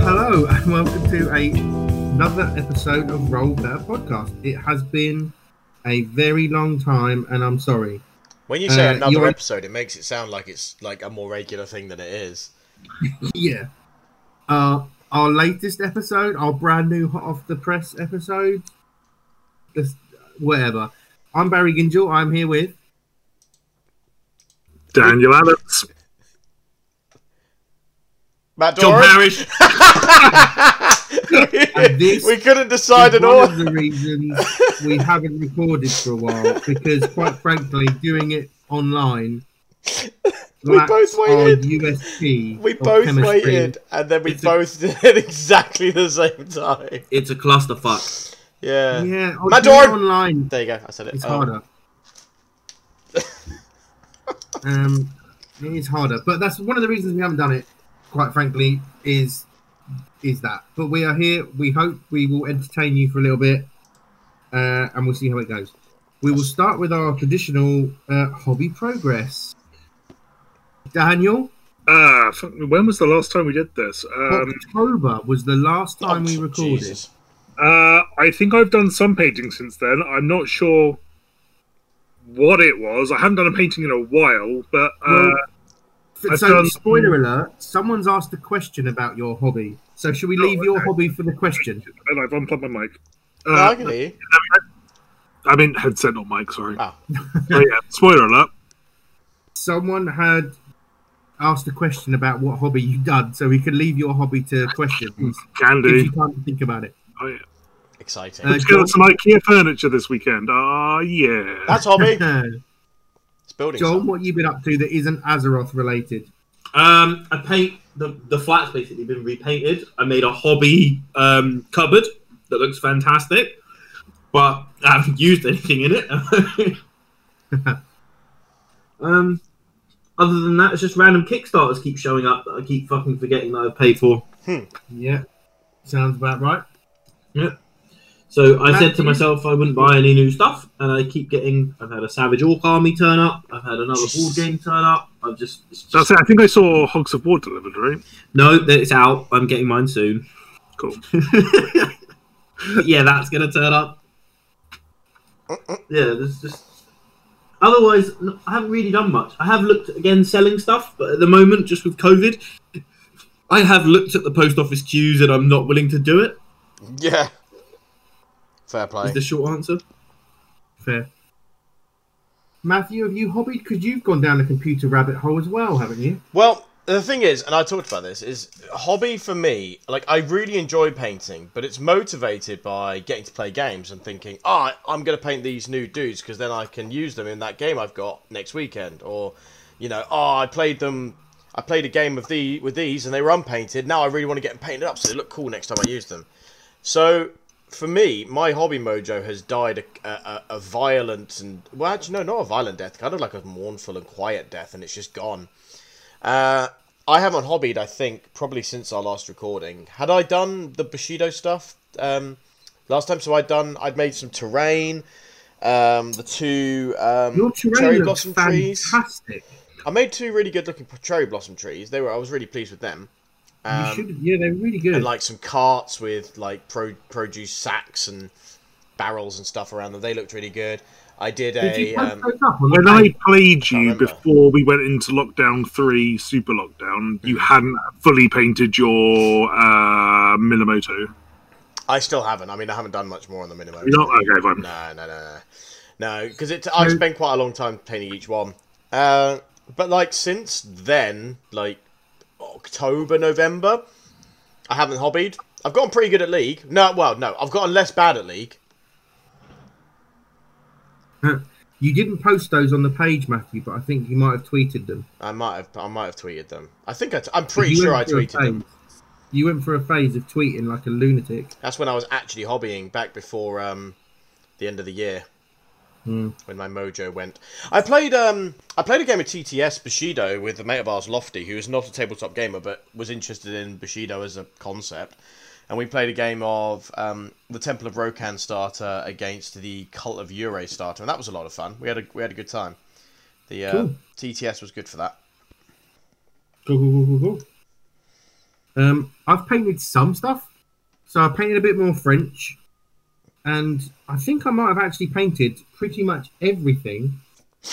Hello and welcome to a, another episode of Roll Better Podcast. It has been a very long time, and I'm sorry. When you say Uh, another you're- episode, it makes it sound like it's like a more regular thing than it is. yeah. Uh, our latest episode, our brand new hot off the press episode, just whatever. I'm Barry Gingell. I'm here with. Daniel Adams. Matt John Doran? Parrish. And we couldn't decide is at one all. of the reasons we haven't recorded for a while because, quite frankly, doing it online. We lacks both our waited. USP. We both chemistry. waited, and then we It's a- both did it exactly the same time. It's a clusterfuck. Yeah. Yeah, or My doing online. There you go. I said it. It's Oh. harder. Um, it is harder, but that's one of the reasons we haven't done it. Quite frankly, is is that. But we are here. We hope we will entertain you for a little bit, uh, and we'll see how it goes. We will start with our traditional uh, hobby progress. Daniel, Ah, fuck, when was the last time we did this? Um, October was the last time we Oh, recorded. Jesus. uh, I think I've done some painting since then. I'm not sure what it was. I haven't done a painting in a while, but uh, Well, so, done- spoiler alert: someone's asked a question about your hobby. So, should we leave your okay. hobby for the question? and I've unplugged my mic. No, Uh, I can hear you. I mean headset, not mic. Sorry. Oh. Oh yeah. Spoiler alert. Someone had asked a question about what hobby you've done, so we could leave your hobby to questions. Can Gives do. you time to think about it. Oh, yeah. Exciting. Uh, Let's get some IKEA furniture this weekend. Ah, yeah. That's hobby. John, It's building. stuff. what you been up to that isn't Azeroth related? Um, I paint the the flat's basically been repainted. I made a hobby um, cupboard that looks fantastic, but I haven't used anything in it. um, other than that, it's just random Kickstarters keep showing up that I keep fucking forgetting that I've paid for. Yeah, sounds about right. So I said to myself I wouldn't buy any new stuff, and I keep getting. I've had a Savage Orc army turn up. I've had another board game turn up. I've just, just That's it. I think I saw Hogs of War delivered, right? no, it's out. I'm getting mine soon. Cool. yeah, that's gonna turn up. Uh-uh. Yeah, there's just. Otherwise, I haven't really done much. I have looked at, again selling stuff, but at the moment, just with COVID, I have looked at the post office queues and I'm not willing to do it. Yeah. Fair play. Is the short answer? Fair. Matthew, have you hobbied? Because you've gone down the computer rabbit hole as well, haven't you? Well, the thing is, and I talked about this, is hobby for me. Like, I really enjoy painting, but it's motivated by getting to play games and thinking, oh, I'm going to paint these new dudes because then I can use them in that game I've got next weekend. Or, you know, oh, I played them. I played a game of the with these and they were unpainted. Now I really want to get them painted up so they look cool next time I use them. So for me, my hobby mojo has died a, a, a violent and well, actually no, not a violent death, kind of like a mournful and quiet death, and it's just gone. Uh, I haven't hobbied, I think, probably since our last recording. Had I done the Bushido stuff um, last time? So I'd done, I'd made some terrain, um, the two um, Your terrain cherry blossom trees. fantastic. I made two really good looking cherry blossom trees. They were, I was really pleased with them. You Um, should, yeah, they're really good. and like some carts with like pro- produce sacks and barrels and stuff around them. They looked really good. I did Did a um, When I played you before we went into lockdown three, super lockdown, you Mm-hmm. hadn't fully painted your uh, Minamoto. I still haven't. I mean, I haven't done much more on the Minamoto. You're not okay, fine. No, no, no, no, no. Because it, I spent quite a long time painting each one. Uh, but like since then, like October, November, I haven't hobbied. I've gotten pretty good at League. No, well, no, I've gotten less bad at League. You didn't post those on the page, Matthew, but I think you might have tweeted them. I might have, I might have tweeted them. I think I t- I'm pretty sure I went through a tweeted them. You went for a phase of tweeting like a lunatic. That's when I was actually hobbying back before um, the end of the year. Hmm. When my mojo went, I played um I played a game of TTS Bushido with a mate of ours, Lofty, who is not a tabletop gamer but was interested in Bushido as a concept, and we played a game of um, the Temple of Rokan starter against the Cult of Yurei starter, and that was a lot of fun. We had a we had a good time. The uh, Cool. TTS was good for that. Cool, cool, cool, cool, cool. Um, I've painted some stuff. So I painted a bit more French, and I think I might have actually painted pretty much everything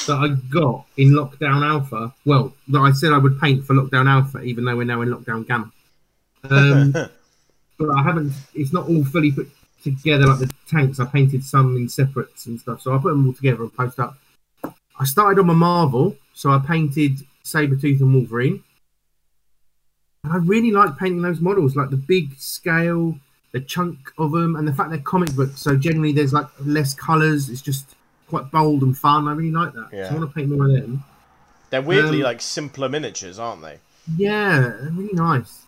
that I got in Lockdown Alpha. Well, that I said I would paint for Lockdown Alpha, even though we're now in Lockdown Gamma. Um, but I haven't. It's not all fully put together like the tanks. I painted some in separates and stuff, so I put them all together and post up. I started on my Marvel, so I painted Sabretooth and Wolverine. And I really like painting those models, like the big scale, the chunk of them, and the fact they're comic books. So generally, there's like less colours. It's just quite bold and fun. I really like that. Yeah. So I want to paint more of them. They're weirdly Um, like simpler miniatures, aren't they? Yeah, they're really nice.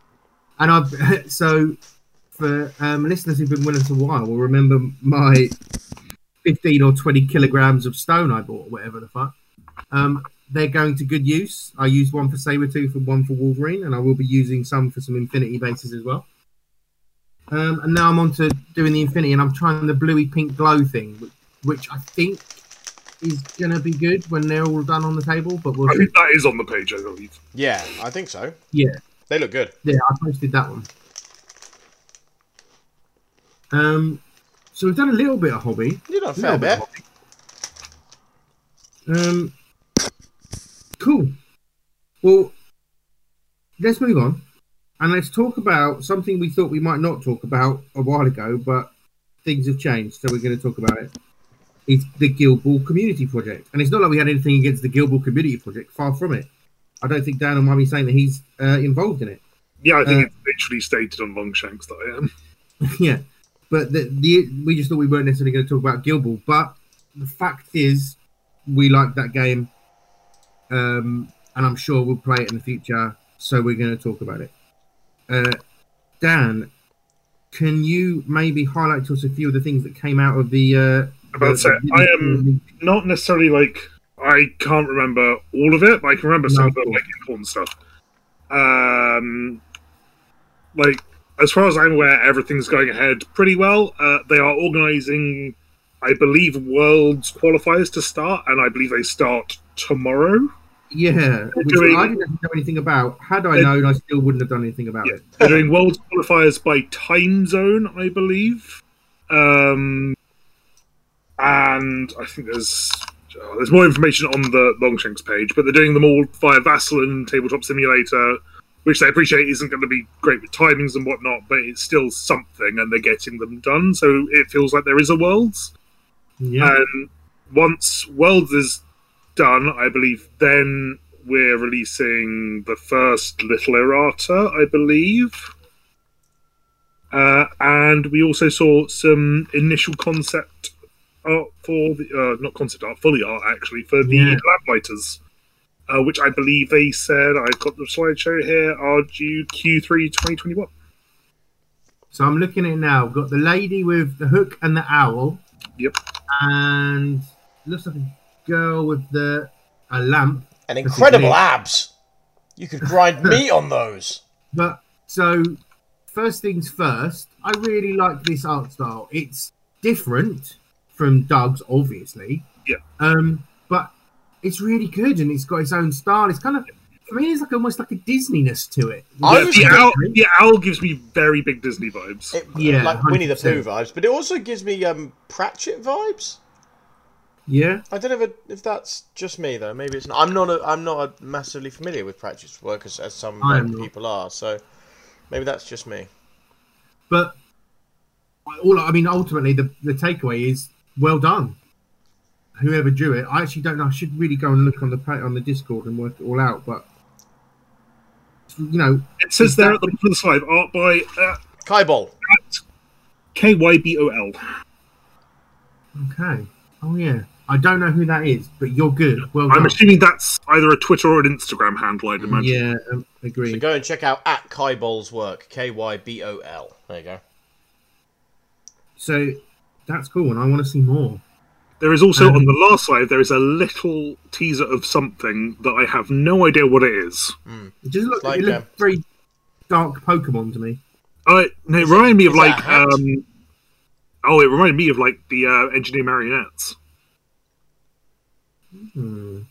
And I've so for um, listeners who've been with us a while will remember my fifteen or twenty kilograms of stone I bought, or whatever the fuck. Um, they're going to good use. I used one for Sabretooth and one for Wolverine, and I will be using some for some Infinity bases as well. Um, and now I'm on to doing the Infinity, and I'm trying the bluey pink glow thing, which, which I think is gonna be good when they're all done on the table. But we'll I think that is on the page, I believe. Yeah, I think so. Yeah. They look good. Yeah, I posted that one. Um, so we've done a little bit of hobby. You done a A fair bit bit. of hobby. Um, cool. Well, let's move on and let's talk about something we thought we might not talk about a while ago, but things have changed, so we're going to talk about it. It's the Guild Ball Community Project, and it's not like we had anything against the Guild Ball Community Project. Far from it. I don't think Dan will mind me saying that he's uh, involved in it. Yeah, I think Uh, it's literally stated on Longshanks that I am. yeah, but the, the we just thought we weren't necessarily going to talk about Guild Ball. But the fact is, we like that game, um, and I'm sure we'll play it in the future. So we're going to talk about it. Uh, Dan, can you maybe highlight to us a few of the things that came out of the? Uh, About to say, the- I am not necessarily like I can't remember all of it, but I can remember some of the like important stuff. Um, like as far as I'm aware, everything's going ahead pretty well. Uh, they are organising, I believe, worlds qualifiers to start, and I believe they start tomorrow. Yeah, which doing- I didn't know anything about. Had I known, I still wouldn't have done anything about Yeah. it. They're doing world qualifiers by time zone, I believe. Um, and I think there's oh, there's more information on the Longshanks page, but they're doing them all via Vassal and Tabletop Simulator, which they appreciate isn't going to be great with timings and whatnot, but it's still something, and they're getting them done. So it feels like there is a world. Yeah, And once Worlds is done, I believe then we're releasing the first Little Errata, I believe. Uh, and we also saw some initial concept art for the, uh, not concept art, fully art actually, for the Yeah. Lamplighter's. Uh, which I believe they said, I've got the slideshow here, are due Q3 2021. so I'm looking at it now. We've got the lady with the hook and the owl. Yep. and looks like a girl with the a lamp. And incredible abs. You could grind meat on those. But so first things first, I really like this art style. It's different from Doug's, obviously. Yeah. Um, but it's really good and it's got its own style. It's kind of for me, it's like almost like a Disneyness to it. Yeah, the, owl, the owl gives me very big Disney vibes. It, Yeah, like Winnie the Pooh vibes, but it also gives me um, Pratchett vibes. Yeah. I don't know if, it, if that's just me though. Maybe it's not. I'm not. A, I'm not a massively familiar with Pratchett's work as, as some I like, am not. people are. So maybe that's just me. But all I mean, ultimately, the the takeaway is well done. Whoever drew it, I actually don't know. I should really go and look on the on the Discord and work it all out. But you know, It says there that- at the bottom of the slide, art by uh, Kybol. K Y B O L. okay. Oh yeah, I don't know who that is, but you're good. Well I'm done. assuming that's either a Twitter or an Instagram handle, I'd imagine. Yeah, um, agree. So go and check out at Kybol's work. K Y B O L. There you go. So that's cool, and I want to see more. There is also Um, on the last slide there is a little teaser of something that I have no idea what it is. It just looks Like, it looks um, very dark Pokemon to me. I no, it reminded me of is that a like um, oh, it reminded me of like the uh, engineer marionettes. Hmm.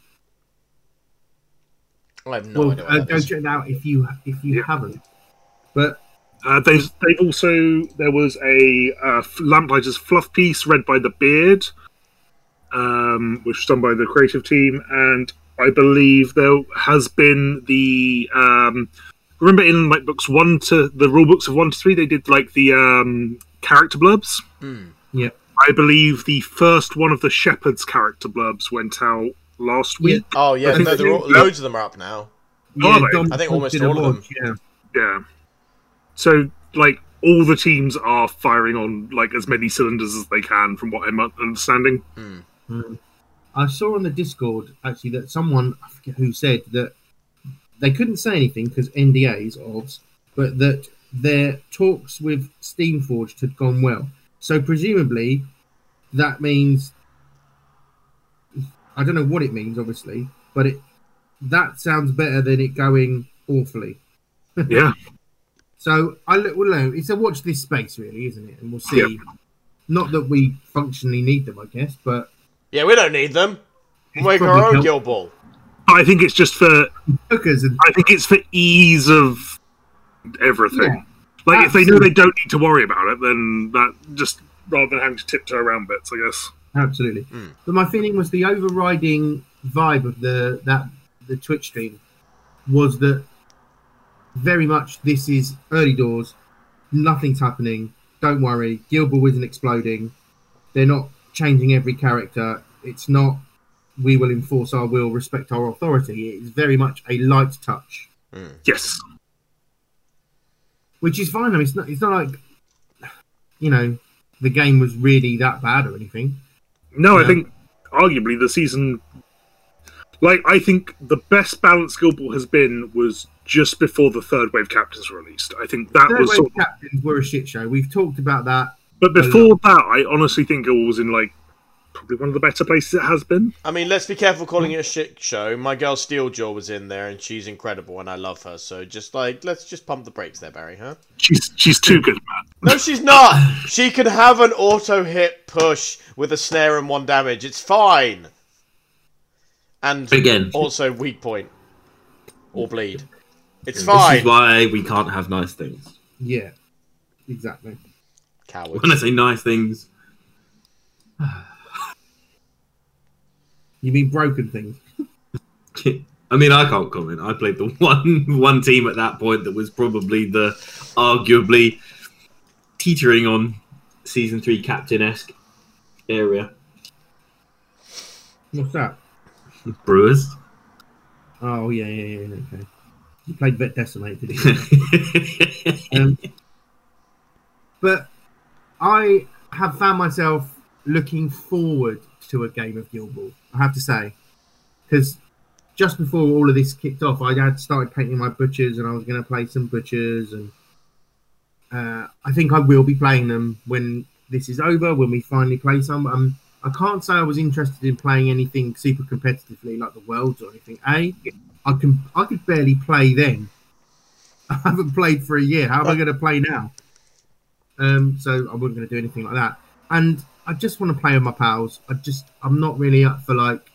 I have no well, idea. Uh, go check it out if you if you Yeah. haven't. But Uh, they've they've also there was a uh, Lamplighters fluff piece read by the Beard, um, which was done by the creative team, and I believe there has been the um, remember in like books one to the rule books of one to three they did like the um, character blurbs. Hmm. yeah, I believe the first one of the Shepherd's character blurbs went out last Yeah. week. Oh yeah, no, they're all, loads of them are up now. yeah, they? I think almost all of them. Yeah, Yeah. So like all the teams are firing on like as many cylinders as they can, from what I'm understanding. Hmm. Hmm. I saw on the Discord actually that someone I forget who said that they couldn't say anything because NDAs odds, but that their talks with Steamforged had gone well. So presumably, that means I don't know what it means, obviously, but it that sounds better than it going awfully. Yeah. So I look, well, no, it's a watch this space, really, isn't it? And we'll see. Yep. Not that we functionally need them, I guess, but Yeah, we don't need them. It's Make our own help- guild ball. I think it's just for and I think it's for ease of everything. Yeah. Like if they know they don't need to worry about it, then that just rather than having to tiptoe around bits, I guess. Absolutely. Mm. But my feeling was the overriding vibe of the that the Twitch stream was that very much this is early doors, nothing's happening. Don't worry, Guild Ball isn't exploding. They're not changing every character. It's not we will enforce our will, respect our authority. It is very much a light touch, Yes. Which is fine. I mean, it's not. It's not like you know the game was really that bad or anything. No. I think arguably the season like I think the best balance Guild Ball has been was just before the third wave captains were released. I think that Third was wave sort of, captains were a shit show. We've talked about that. but before that I honestly think it was in like probably one of the better places it has been. I mean, let's be careful calling it a shit show. My girl Steeljaw was in there, and she's incredible, and I love her. So just like, let's just pump the brakes there, Barry, huh? She's she's too good, man. No, she's not. She can have an auto hit push with a snare and one damage. It's fine. And Again, also weak point or bleed. It's this fine. is why we can't have nice things. Yeah, exactly. Cowards. When I say nice things, You mean broken things? I mean, I can't comment. I played the one one team at that point that was probably the arguably teetering on season three captain esque area. What's that? Brewers. Oh yeah, yeah, yeah. Okay. You played Vet Decimate, did you? um, but I have found myself looking forward to a game of Guild Ball. I have to say, because just before all of this kicked off, I had started painting my butchers, and I was going to play some butchers, and uh, I think I will be playing them when this is over. When we finally play some, um, I can't say I was interested in playing anything super competitively like the Worlds or anything. A, I can I could barely play then. I haven't played for a year. How am I going to play now? Um, so I wasn't going to do anything like that. And I just want to play with my pals. I just I'm not really up for like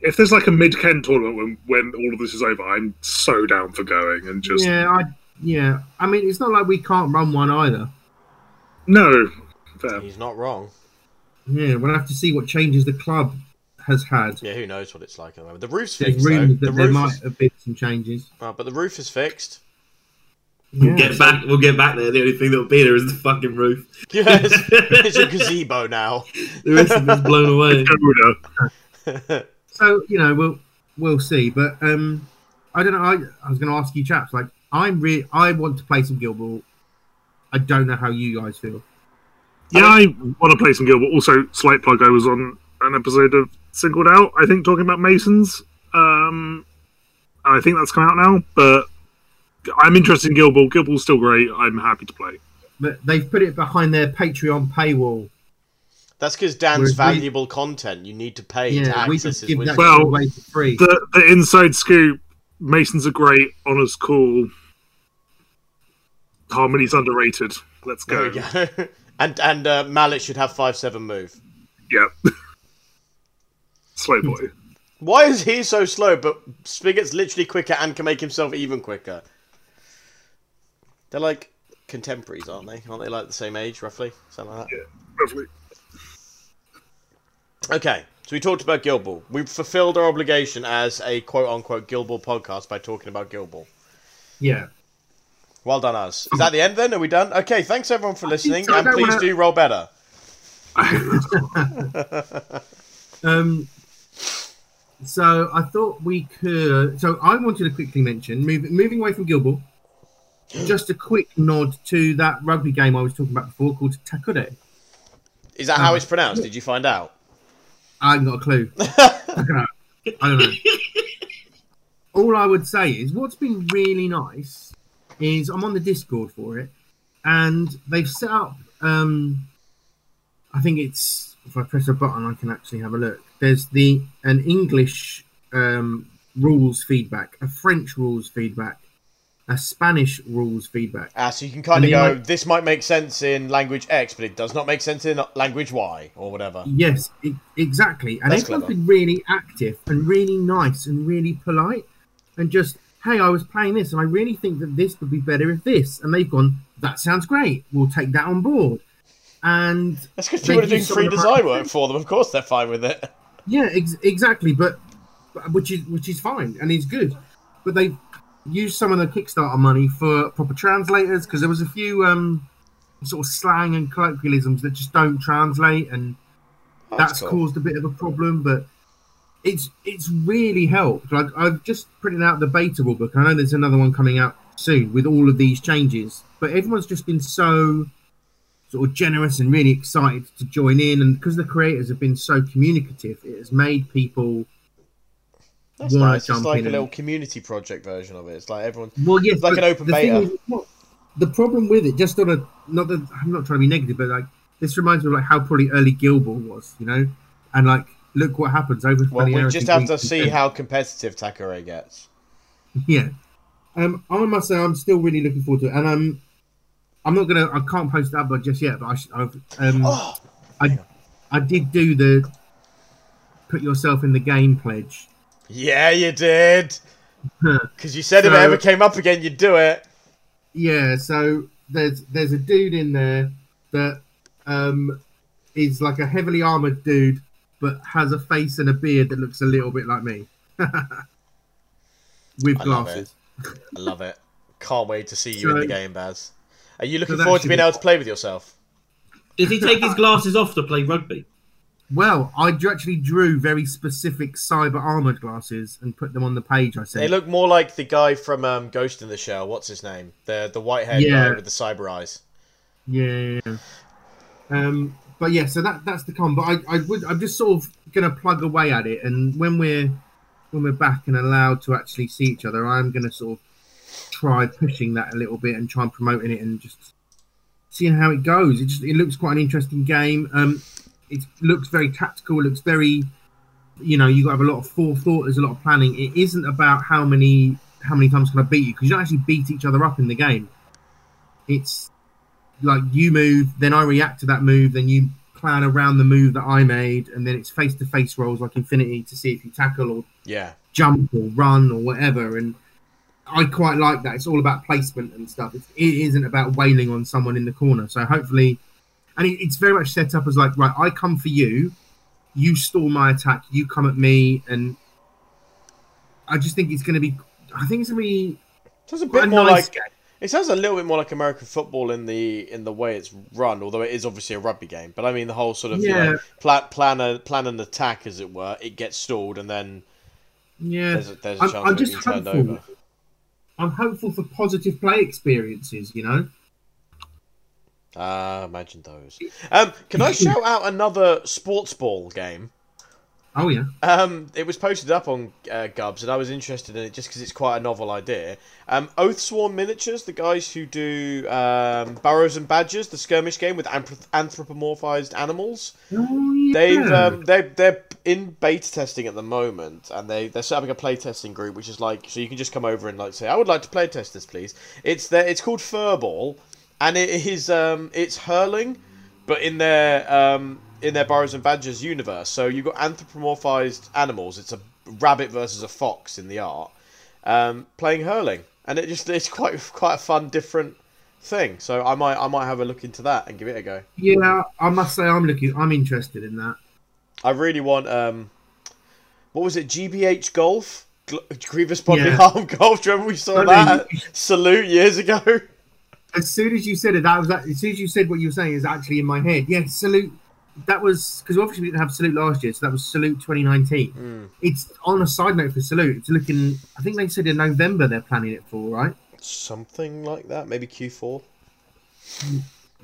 If there's like a mid Ken tournament when, when all of this is over, I'm so down for going and just yeah I yeah. I mean it's not like we can't run one either. no. Fair. He's not wrong. Yeah, we'll have to see what changes the club has had. Yeah, who knows what it's like at the moment. The roof's There's fixed, though. rumours The that there might is, have been some changes. uh, but the roof is fixed. Yeah, We'll get so- back. We'll get back there. The only thing that'll be there is the fucking roof. Yes, it's a gazebo now. The rest of it's blown away. So you know, we'll we'll see. But um, I don't know. I, I was going to ask you, chaps. Like, I'm re- I want to play some Guild Ball. I don't know how you guys feel. Yeah, I want to play some Guild, but also slight plug. I was on an episode of Singled Out. I think talking about Masons. Um, I think that's come out now. But I'm interested in Guild Ball. Guild Ball's still great. I'm happy to play. But they've put it behind their Patreon paywall. That's because Dan's Whereas we- valuable content. You need to pay to Yeah, we access just his give that wisdom. Well, away for free. The the inside scoop. Masons are great. Honour's cool. Harmony's underrated. Let's There go. we go. and and uh, Mallet should have five seven move. Yep. Slow boy. Why is he so slow, but Spigot's literally quicker and can make himself even quicker? They're like contemporaries, aren't they? Aren't they like the same age, roughly? Something like that. Yeah, Roughly. Okay, so we talked about Guild Ball. We've fulfilled our obligation as a quote unquote Guild Ball podcast by talking about Guild Ball. Yeah. Well done, us. Is that the end then? Are we done? Okay, thanks everyone for listening, so. And please wanna- do roll better. Um, so I thought we could. So I wanted to quickly mention move, moving away from Guild Ball. Just a quick nod to that rugby game I was talking about before called Takure. Is that how Uh, it's pronounced? Did you find out? I haven't got a clue. I don't know. I don't know. All I would say is what's been really nice is I'm on the Discord for it, and they've set up. Um, I think it's if I press a button, I can actually have a look. There's the an English um, rules feedback, a French rules feedback, a Spanish rules feedback. Ah, so you can kind of go, might- this might make sense in language X, but it does not make sense in language Y, or whatever. Yes, e- exactly. And That's everyone's clever. been really active and really nice and really polite and just, hey, I was playing this and I really think that this would be better if this. And they've gone, that sounds great. We'll take that on board. And That's because They people are doing free design work for them. Of course, they're fine with it. yeah, ex- exactly. But, but which is which is fine and is good. But they used some of the Kickstarter money for proper translators because there was a few um, sort of slang and colloquialisms that just don't translate and Oh, that's cool. caused a bit of a problem, but it's it's really helped. Like I've just printed out the beta rulebook. I know there's another one coming out soon with all of these changes, but everyone's just been so sort of generous and really excited to join in, and because the creators have been so communicative, it has made people. That's nice. It's jump like in a and- little community project version of it. It's like everyone. Well, yes, like an open the beta. is, what- the problem with it, just on a not that I'm not trying to be negative, but like this reminds me of like how probably early Guild Ball was, you know, and like look what happens over. Well, we just have to see how competitive Takare gets. Yeah. Um, I must say I'm still really looking forward to it, and I'm I'm not gonna I can't post that but just yet, but I should, I've, um Oh, I I did do the put yourself in the game pledge. Yeah, you did. Because you said if it ever came up again, you'd do it. Yeah, so there's there's a dude in there that um is like a heavily armored dude, but has a face and a beard that looks a little bit like me, with I love glasses. I love it. Can't wait to see you in the game, Baz. Are you looking that forward to being be able to play with yourself? Does he take his glasses off to play rugby? Well, I actually drew very specific cyber armored glasses and put them on the page. I said They look more like the guy from um, Ghost in the Shell. What's his name? The the white haired Yeah. guy with the cyber eyes. yeah. Um, but yeah, so that that's the con. But I, I would, I'm just sort of gonna plug away at it, and when we're when we're back and allowed to actually see each other, I'm gonna sort of try pushing that a little bit and try and promoting it and just seeing how it goes. It just it looks quite an interesting game. Um, it looks very tactical. It looks very, you know, you got to have a lot of forethought. There's a lot of planning. It isn't about how many how many times can I beat you because you don't actually beat each other up in the game. It's like you move, then I react to that move, then you plan around the move that I made, and then it's face to face rolls like Infinity to see if you tackle or Yeah. jump or run or whatever. And I quite like that. It's all about placement and stuff. It's, it isn't about wailing on someone in the corner. So hopefully, and it, it's very much set up as like, right, I come for you, you stall my attack, you come at me, and I just think it's going to be. I think it's going to be Sounds a bit a more nice like game. it sounds a little bit more like American football in the in the way it's run, although it is obviously a rugby game. But I mean the whole sort of you know, plan uh, plan a, plan an attack as it were. It gets stalled and then Yeah, there's a, there's a I'm- chance I'm of it just being turned hopeful. over. I'm hopeful for positive play experiences. You know. Ah, imagine those. Um, can I shout out another sports ball game? Oh yeah. Um, it was posted up on uh, Gubs, and I was interested in it just because it's quite a novel idea. Um, Oathsworn Miniatures, the guys who do um, Burrows and Badgers, the skirmish game with anthrop- anthropomorphized animals. Oh yeah. They've um, they're they're in beta testing at the moment, and they they're setting up a play testing group, which is like so you can just come over and like say, I would like to play test this, please. It's there. It's called Furball, and it is um it's hurling, but in their um in their Burrows and Badgers universe. So you've got anthropomorphized animals. It's a rabbit versus a fox in the art, um, playing hurling, and it just it's quite quite a fun different thing. So I might I might have a look into that and give it a go. Yeah, I must say I'm looking. I'm interested in that. I really want um, what was it? GBH Golf, Grievous Bodily Yeah. Harm Golf. Do you remember we saw that Salute years ago? As soon as you said it, that was as soon as you said what you were saying is actually in my head. Yeah, salute. That was because obviously we didn't have salute last year, so that was salute 2019. Hmm. It's on a side note for salute. It's looking. I think they said in November they're planning it for, right? Something like that, maybe Q4.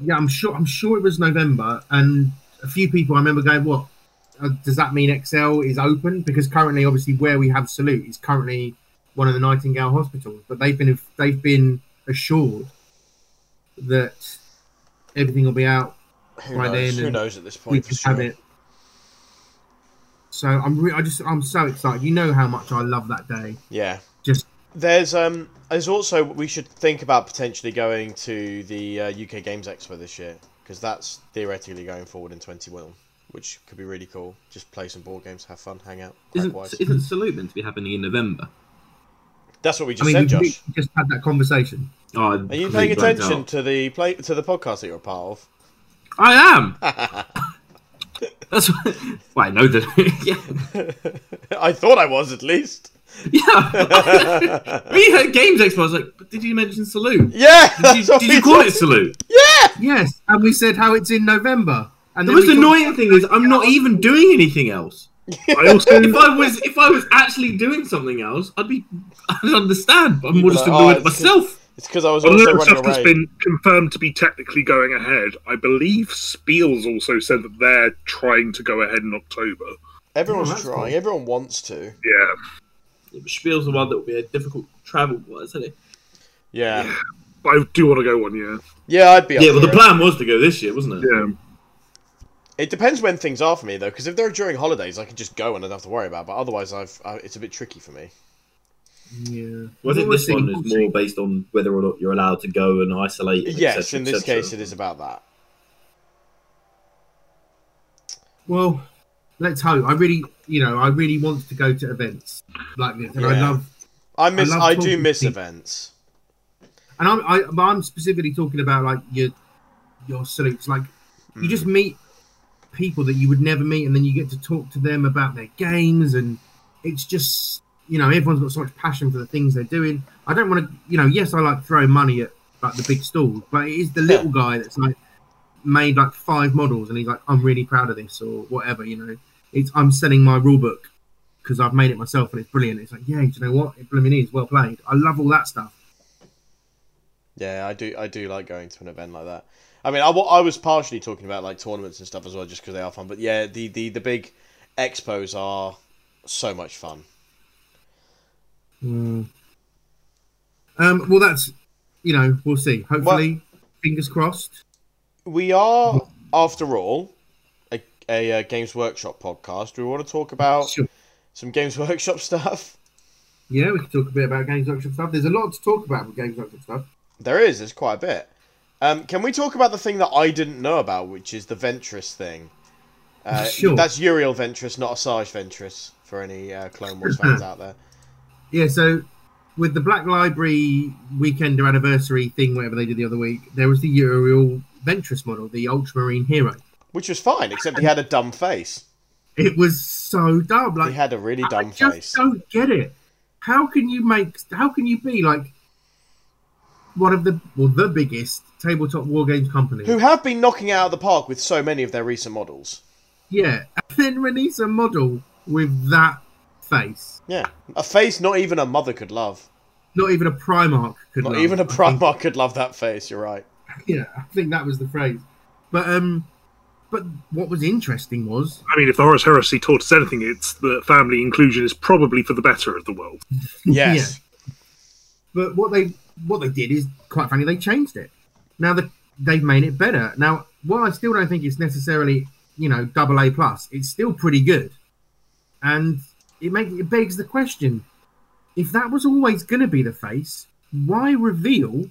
Yeah, I'm sure. I'm sure it was November, and a few people I remember going, "What uh, does that mean? Excel is open because currently, obviously, where we have Salute is currently one of the Nightingale hospitals, but they've been they've been assured that everything will be out. Who Right knows? then, Who knows at this point? For can have it. So I'm re- I just I'm so excited. You know how much I love that day. Yeah. Just There's um there's also we should think about potentially going to the uh, UK Games Expo this year because that's theoretically going forward in 21, which could be really cool. Just play some board games, have fun, hang out. Isn't, crack-wise. isn't Salute meant to be happening in November? That's what we I just mean, said, Josh. we just had that conversation. Oh, Are you paying attention to the play to the podcast that you're a part of? I am. That's why well, I know that. yeah, I thought I was at least. yeah. we had Games Expo. I was like, but did you mention Salute? Yeah. Did you, did you call it Salute? Yeah, yes, and we said how it's in November. And The most annoying thing is I'm not even doing anything else. I also If I was if I was actually doing something else, I'd be I'd understand. But I'm more just like, annoyed "Oh, at myself. It's because I was on also the running stuff that's away. been confirmed to be technically going ahead, I believe Spiels also said that they're trying to go ahead in October. Everyone's Oh, trying. cool. Everyone wants to. Yeah, Yeah, but Spiel's the one that will be a difficult travel wise, isn't it? Yeah. but I do want to go one year. Yeah, I'd be. Up Yeah, well the plan was to go this year, wasn't it? Yeah, It depends when things are for me though, because if they're during holidays, I can just go and I don't have to worry about. it. But otherwise, I've uh, it's a bit tricky for me. Yeah. Well, I think this one is more based on whether or not you're allowed to go and isolate. et Yes, cetera, in this case, it is about that. Well, let's hope. I really, you know, I really want to go to events like this, and I love. I miss. love I, do miss people. events. And I'm, I, but I'm specifically talking about like your, your salutes. Like you just Hmm. meet people that you would never meet, and then you get to talk to them about their games, and it's just, you know, everyone's got so much passion for the things they're doing. I don't want to, you know, yes, I like throwing money at like the big stalls, but it is the little guy that's like made like five models, and he's like, I'm really proud of this or whatever, you know. It's I'm selling my rule book because I've made it myself and it's brilliant. It's like, yeah, do you know what? It blooming is well played. I love all that stuff. Yeah, I do. I do like going to an event like that. I mean, I, I was partially talking about like tournaments and stuff as well, just because they are fun. But yeah, the, the the big expos are so much fun. Mm. Um, well, that's you know, we'll see. Hopefully, fingers crossed. We are, after all, a, a, uh Games Workshop podcast. Do we want to talk about Sure. some Games Workshop stuff? Yeah, we can talk a bit about Games Workshop stuff. There's a lot to talk about with Games Workshop stuff. There is. There's quite a bit. Um, can we talk about the thing that I didn't know about, which is the Ventress thing? Uh, Sure. That's Uriel Ventris, not Asajj Ventress, for any uh, Clone Wars fans out there. Yeah, so with the Black Library weekend or anniversary thing, whatever they did the other week, there was the Uriel Ventris model, the Ultramarine hero. Which was fine, except he had a dumb face. It was so dumb. Like He had a really dumb I dumb just face. don't get it. How can you make? How can you be like one of the well, the biggest tabletop war games company? Who have been knocking it out of the park with so many of their recent models. Yeah, and then release a model with that face. Yeah. A face not even a mother could love. Not even a Primarch could. Love. Not love. even a think- Primarch could love that face, you're right. Yeah, I think that was the phrase. But um, but what was interesting was I mean, if the Horus Heresy taught us anything, it's that family inclusion is probably for the better of the world. Yes. But what they what they did is quite frankly they changed it. Now that they've made it better. Now, while I still don't think it's necessarily you know double A plus, it's still pretty good, and it makes it begs the question: if that was always going to be the face, why reveal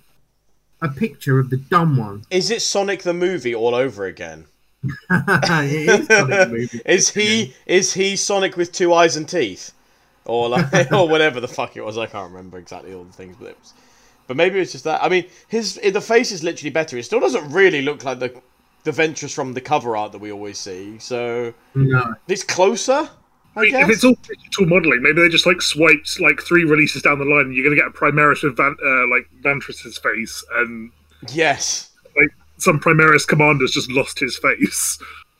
a picture of the dumb one? Is it Sonic the movie all over again? it is the movie. Is he is he Sonic with two eyes and teeth? or like or whatever the fuck it was. I can't remember exactly all the things, but it was. But maybe it's just that. I mean, his the face is literally better. It still doesn't really look like the the Ventris from the cover art that we always see. So No. it's closer. I If guess. it's all digital modeling, maybe they just like swiped like three releases down the line, and you're going to get a Primaris with Van, uh, like Vantress's face, and Yes. like some Primaris commander's just lost his face.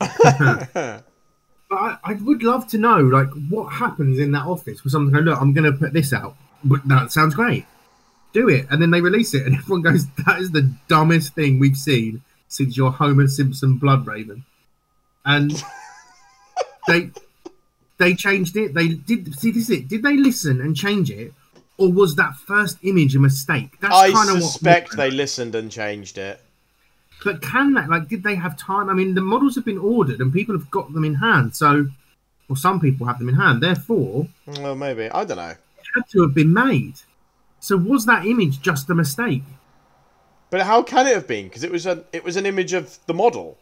But I, I would love to know, like, what happens in that office for someone to go, look, I'm going to put this out. But that sounds great. Do it. And then they release it, and everyone goes, that is the dumbest thing we've seen since your Homer Simpson Blood Raven. And they they changed it. They did see this. Is it did they listen and change it, or was that first image a mistake? That's I kind of suspect they listened and changed it. But can that like did they have time? I mean, the models have been ordered and people have got them in hand. So, or some people have them in hand. Therefore, Well, maybe I don't know. it had to have been made. So was that image just a mistake? But how can it have been? Because it was an it was an image of the model.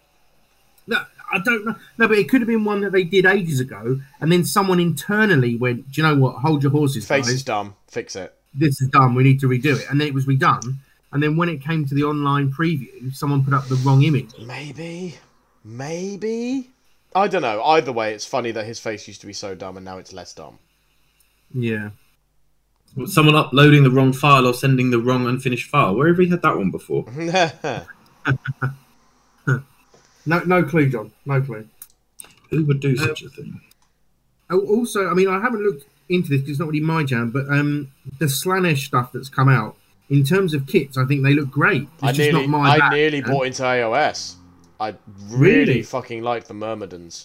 No, I don't know. No, but it could have been one that they did ages ago, and then someone internally went, "Do you know what? Hold your horses, Face guys. is dumb. Fix it. This is done. We need to redo it." And then it was redone. And then when it came to the online preview, someone put up the wrong image. Maybe, maybe. I don't know. Either way, it's funny that his face used to be so dumb and now it's less dumb. Yeah. Someone uploading the wrong file or sending the wrong unfinished file. Where have we had that one before? No, no clue, John. No clue. Who would do such a thing? Oh, also, I mean, I haven't looked into this because it's not really my jam, but um, the Slaanesh stuff that's come out in terms of kits, I think they look great. It's I just nearly, not my I bag, nearly man. bought into AOS. I really, Really? fucking like the Myrmidesh,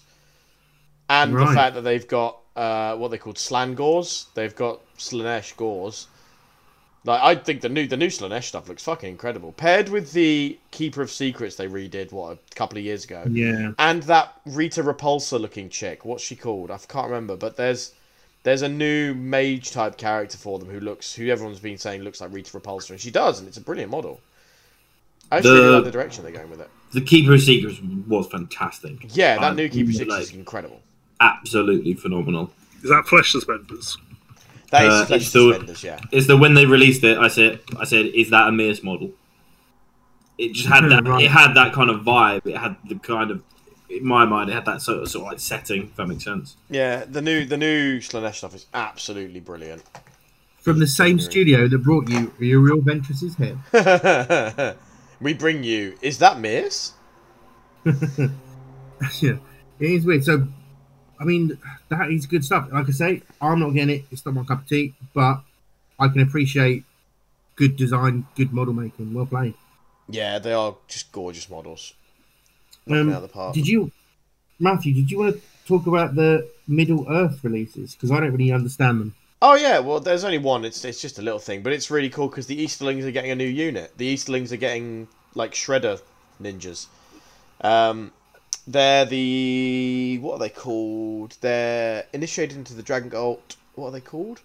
and the fact that they've got uh, what they called Slaangors. They've got Slaanesh Gores. Like I think the new the new Slaanesh stuff looks fucking incredible. Paired with the Keeper of Secrets they redid what a couple of years ago. Yeah. and that Rita Repulsa looking chick. What's she called? I can't remember. But there's there's a new mage type character for them who looks who everyone's been saying looks like Rita Repulsa, and she does, and it's a brilliant model. I actually The- really like the direction they're going with it. The Keeper of Secrets was fantastic. Yeah, that I new Keeper of like- is incredible. Absolutely phenomenal. Is that flesh suspenders? That is Uh, flesh it's still- suspenders, yeah. Is that when they released it? I said, I said, is that a Mears model? It just had that. Right. It had that kind of vibe. It had the kind of, in my mind, it had that sort of, sort of like setting. If that makes sense. Yeah, the new the new Slaanesh stuff is absolutely brilliant. From the same studio that brought you Uriel Ventris's head. we bring you. Is that Miss? yeah, it is weird. So, I mean, that is good stuff. Like I say, I'm not getting it. It's not my cup of tea, but I can appreciate good design, good model making. Well played. Yeah, they are just gorgeous models. Um, out the park. did you, Matthew? Did you want to talk about the Middle Earth releases? Because I don't really understand them. Oh yeah, well, there's only one. It's it's just a little thing, but it's really cool because the Easterlings are getting a new unit. The Easterlings are getting like Shredder ninjas. Um, they're the what are they called? They're initiated into the Dragon Cult. What are they called?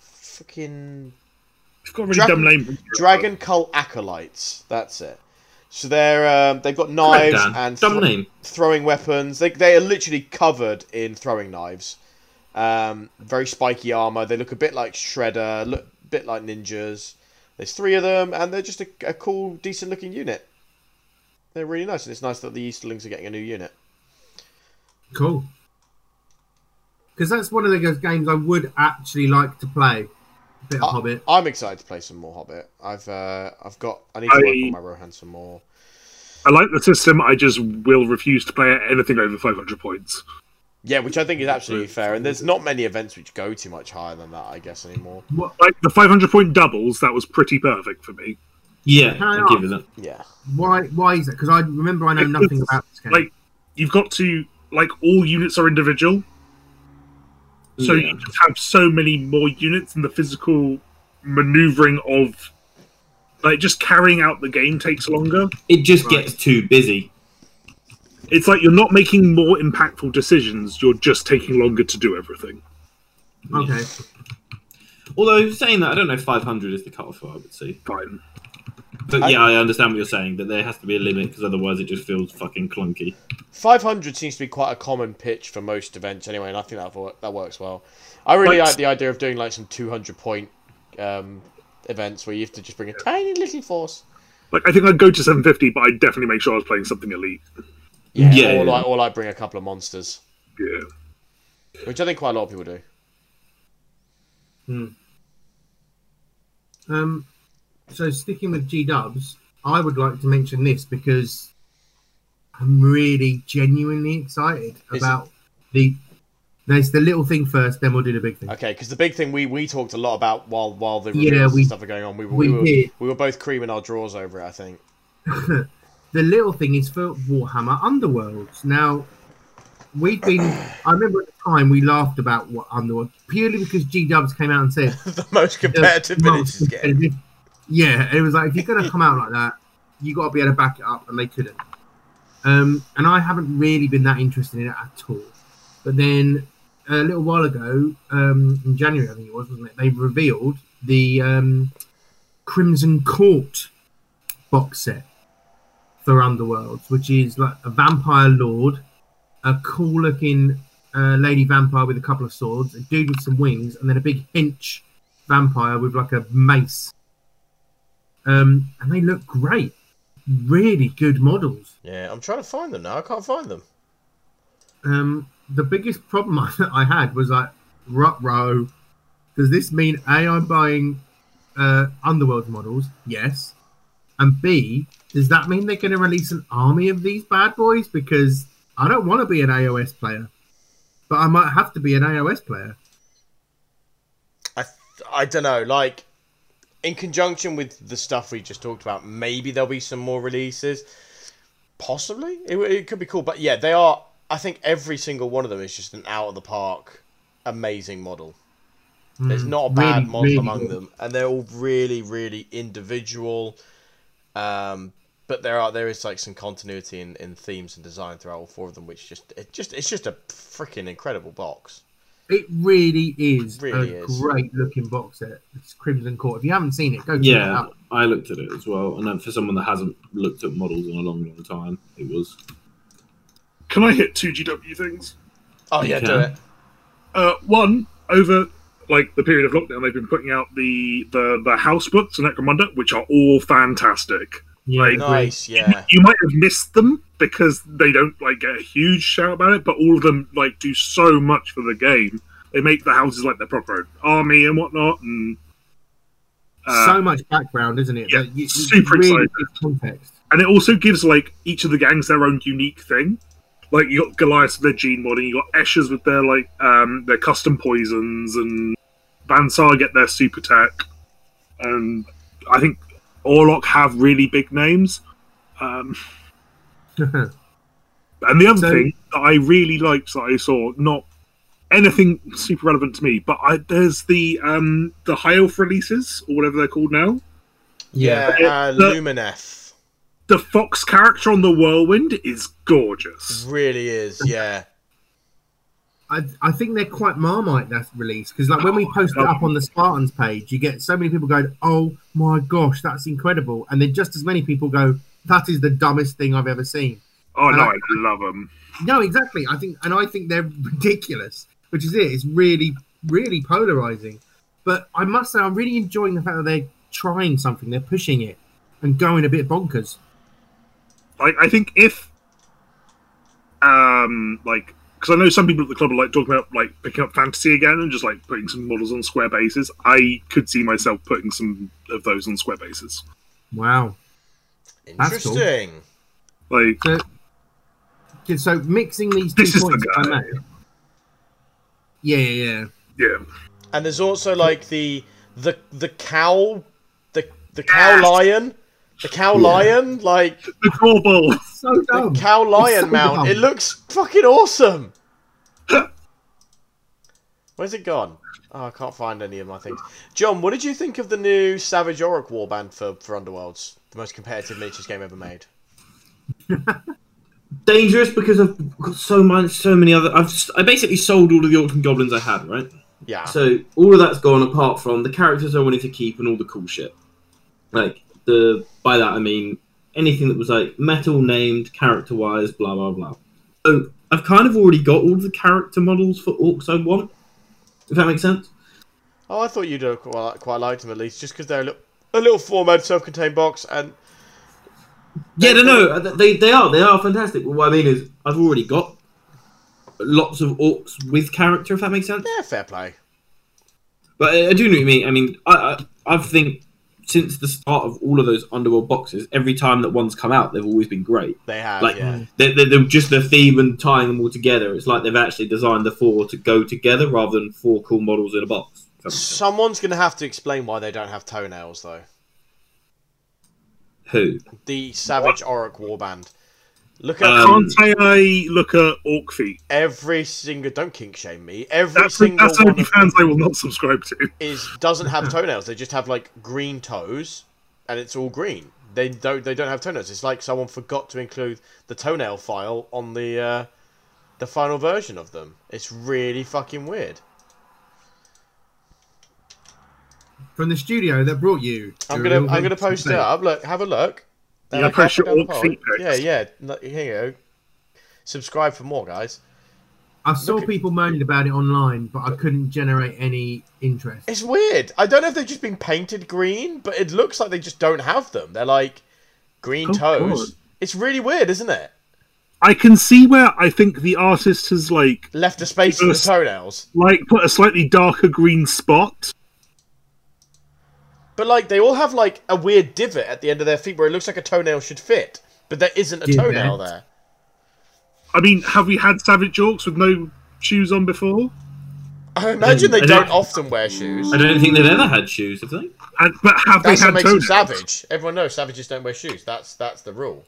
Fucking It's got a really Dragon- dumb name. Dragon Cult acolytes. That's it. So they're um, they've got knives and name. throwing weapons. They they are literally covered in throwing knives. Um, very spiky armor. They look a bit like Shredder, look a bit like ninjas. There's three of them, and they're just a, a cool, decent looking unit. They're really nice, and it's nice that the Easterlings are getting a new unit. Cool. Because that's one of the games I would actually like to play. A bit of Uh, Hobbit. I'm excited to play some more Hobbit. I've uh, I've got I need to work I- on my Rohan some more. I like the system. I just will refuse to play anything over 500 points. Yeah, which I think is absolutely fair. And there's not many events which go too much higher than that, I guess, anymore. What, Like the 500 point doubles, that was pretty perfect for me. Yeah, Can I I'll give it that. Yeah. why? Why is that? Because I remember I know Because, nothing about this game. Like you've got to like all units are individual, so Yeah. you just have so many more units, and the physical maneuvering of like just carrying out the game takes longer. It just Right. gets too busy. It's like you're not making more impactful decisions; you're just taking longer to do everything. okay. Although saying that, I don't know if 500 is the cutoff. I would say. Fine. But I- yeah, I understand what you're saying. That there has to be a limit because otherwise it just feels fucking clunky. 500 seems to be quite a common pitch for most events anyway, and I think that wo- that works well. I really Like- like the idea of doing like some 200 point um, events where you have to just bring a tiny little force. Like I think I'd go to 750, but I'd definitely make sure I was playing something elite. Yeah, Yeah, or like or like bring a couple of monsters, Yeah. which I think quite a lot of people do. Hmm. Um, so sticking with G Dubs, I would like to mention this because I'm really genuinely excited Is about the. There's the little thing first, then we'll do the big thing. Okay, because the big thing we, we talked a lot about while while the Yeah, we- and stuff are going on, we, were- we we, were did. we were both creaming our drawers over it. I think. The little thing is for Warhammer Underworlds. Now, we've been. I remember at the time we laughed about what Underworld purely because G Dubs came out and said the most competitive the most game. competitive. Yeah, it was like if you're gonna come out like that, you got to be able to back it up, and they couldn't. Um, and I haven't really been that interested in it at all. But then a little while ago, um, in January, I think it was, wasn't it? They revealed the um, Crimson Court box set for Underworlds, which is like a vampire lord, a cool looking uh, lady vampire with a couple of swords, a dude with some wings, and then a big hench vampire with like a mace. Um, and they look great. Really good models. Yeah, I'm trying to find them now. I can't find them. Um, the biggest problem I, I had was like, rut row. Does this mean A, I'm buying uh, Underworld models? Yes. And B, does that mean they're going to release an army of these bad boys? Because I don't want to be an AOS player, but I might have to be an AOS player. I I don't know. Like in conjunction with the stuff we just talked about, maybe there'll be some more releases. Possibly, it, it could be cool. But yeah, they are. I think every single one of them is just an out of the park, amazing model. There's Mm, not a bad really, model really among good. them, and they're all really, really individual. Um, but there are there is like some continuity in, in themes and design throughout all four of them, which just it just it's just a freaking incredible box. It really is Really a is. great looking box set. It's Crimson Court. If you haven't seen it, go check it Yeah, out. I looked at it as well, and then for someone that hasn't looked at models in a long, long time, it was. Can I hit two GW things? Oh yeah, You do it. Uh, one over like the period of lockdown, they've been putting out the the the house books and Necromunda, which are all fantastic. Yeah, Like. Nice, yeah. You might have missed them because they don't like get a huge shout about it, but all of them like do so much for the game. They make the houses like their proper army and whatnot, and uh, so much background, isn't it? yeah, you, super really excited. context. and it also gives like each of the gangs their own unique thing. Like you got Goliath with their gene modding, you got Eschers with their like um their custom poisons, and Van Saar get their super tech, and I think Orlok have really big names. Um, and the other So- thing that I really liked that I saw, not anything super relevant to me, but I, there's the um the high elf releases or whatever they're called now. Yeah, Yeah, uh, the- Lumineth The fox character on the whirlwind is gorgeous. really is. Yeah, I, I think they're quite marmite that release because like when we Oh, post it up on the Spartans page, you get so many people going, "Oh my gosh, that's incredible," and then just as many people go, "That is the dumbest thing I've ever seen." Oh no, Uh, I love them. No, exactly. I think, and I think they're ridiculous, which is it. It's really, really polarizing. But I must say, I'm really enjoying the fact that they're trying something. They're pushing it and going a bit bonkers. Like I think if, um, like because I know some people at the club are like talking about like picking up fantasy again and just like putting some models on square bases. I could see myself putting some of those on square bases. Wow. That's cool. interesting. Like So, okay, so mixing these two This is the points, I guy. Yeah, yeah, yeah. yeah, And there's also like the the the cow, the the cow Yes. lion, the cow lion, like the core ball. So the cow lion so mount. dumb. It looks fucking awesome. Where's it gone? Oh, I can't find any of my things. John, what did you think of the new Savage Orc warband for for Underworlds, the most competitive miniatures game ever made? dangerous because I've got so much, so many other. I've just, I basically sold all of the orcs and goblins I had, right? Yeah, So all of that's gone apart from the characters I wanted to keep and all the cool shit. Like the by that I mean anything that was like metal named character wise, blah blah blah. So I've kind of already got all the character models for orcs I want. If that makes sense. Oh, I thought you'd uh, quite, quite liked them at least, just because they're a little, a little formatted, self-contained box, and Yeah, no, no, they they are they are fantastic. But what I mean is, I've already got lots of orcs with character. If that makes sense. yeah, fair play. But I, I do know what you mean. I mean, I, I I think since the start of all of those underworld boxes, every time that one's come out, they've always been great. They have, Like yeah. they're, they're, just the theme and tying them all together. It's like they've actually designed the four to go together rather than four cool models in a box. If that makes sense. Someone's going to have to explain why they don't have toenails, though. Who? The Savage Orc Warband. Look at Um, Can't I look at Orc Feet? every single. Don't kink shame me. Every That's, single that's one only of fans I will not subscribe to. is doesn't have toenails. They just have like green toes, and it's all green. They don't. They don't have toenails. It's like someone forgot to include the toenail file on the uh, the final version of them. It's really fucking weird. From the studio that brought you. I'm gonna I'm gonna post it up. Look, have a look. Yeah, like post halfway your down orc feet pics. Yeah, yeah. No, Here you go. Subscribe for more, guys. I saw Look at- people moaning about it online, but I couldn't generate any interest. It's weird. I don't know if they've just been painted green, but it looks like they just don't have them. They're like green Oh, toes. God. It's really weird, isn't it? I can see where I think the artist has like Left a space for the toenails. like put a slightly darker green spot. But like they all have like a weird divot at the end of their feet where it looks like a toenail should fit, but there isn't a Divot? toenail there. I mean, have we had Savage Orcs with no shoes on before? I imagine they I don't don't- often wear shoes. I don't think they've ever had shoes, have they? And, but have That's they what had makes them savage. Everyone knows savages don't wear shoes. That's that's the rule.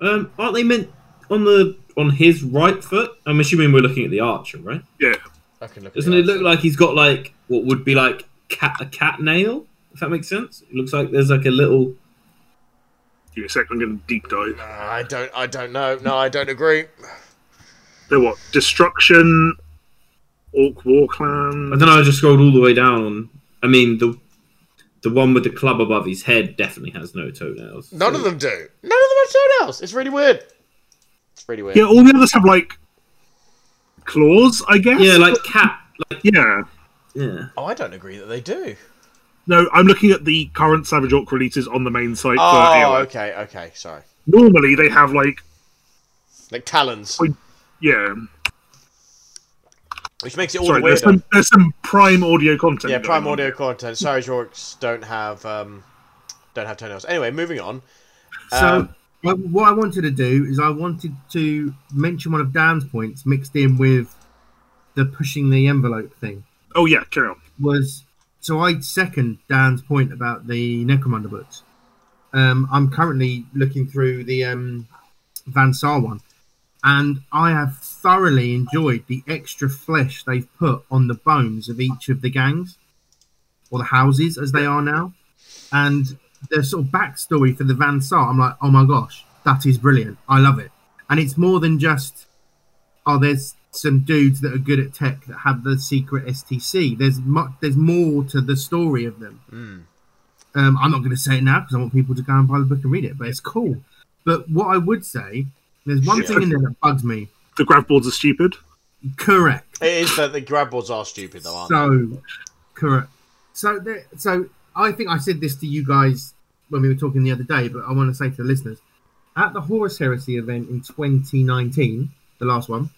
Um, aren't they meant on the on his right foot? I'm assuming we're looking at the archer, right? Yeah. I can look. Doesn't the it look like he's got like what would be like cat a cat nail? If that makes sense. It looks like there's like a little. Give me a sec. I'm going to deep dive. Uh, I don't. I don't know. No, I don't agree. They're what? Destruction. Orc War Clan. I don't know. I just scrolled all the way down. I mean the the one with the club above his head definitely has no toenails. None so- of them do. None of them have toenails. It's really weird. It's really weird. Yeah, all the others have like claws, I guess. Yeah, like cat. Like yeah. yeah. Oh, I don't agree that they do. No, I'm looking at the current Savage Orc releases on the main site. Oh, AOS. okay, okay. Sorry. Normally they have like Like talons, Wait. yeah. which makes it all Sorry, the there's some there's some prime audio content. Yeah, prime on. audio content. Savage orcs don't have um, don't have toenails. Anyway, moving on. So, What- what I wanted to do is I wanted to mention one of Dan's points mixed in with the pushing the envelope thing. Oh yeah, carry on. Was so I second Dan's point about the Necromunda books. Um, I'm currently looking through the um, Van Saar one, and I have thoroughly enjoyed the extra flesh they've put on the bones of each of the gangs, or the houses as they are now, and the sort of backstory for the Van Saar. I'm like, oh my gosh, that is brilliant. I love it, and it's more than just oh, there's some dudes that are good at tech that have the secret STC. There's much, there's more to the story of them. mm, Um, I'm not going to say it now because I want people to go and buy the book and read it, but it's cool. But what I would say, there's one Sure. thing in there that bugs me. The grav boards are stupid. Correct. it is that the grab boards are stupid though, aren't they? So, correct. So, there, so I think I said this to you guys when we were talking the other day, but I want to say to the listeners at the Horus Heresy event in 2019, the last one,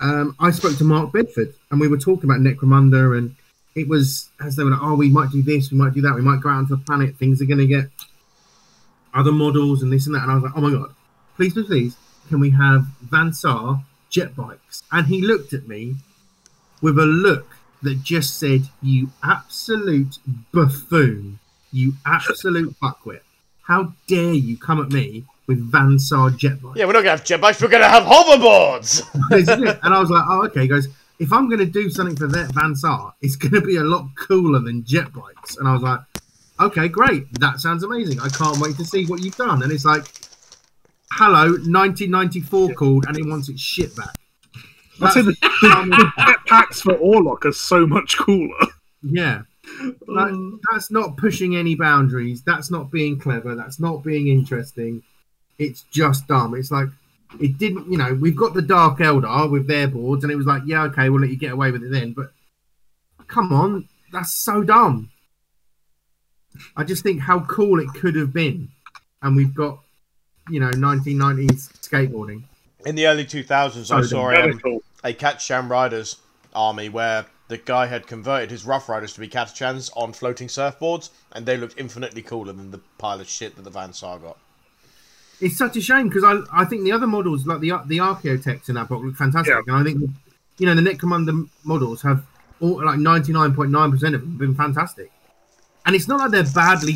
um, I spoke to Mark Bedford and we were talking about Necromunda, and it was as they were like, "Oh, we might do this, we might do that, we might go out onto the planet. Things are going to get other models and this and that." And I was like, "Oh my god, please, please, please, can we have Van Saar jet bikes?" And he looked at me with a look that just said, "You absolute buffoon! You absolute fuckwit! How dare you come at me with Van Saar jet bikes?" Yeah, we're not gonna have jet bikes. We're gonna have hoverboards. This is it. and I was like, "Oh, okay." He goes, "If I'm going to do something for that Van Saar, it's going to be a lot cooler than jet bikes." And I was like, "Okay, great. That sounds amazing. I can't wait to see what you've done." And it's like, "Hello, 1994 called, and it wants its shit back." I'd say the, the, the jetpacks for Orlok are so much cooler. Yeah. Like, that's not pushing any boundaries. That's not being clever. That's not being interesting. It's just dumb. It's like it didn't. You know, we've got the Dark Eldar with their boards, and it was like, yeah, okay, we'll let you get away with it then. But come on, that's so dumb. I just think how cool it could have been, and we've got, you know, 1990s skateboarding. In the early 2000s, I Oh, saw Very um, cool. A Catachan Riders army where the guy had converted his Rough Riders to be Catachans on floating surfboards, and they looked infinitely cooler than the pile of shit that the Van Saar got. It's such a shame because I I think the other models like the the Archaeotechs in that book look fantastic, Yeah. and I think you know the Necromunda models have all like 99.9 percent of them have been fantastic, and it's not like they're badly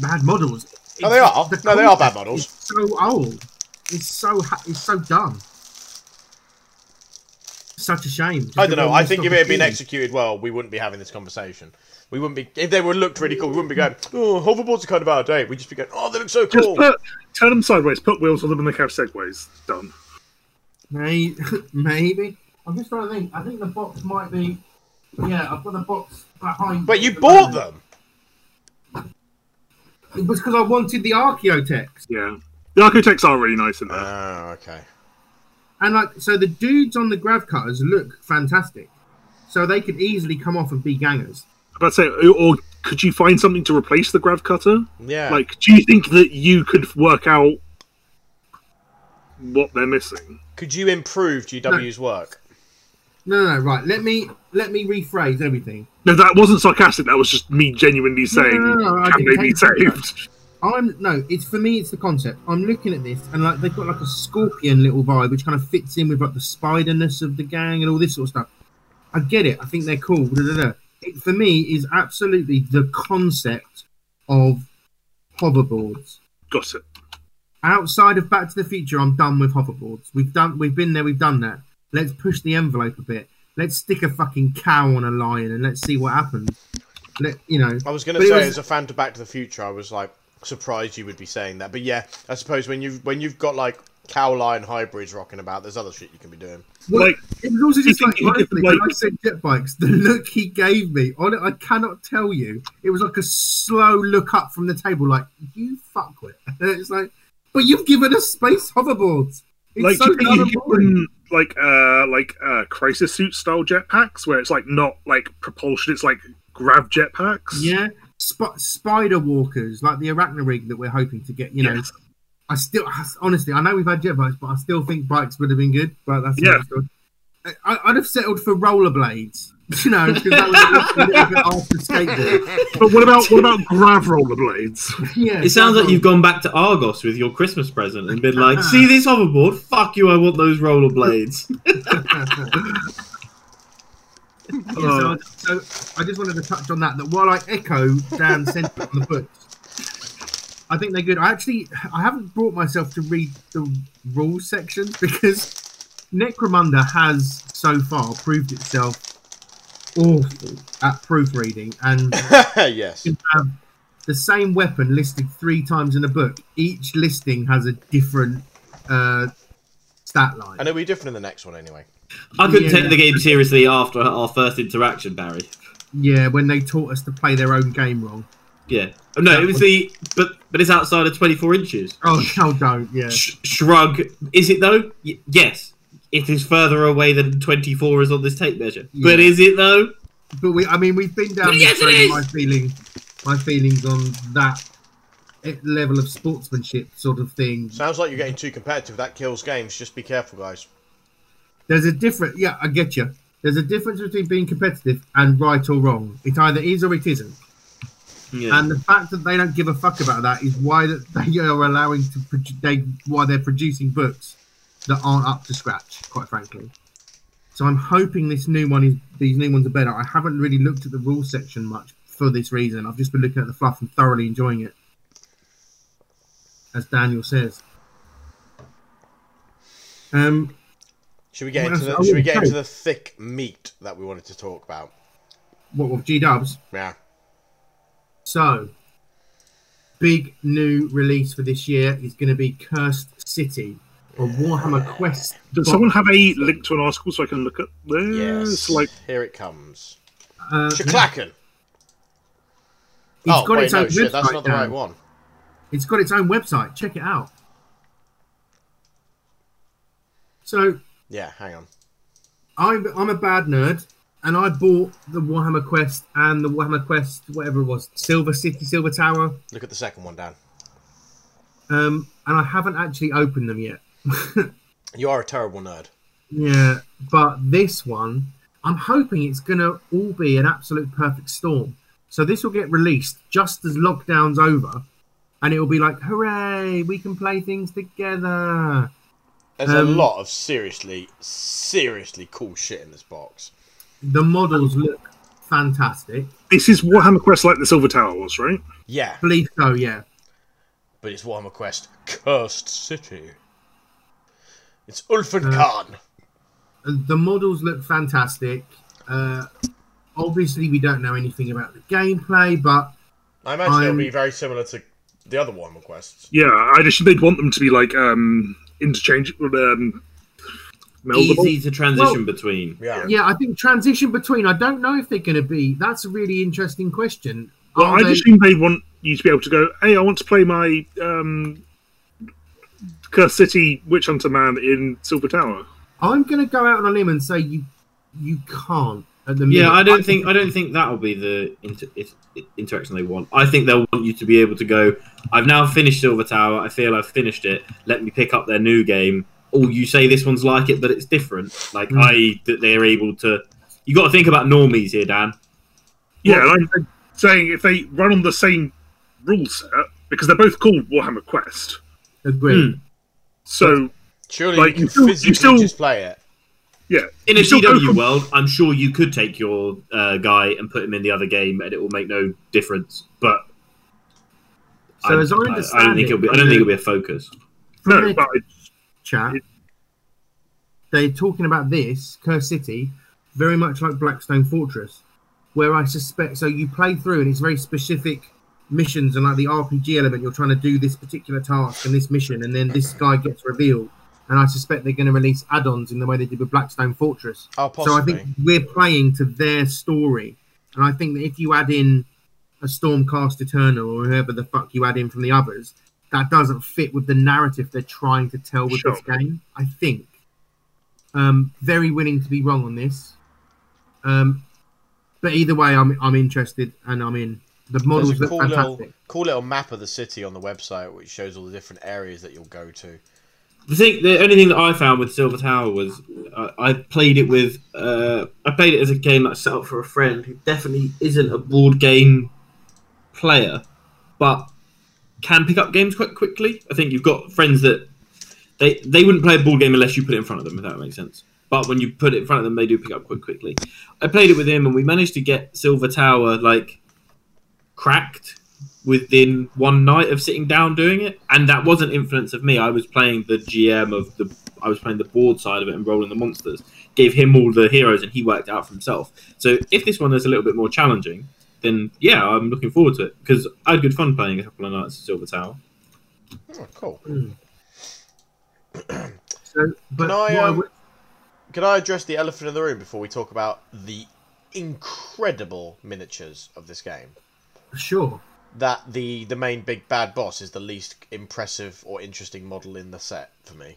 bad models. No, they are. the No, they are bad models. is so old. It's so it's so dumb. Such a shame. I don't know. I think if it had been executed well, we wouldn't be having this conversation. We wouldn't be if they were looked really cool. We wouldn't be going, "Oh, hoverboards are kind of out of date." We'd just be going, "Oh, they look so Just cool." put turn them sideways, put wheels on them, and they have segways. Done. Maybe, maybe. I'm just trying to think. I think the box might be. Yeah, I've got the box behind. But you the bought moment. them. It was because I wanted the Archaeotechs. Yeah. The architects are really nice in there. Oh, okay. And like, so the dudes on the grav cutters look fantastic. So they could easily come off and be gangers. But say, or could you find something to replace the grav cutter? Yeah. Like, do you think that you could work out what they're missing? Could you improve GW's work? No, no, no, right. Let me let me rephrase everything. No, that wasn't sarcastic. That was just me genuinely saying, no, no, I can didn't they be take that. saved? I'm no. It's for me. It's the concept. I'm looking at this, and like they've got like a scorpion little vibe, which kind of fits in with like the spiderness of the gang and all this sort of stuff. I get it. I think they're cool. Da, da, da. It, for me, is absolutely the concept of hoverboards. Got it. outside of Back to the Future, I'm done with hoverboards. We've done, we've been there, we've done that. Let's push the envelope a bit. Let's stick a fucking cow on a lion and let's see what happens. Let you know. I was going to say, was- as a fan to Back to the Future, I was like surprised you would be saying that. But yeah, I suppose when you've when you've got like cow lion hybrids rocking about, there's other shit you can be doing. Well, Like, it was also just like, you could, honestly, when I said jet bikes, the look he gave me on it, I cannot tell you. It was like a slow look up from the table, like you fuckwit. it's like, but you've given us space hoverboards. It's like, so you think dumb you and could boring. give them, like, uh, like uh, crisis suit style jetpacks, where it's like not like propulsion, it's like grav jetpacks. Yeah, Sp- spider walkers like the Arachni-rig that we're hoping to get. You know, Yes. I still honestly, I know we've had jet bikes, but I still think bikes would have been good. But that's Yeah. I, I'd have settled for rollerblades. You know, because that was a little bit after skateboard. But what about what about grav rollerblades? Yeah, It sounds like you've gone back to Argos with your Christmas present and been like, ah. "See this hoverboard? Fuck you! I want those rollerblades." Yeah, so, so I just wanted to touch on that. That while I echo Dan's sentiment on the books, I think they're good. I actually I haven't brought myself to read the rules section because Necromunda has so far proved itself awful at proofreading and yes. you have the same weapon listed three times in a book. Each listing has a different uh, stat line. And it'll be different in the next one anyway. I couldn't Yeah. take the game seriously after our first interaction, Barry. Yeah, when they taught us to play their own game wrong. Yeah. Oh, No, it was the but but it's outside of twenty four inches. Oh no, don't. Yeah. Sh- shrug. Is it though? Y- yes. It is further away than twenty four is on this tape measure. But is it though? But we, I mean, we've been down But yes, it road, my feeling, my feelings on that level of sportsmanship sort of thing. Sounds like you're getting too competitive. That kills games. Just be careful, guys. There's a different, yeah, I get you. There's a difference between being competitive and right or wrong. It either is or it isn't. Yeah. And the fact that they don't give a fuck about that is why that they are allowing to produ- they why they're producing books that aren't up to scratch, quite frankly. So I'm hoping this new one is these new ones are better. I haven't really looked at the rules section much for this reason. I've just been looking at the fluff and thoroughly enjoying it, as Daniel says. Um, Should we get into the? Should we get into the thick meat that we wanted to talk about? what with G Dubs? Yeah. So, big new release for this year is going to be Cursed City, a Warhammer Quest. Does someone have a link to an article so I can look at this? Yes. Like, Here it comes. Uh, Shaklacken. It's oh got wait, its no own shit, that's not the Dan. right one. It's got its own website. Check it out. So Yeah, hang on. I'm I'm a bad nerd, and I bought the Warhammer Quest and the Warhammer Quest, whatever it was, Silver City, Silver Tower, Look at the second one, Dan. um, and I haven't actually opened them yet. You are a terrible nerd. yeah, but this one, I'm hoping it's gonna all be an absolute perfect storm. So this will get released just as lockdown's over, and it will be like, hooray, we can play things together. There's a Um, lot of seriously, seriously cool shit in this box. The models look fantastic. This is Warhammer Quest like the Silver Tower was, right? Yeah, I believe so, yeah. but it's Warhammer Quest Cursed City. It's Ulfin Uh, Khan. the models look fantastic. Uh, obviously, we don't know anything about the gameplay, but I imagine it'll I'm- be very similar to the other Warhammer Quests. Yeah, I just they'd want them to be like um interchangeable, um, meldable. Easy to transition Well- between. Yeah. yeah, I think transition between. I don't know if they're going to be. That's a really interesting question. Well, Are I they- just think they want you to be able to go. Hey, I want to play my um, Cursed City Witch Hunter man in Silver Tower. I'm going to go out on a limb and say you you can't at the minute. Yeah, I don't think I don't think that'll be the inter- it- it- interaction they want. I think they'll want you to be able to go. I've now finished Silver Tower. I feel I've finished it. Let me pick up their new game. Oh, you say this one's like it, but it's different. Like Mm. I that they're able to. You got to think about normies here, Dan. Yeah, and I'm saying if they run on the same rule set because they're both called Warhammer Quest. agree. Hmm. So Surely Like, you you can still- you physically still- just play it. Yeah, In a you still GW from- world, I'm sure you could take your uh, guy and put him in the other game, and it will make no difference. But So as I I don't understand think it, it'll be. I don't think it'll be a focus. No, but I, chat, they're talking about this Curse City very much like Blackstone Fortress, where I suspect. So you play through, and it's very specific missions and like the RPG element. You're trying to do this particular task and this mission, and then this guy gets revealed. And I suspect they're going to release add-ons in the way they did with Blackstone Fortress. Oh, possibly. So I think we're playing to their story, and I think that if you add in a Stormcast Eternal or whoever the fuck you add in from the others, that doesn't fit with the narrative they're trying to tell with this game. I think. Um, very willing to be wrong on this, um, but either way, I'm I'm interested and I'm in. The There's models a cool fantastic. little, cool little map of the city on the website which shows all the different areas that you'll go to. The thing, the only thing that I found with Silver Tower was uh, I played it with. Uh, I played it as a game that I set up for a friend who definitely isn't a board game player, but can pick up games quite quickly. I think you've got friends that they they wouldn't play a board game unless you put it in front of them. If that makes sense. But when you put it in front of them, they do pick up quite quickly. I played it with him, and we managed to get Silver Tower like cracked within one night of sitting down doing it, and that wasn't influence of me. I was playing the GM of the, I was playing the board side of it and rolling the monsters. Gave him all the heroes, and he worked out for himself. So if this one is a little bit more challenging, then yeah, I'm looking forward to it because I had good fun playing a couple of nights at Silver Tower. Oh, cool. So, but Can I, what I um, would- Can I address the elephant in the room before we talk about the incredible miniatures of this game? sure. That the the main big bad boss is the least impressive or interesting model in the set for me.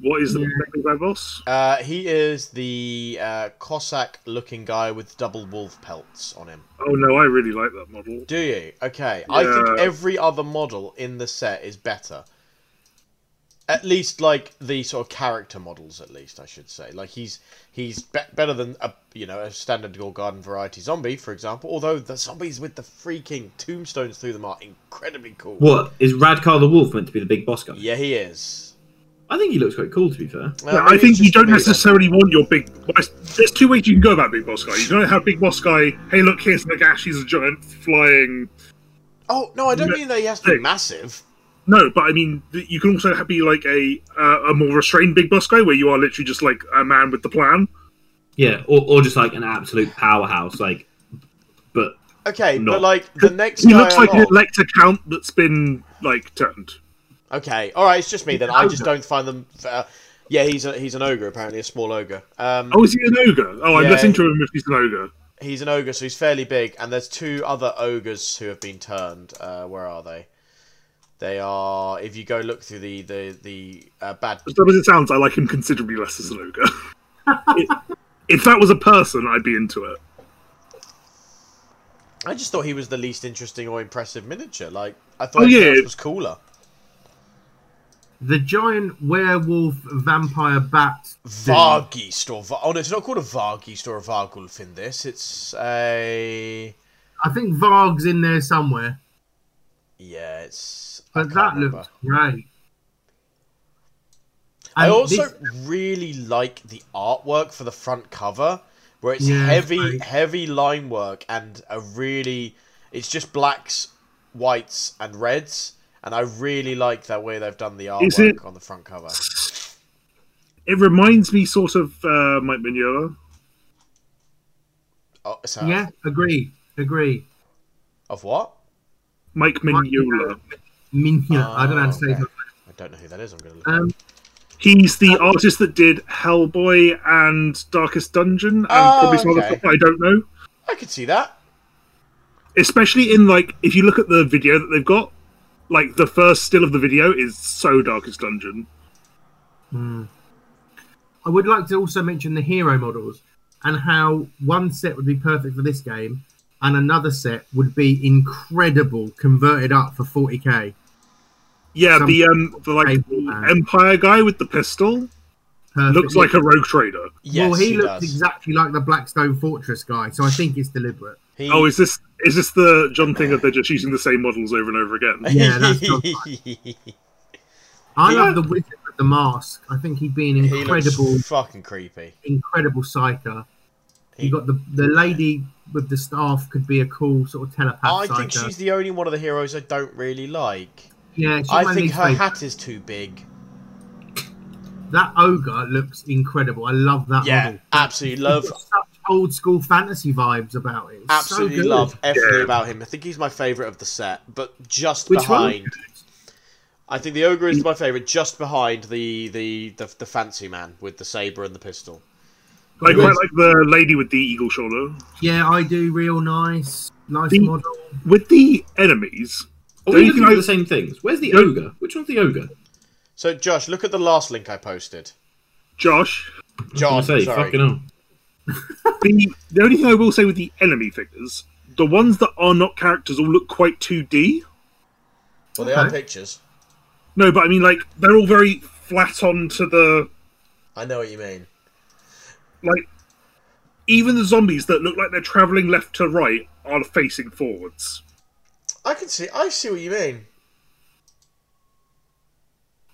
what is the Yeah. Big Bad Boss? Uh, he is the uh, Cossack-looking guy with double wolf pelts on him. Oh no, I really like that model. Do you? Okay. I think every other model in the set is better. At least, like the sort of character models, at least I should say. Like he's he's be- better than a you know a standard Gore Garden variety zombie, for example. Although the zombies with the freaking tombstones through them are incredibly cool. What is Radukar the Wolf meant to be the big boss guy? Yeah, he is. I think he looks quite cool. To be fair, Well, Yeah, I think you don't me, then. necessarily want your big. There's two ways you can go about Big Boss Guy. You don't have Big Boss Guy. Hey, look, here's Nagash. He's a giant flying. Oh no, I don't mean that he has to be massive. No, but I mean, you can also be like a uh, a more restrained Big Boss Guy, where you are literally just like a man with the plan. yeah, or, or just like an absolute powerhouse, like. But Okay, No. but like the next He guy looks like an along- Elector Count that's been like turned. Okay, all right, it's just me then. I just don't find them. Uh, yeah, he's a, he's an ogre apparently, a small ogre. Um, Oh, is he an ogre? Oh, I'm Yeah. less into him if he's an ogre. He's an ogre, so he's fairly big. And there's two other ogres who have been turned. Uh, where are they? They are. If you go look through the the the uh, bad. As dumb as it sounds, I like him considerably less as an ogre. It- if that was a person, I'd be into it. I just thought he was the least interesting or impressive miniature. Like I thought Oh, yeah. was cooler. The giant werewolf vampire bat. dude. Vargeist or Va- oh no, it's not called a Vargeist or a Vargulf in this. It's a I think Varg's in there somewhere, yeah. It's I but that remember. looks great. I also this- really like the artwork for the front cover, where it's Yeah, heavy, great. heavy line work and a really, it's just blacks, whites, and reds, and I really like that way they've done the Is artwork it- on the front cover. It reminds me sort of uh, Mike Mignola. Oh, so yeah, agree, agree. Of what? Mike Mignola. Minya. I don't know how to say it. okay. I don't know who that is. I'm gonna look. Um, He's the artist that did Hellboy and Darkest Dungeon, and Oh, probably some other stuff I don't know. I could see that. Especially in like, if you look at the video that they've got, like the first still of the video is so Darkest Dungeon. Hmm. I would like to also mention the hero models and how one set would be perfect for this game and another set would be incredible converted up for 40k. Yeah, Some- the um, the like the. Empire guy with the pistol Perfect. looks like a rogue trader. Yes, well, he, he, looks does. exactly like the Blackstone Fortress guy, so I think it's deliberate. He- Oh, is this is this the John thing that they're just using the same models over and over again? Yeah, that's not I He- love the wizard with the mask. I think he'd be an he incredible, looks fucking creepy. incredible psyker. He- You got the the lady with the staff could be a cool sort of telepath. I think psyker. she's the only one of the heroes I don't really like. Yeah. I think her favourite. hat is too big. That ogre looks incredible. I love that Yeah, model. absolutely love, It's such old school fantasy vibes about it. It's absolutely so love everything Yeah. about him. I think he's my favourite of the set, but just Which one? behind. I think the ogre is my favourite, just behind the the the, the fancy man with the saber and the pistol. I Yes. quite like the lady with the eagle shoulder. Yeah, I do. Real nice, nice The- model. With the enemies, Are we you looking think at the same things? Where's the ogre? Which one's the ogre? So, Josh, look at the last link I posted. Josh. John, I say, sorry. fucking hell. The the only thing I will say with the enemy figures, the ones that are not characters all look quite 2D. Well, they are Okay. pictures. No, but I mean like they're all very flat onto the I know what you mean. like even the zombies that look like they're traveling left to right are facing forwards. I can see. I see what you mean.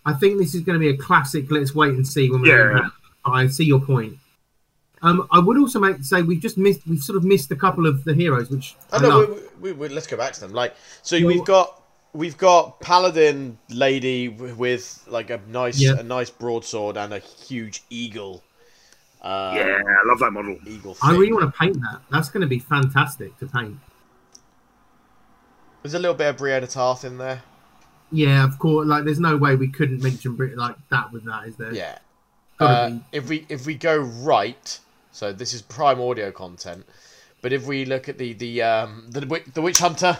I think this is going to be a classic. Let's wait and see when we. Yeah. I see your point. Um, I would also make say we've just missed. We've sort of missed a couple of the heroes, which I, I know. love. We, we, we, let's go back to them. Like, so Well- we've got we've got paladin lady with like a nice Yeah. a nice broadsword and a huge eagle. Uh, Yeah, I love that model. Eagle. I really want to paint that. That's going to be fantastic to paint. There's a little bit of Brianna Tarth in there. Yeah, of course. Like, there's no way we couldn't mention Brit like that with that, is there? Yeah. Uh, if we if we go right, so this is prime audio content. But if we look at the the um the the witch hunter,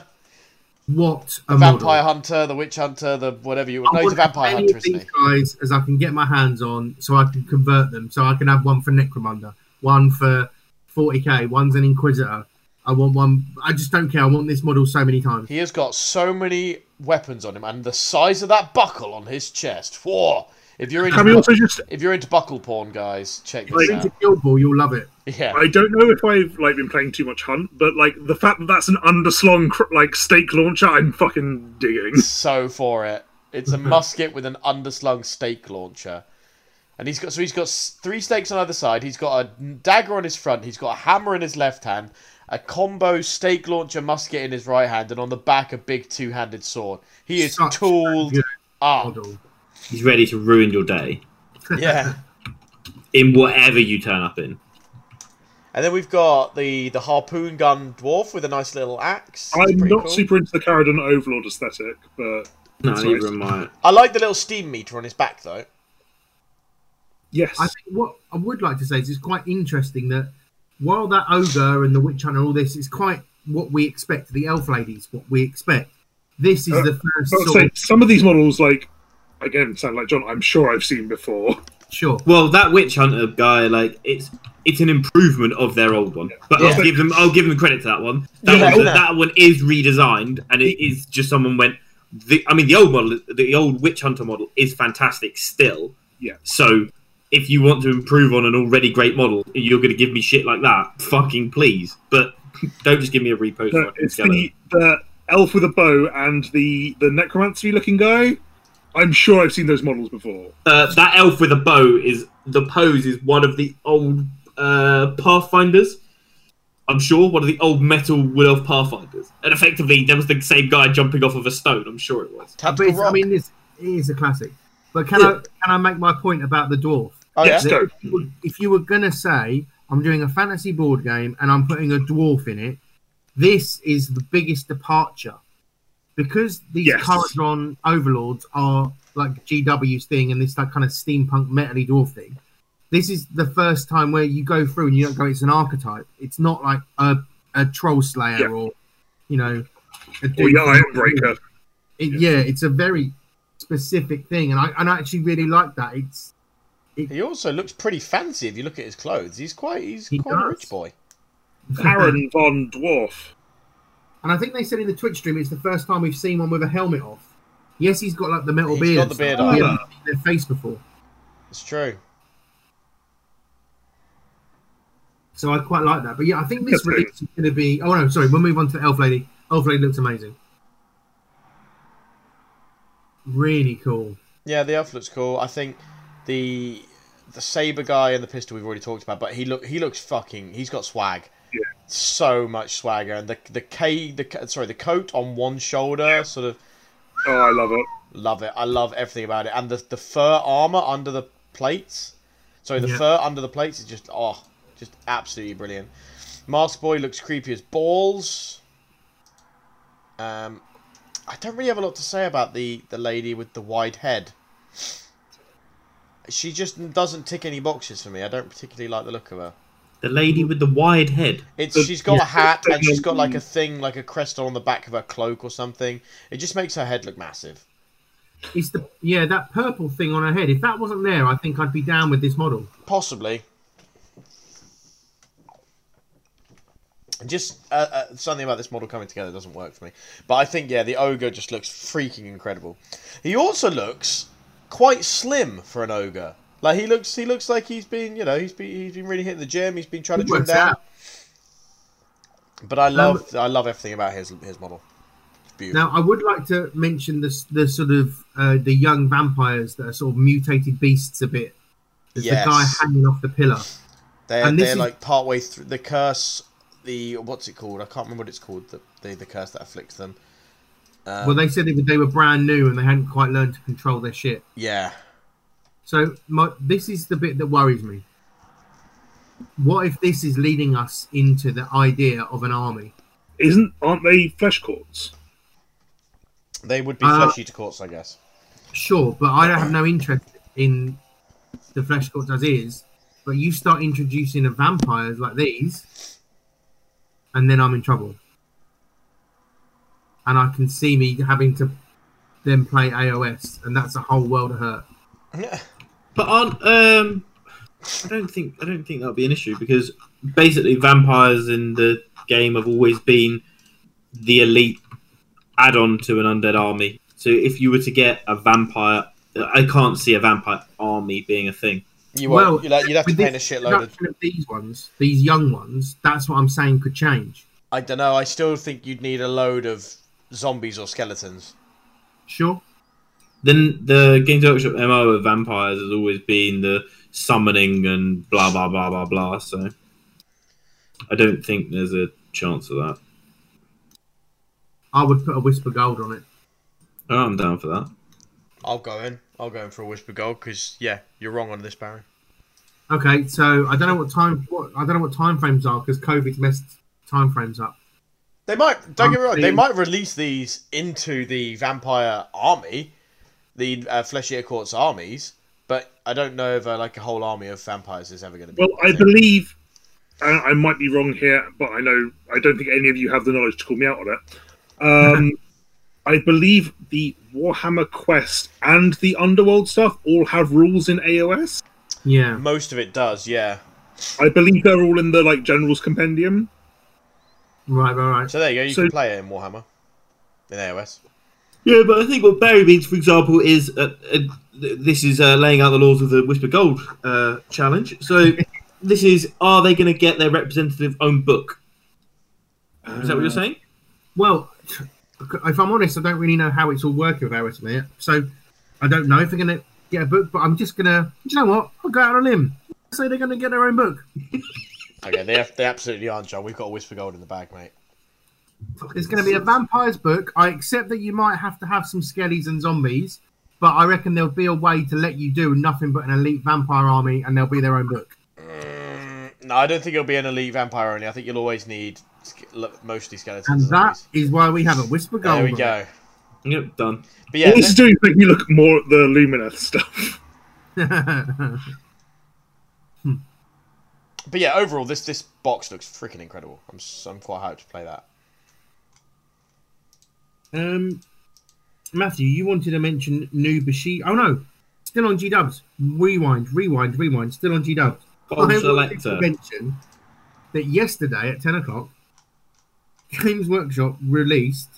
What a the model. vampire hunter, the witch hunter, the whatever you I no, he's a want vampire hunter, of isn't these guys as I can get my hands on, so I can convert them. So I can have one for Necromunda, one for 40k, one's an Inquisitor. I want one. I just don't care. I want this model so many times. He has got so many weapons on him, and the size of that buckle on his chest. Whoa! If you're into Can we also just if you're into buckle porn, guys, check If this you're out. into Guild Ball, you'll love it. Yeah, I don't know if I've like been playing too much Hunt, but like the fact that that's an underslung cr- like stake launcher, I'm fucking digging. so for it. It's a musket with an underslung stake launcher. And he's got so he's got three stakes on either side. He's got a dagger on his front. He's got a hammer in his left hand, a combo stake launcher musket in his right hand, and on the back a big two-handed sword. He is Such a tooled up. He's ready to ruin your day Yeah. in whatever you turn up in. And then we've got the the harpoon gun dwarf with a nice little axe. It's I'm not cool. super into the Kharadron Overlord aesthetic, but No, That's neither am I. I like the little steam meter on his back though. yes, I think what I would like to say is it's quite interesting that while that ogre and the witch hunter, all this is quite what we expect. The elf ladies, what we expect. This is Uh, the first sort say of, some of these models, like again, sound like John. I'm sure I've seen before. sure. Well, that witch hunter guy, like it's it's an improvement of their old one. But Yeah. I'll give them I'll give them credit to that one. That Yeah. one that one is redesigned, and it is just someone went. The, I mean, the old model, the old witch hunter model, is fantastic still. Yeah. So if you want to improve on an already great model, you're going to give me shit like that, fucking please. But don't just give me a repost. No, it's the, the elf with a bow and the the necromancy looking guy. I'm sure I've seen those models before. Uh, that elf with a bow is the pose is one of the old uh, Pathfinders. I'm sure one of the old metal wood elf Pathfinders, and effectively there was the same guy jumping off of a stone. I'm sure it was. But Tactical it's, I mean, it's, it is a classic. But can I can I make my point about the dwarf? Oh yes, yeah. go. If you were- If you were gonna say I'm doing a fantasy board game and I'm putting a dwarf in it, this is the biggest departure because these Yes. Kharadron overlords are like GW's thing and this like kind of steampunk metally dwarf thing. This is the first time where you go through and you don't go. It's an archetype. It's not like a a troll slayer Yeah. or you know. A Or dude your Iron Breaker. It, yeah, it's a very specific thing, and I and I actually really like that. It's He also looks pretty fancy if you look at his clothes. He's quite he's He quite a rich boy. Baron von Dwarf. And I think they said in the Twitch stream it's the first time we've seen one with a helmet off. Yes, he's got like the metal He's beard. got and the beard on. we haven't seen their face before, It's true. so I quite like that. But yeah, I think this Interesting. release is going to be. Oh no, sorry, we'll move on to the Elf Lady. Elf Lady looks amazing. Really cool. Yeah, the elf looks cool. I think the the saber guy and the pistol we've already talked about, but he look he looks fucking. He's got swag. Yeah. So much swagger, and the the K the sorry the coat on one shoulder, sort of Oh, I love it. love it. I love everything about it, and the the fur armor under the plates. Sorry, the Yeah. fur under the plates is just oh, just absolutely brilliant. Mask Boy looks creepy as balls. Um, I don't really have a lot to say about the the lady with the wide head. She just doesn't tick any boxes for me. I don't particularly like the look of her. The lady with the wide head. It's The- she's got yeah. a hat and she's got like a thing, like a crest on the back of her cloak or something. It just makes her head look massive. It's the yeah that purple thing on her head. If that wasn't there, I think I'd be down with this model. Possibly. Just uh, uh, something about this model coming together doesn't work for me. But I think, yeah, the ogre just looks freaking incredible. He also looks quite slim for an ogre. Like he looks, he looks like he's been, you know, he's been, he's been really hitting the gym. He's been trying to trim down. out. But I love, I love everything about his his model. Now, I would like to mention this the sort of uh, the young vampires that are sort of mutated beasts a bit. There's Yes. the guy hanging off the pillar. They're, And they're is- like part way through the curse. The what's it called? I can't remember what it's called. The the, the curse that afflicts them. Um, well, they said they were, they were brand new and they hadn't quite learned to control their shit. yeah, So my, this is the bit that worries me. What if this is leading us into the idea of an army? Isn't aren't they flesh courts? they would be Uh, flesh eater courts, I guess. Sure, but I don't have no interest in the flesh courts as is. But you start introducing the vampires like these, and then I'm in trouble. And I can see me having to then play AOS, and that's a whole world of hurt. Yeah. But aren't um I don't think I don't think that'll be an issue because basically vampires in the game have always been the elite add-on to an undead army. So if you were to get a vampire, I can't see a vampire army being a thing. You Well, won't. You'd, have- you'd have to With paint a shitload of. of these ones, these young ones, that's what I'm saying could change. I don't know. I still think you'd need a load of zombies or skeletons. Sure. Then the Games Workshop MO of vampires has always been the summoning and blah blah blah blah blah. So I don't think there's a chance of that. I would put a whisper gold on it. Oh, I'm down for that. I'll go in. I'll go in for a whisper gold because yeah, you're wrong on this, Barry. Okay, so I don't know what time what I don't know what time frames are because COVID's messed time frames up. They might. Don't get me wrong. They might release these into the vampire army, the uh, flesh eater courts armies. But I don't know if uh, like a whole army of vampires is ever going to be. Well, a I thing. believe and I might be wrong here, but I know I don't think any of you have the knowledge to call me out on it. Um, I believe the Warhammer Quest and the Underworld stuff all have rules in AOS. Yeah. Most of it does, yeah. I believe they're all in the like General's Compendium. Right, right, right. So there you go. You So- can play it in Warhammer in AOS. Yeah, but I think what Barry means, for example, is uh, uh, this is uh, laying out the laws of the Whisper Gold uh, challenge. So this is: are they going to get their representative own book? Is that what you're saying? Well, if I'm honest, I don't really know how it's all working with Aerosmith. So I don't know if they're going to get a book, but I'm just going to, you know what? I'll go out on a limb. Say they're going to get their own book. Okay, they they absolutely aren't, John. We've got a Whisper Gold in the bag, mate. It's going to be a vampires book. I accept that you might have to have some skellies and zombies, but I reckon there'll be a way to let you do nothing but an elite vampire army, and they'll be their own book. Mm, no, I don't think it'll be an elite vampire only. I think you'll always need mostly skeletons. And and that zombies. is why we have a whisper gold. There we go. Yep, done. But yeah, All this is doing is making me look more at the Lumineth stuff. but yeah, overall, this this box looks freaking incredible. I'm s- I'm quite hyped to play that. um, Matthew, you wanted to mention new Bashi. Oh no, still on G Dubs. Rewind, rewind, rewind. Still on G Dubs. Bomb I wanted to selector. mention that yesterday at ten o'clock, Games Workshop released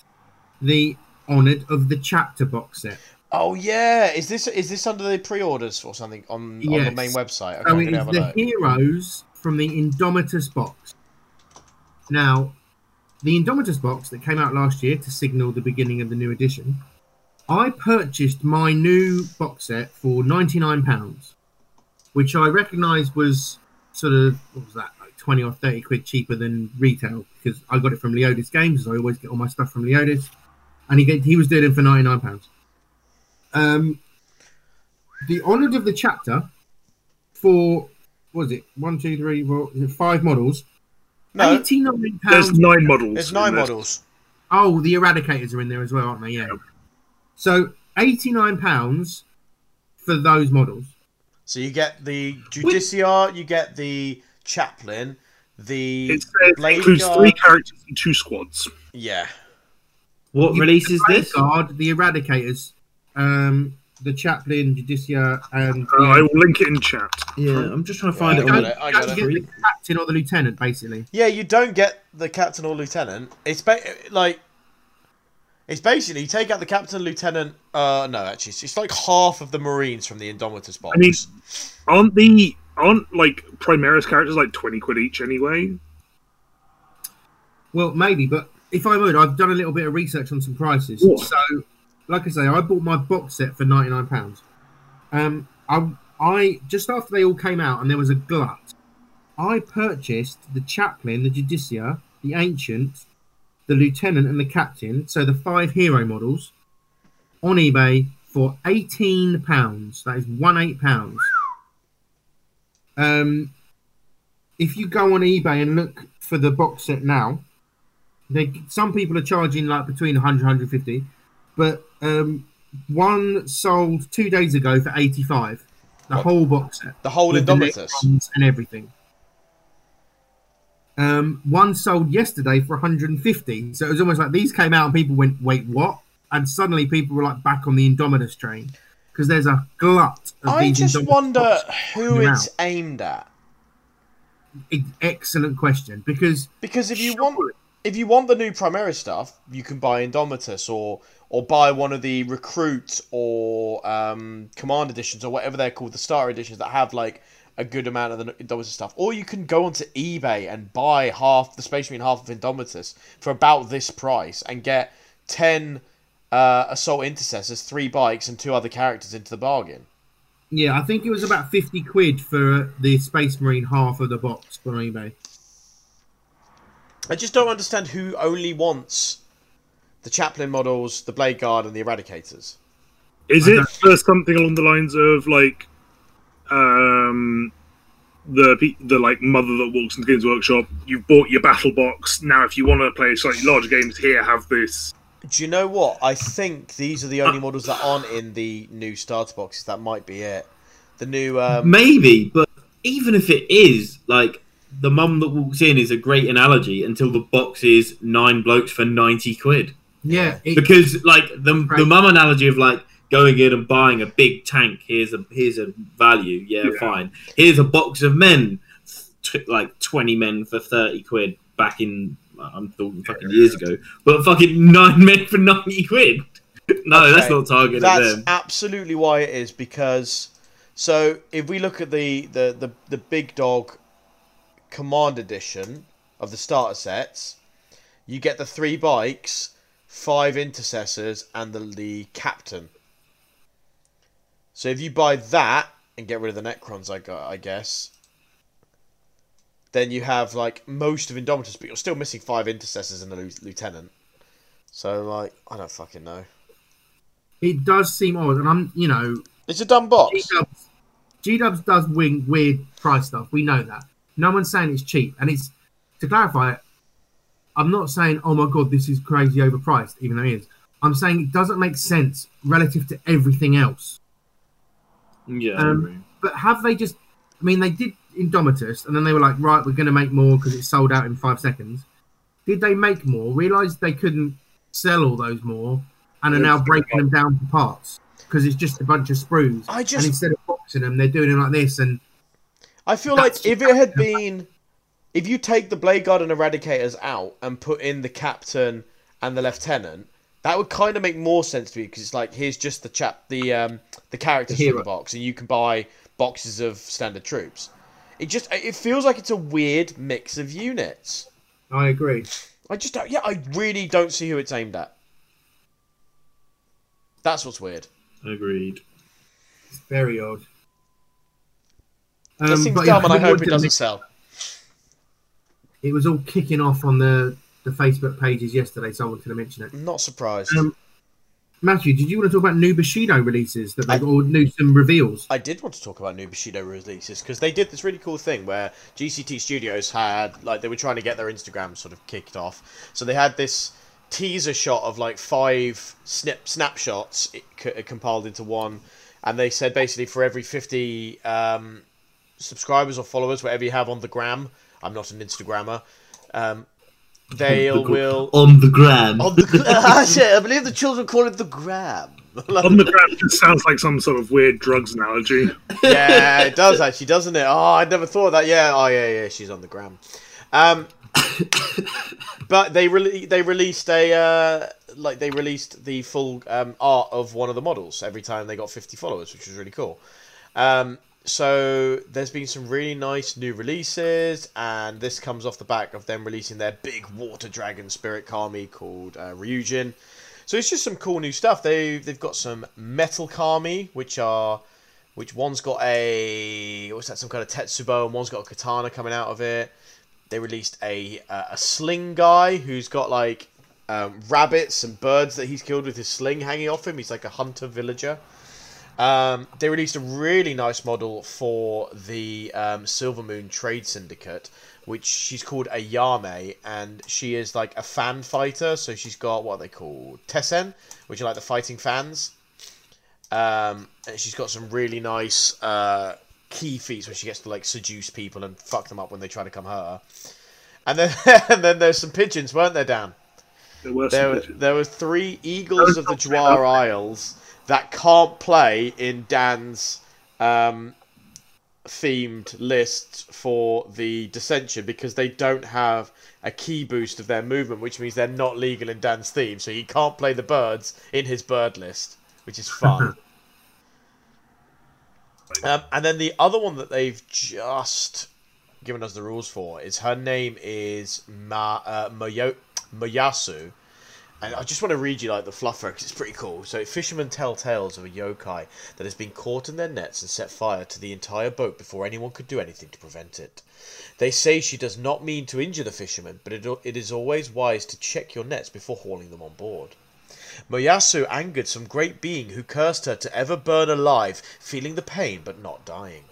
the Honoured of the Chapter box set. Oh yeah, is this is this under the pre-orders or something on, on the main website? Okay, So I'm it gonna is have a the look. heroes from the Indomitus box. Now, the Indomitus box that came out last year to signal the beginning of the new edition, I purchased my new box set for £99, which I recognised was sort of, what was that, like 20 or 30 quid cheaper than retail because I got it from Leodis Games, as I always get all my stuff from Leodis. And he, he was doing it for £99. Um, the Honoured of the Chapter for was it one, two, three, four, is it five models? No, Eighty nine There's nine models. there's in nine this. models. Oh, the Eradicators are in there as well, aren't they? Yeah. So eighty nine pounds for those models. So you get the Judiciar, you get the Chaplain, the It says Blade includes Guard. three characters and two squads. Yeah, What You- release is this? Guard, the Eradicators, um, the Chaplain, Judiciar, and Uh, I will link it in chat. Yeah, I'm just trying to find Yeah, it. I on got it, I got don't it. get the captain or the lieutenant, basically. yeah. You don't get the captain or lieutenant. It's ba- like it's basically you take out the captain, lieutenant. Uh, no, actually, it's, it's like half of the Marines from the Indomitus box. I mean- Aren't the aren't like Primaris characters like twenty quid each anyway? Well, maybe, but if I would, I've done a little bit of research on some prices. What? So, like I say, I bought my box set for ninety nine pounds. Um, I, I just after they all came out and there was a glut, I purchased the chaplain, the judiciar, the ancient, the lieutenant, and the captain. So the five hero models on eBay for eighteen pounds. That is one eight pounds. Um, if you go on eBay and look for the box set now, they some people are charging like between 100 150 but um one sold two days ago for 85 the What? whole box set the whole Indomitus. And everything um one sold yesterday for 150 so it was almost like these came out and people went wait what and suddenly people were like back on the indomitus train because there's a glut of I these just Indomitus wonder who it's out. aimed at. E- excellent question because Because if you Surely. want if you want the new Primaris stuff, you can buy Indomitus or or buy one of the recruit or um, command editions or whatever they're called, the starter editions that have like a good amount of the Indomitus stuff. Or you can go onto eBay and buy half the Space Marine half of Indomitus for about this price and get ten uh, assault intercessors, three bikes, and two other characters into the bargain. Yeah, I think it was about 50 quid for the Space Marine half of the box on eBay. I just don't understand who only wants the Chaplain models, the Blade Guard, and the Eradicators. Is it don't- for something along the lines of like um the the like mother that walks into Games Workshop? You've bought your battle box. Now, if you want to play slightly larger games, here have this. Do you know what? I think these are the only models that aren't in the new starter boxes. That might be it. The new um, Maybe, but even if it is, like the mum that walks in is a great analogy until the box is nine blokes for ninety quid. Yeah, it, Because like the Right. the mum analogy of like going in and buying a big tank. Here's a here's a value. Yeah, Yeah. fine. Here's a box of men, t- like twenty men for thirty quid back in. I'm talking fucking years ago, but fucking nine men for ninety quid. No, that's not targeted. That's them. absolutely why it is because so if we look at the the the, the big dog command edition of the starter sets, you get the three bikes, five intercessors, and the the captain. So if you buy that and get rid of the Necrons, I got, I guess, then you have like most of Indomitus, but you're still missing five intercessors and a lieutenant. So like, I don't fucking know. it does seem odd, and I'm you know It's a dumb box. G Dubs, G Dubs does wing weird price stuff. We know that. No one's saying it's cheap, and it's to clarify. I'm not saying, oh my god, this is crazy overpriced, even though it is. I'm saying it doesn't make sense relative to everything else. Yeah, Um. But have they just? I mean, they did Indomitus, and then they were like, right, we're going to make more because it sold out in five seconds. Did they make more? Realized they couldn't sell all those more, and are now breaking them down for parts because it's just a bunch of sprues. I and just instead of boxing them, they're doing it like this, and I feel like if it had been, if you take the Blade Guard and Eradicators out and put in the Captain and the Lieutenant, that would kind of make more sense to me because it's like here's just the chap, the um, the characters The from the box, and you can buy boxes of standard troops. It just it feels like it's a weird mix of units. I agree. I just don't, yeah, I really don't see who it's aimed at. That's what's weird. Agreed. It's very odd. That Um, seems but yeah, dumb, and I hope it doesn't make- sell. It was all kicking off on the the Facebook pages yesterday, so I wanted to mention it. Not surprised. Um, Matthew, did you want to talk about new Bushido releases that they've or new some reveals? I did want to talk about new Bushido releases because they did this really cool thing where GCT Studios had like they were trying to get their Instagram sort of kicked off, so they had this teaser shot of like five snip snapshots it, c- compiled into one, and they said basically for every fifty um, subscribers or followers, whatever you have on the gram, I'm not an Instagrammer, um, they On the will. on the gram. On the, gra- I believe the children call it the gram. On the gram just sounds like some sort of weird drugs analogy. yeah, it does actually, doesn't it? Oh, I'd never thought of that. Yeah, oh yeah, yeah, she's on the gram. Um, but they rele- they released a uh, like they released the full um, art of one of the models every time they got fifty followers, which was really cool. Um, so there's been some really nice new releases, and this comes off the back of them releasing their big water dragon spirit kami called uh, Ryujin. So it's just some cool new stuff. They they've got some metal kami, which are which one's got a what's that some kind of tetsubo, and one's got a katana coming out of it. They released a uh, a sling guy who's got like um, rabbits and birds that he's killed with his sling hanging off him. He's like a hunter villager. Um, they released a really nice model for the um, Silver Moon Trade Syndicate, which she's called a Yame, and she is like a fan fighter. So she's got what are they call Tessen, which are like the fighting fans. Um, and she's got some really nice uh, key feats where she gets to like seduce people and fuck them up when they try to come her. And then and then there's some pigeons, weren't there, Dan? There were There, some were- there was three eagles of the Jawar Isles that can't play in Dan's um, themed list for the Dissension because they don't have a key boost of their movement, which means they're not legal in Dan's theme, so he can't play the birds in his bird list, which is fun. um, and then the other one that they've just given us the rules for is her name is Ma uh, Moyo- Moyasu. And I just want to read you like the fluffer because it's pretty cool. So fishermen tell tales of a yokai that has been caught in their nets and set fire to the entire boat before anyone could do anything to prevent it. They say she does not mean to injure the fishermen, but it, it is always wise to check your nets before hauling them on board. Moyasu angered some great being who cursed her to ever burn alive, feeling the pain but not dying.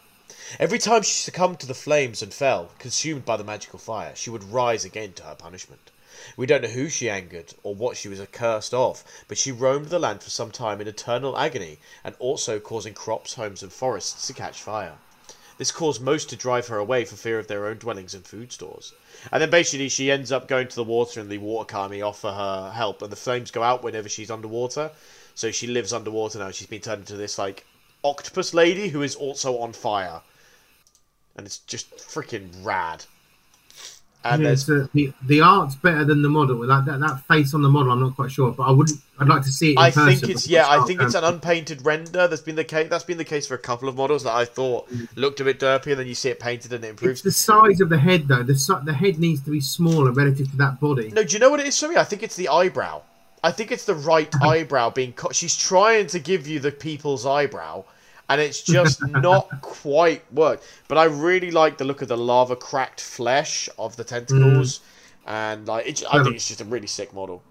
Every time she succumbed to the flames and fell, consumed by the magical fire, she would rise again to her punishment. We don't know who she angered or what she was accursed of, but she roamed the land for some time in eternal agony and also causing crops, homes, and forests to catch fire. This caused most to drive her away for fear of their own dwellings and food stores. And then basically she ends up going to the water and the water kami offer her help and the flames go out whenever she's underwater. So she lives underwater now. She's been turned into this like octopus lady who is also on fire. And it's just freaking rad. And Yeah, so the the art's better than the model. Like that, that face on the model, I'm not quite sure, but I wouldn't. I'd like to see it. In I person think it's yeah. I think it's an unpainted render. That's been the case. That's been the case for a couple of models that I thought mm. looked a bit derpy, and then you see it painted and it It's improves. the size of the head, though. The the head needs to be smaller relative to that body. No, do you know what it is, Sorry, I think it's the eyebrow. I think it's the right eyebrow being cut. She's trying to give you the people's eyebrow, and it's just not quite worked. But I really like the look of the lava cracked flesh of the tentacles, and like it's, I think it's just a really sick model.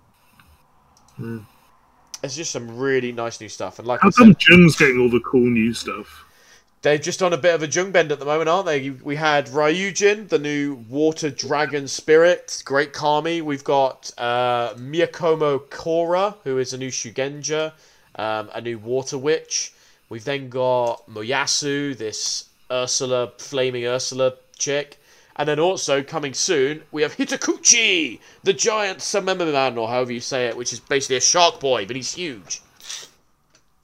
Mm. It's just some really nice new stuff, and like How I said, Jung's getting all the cool new stuff? They're just on a bit of a jung bend at the moment, aren't they? We had Ryujin, the new water dragon spirit, great Kami. We've got uh, Miyakomo Kora, who is a new Shugenja, um, a new water witch. We've then got Moyasu, this Ursula, flaming Ursula chick. And then also coming soon, we have Hitakuchi, the giant Samemaman, or however you say it, which is basically a shark boy, but he's huge.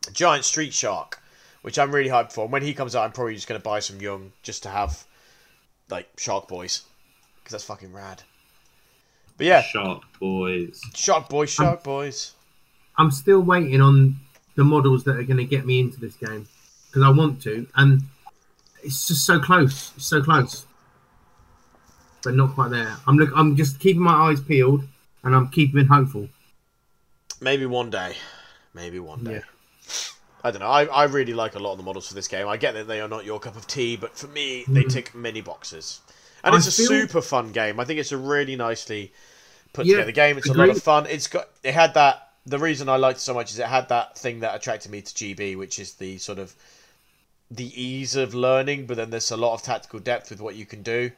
A Giant street shark which I'm really hyped for. And when he comes out, I'm probably just going to buy some Jung just to have, like, Shark Boys. Because that's fucking rad. But yeah, Shark boys. Shark Boys, Shark Boys. I'm still waiting on the models that are going to get me into this game because I want to, and it's just so close, it's so close, but not quite there. I'm look, I'm just keeping my eyes peeled, and I'm keeping hopeful. Maybe one day. Maybe one day. Yeah. I don't know. I, I really like a lot of the models for this game. I get that they are not your cup of tea, but for me, they Mhm. tick many boxes. And I it's a feel- super fun game. I think it's a really nicely put Yeah, together game. It's a lot of fun. It's got it had that. The reason I liked it so much is it had that thing that attracted me to GB, which is the sort of the ease of learning, but then there's a lot of tactical depth with what you can do.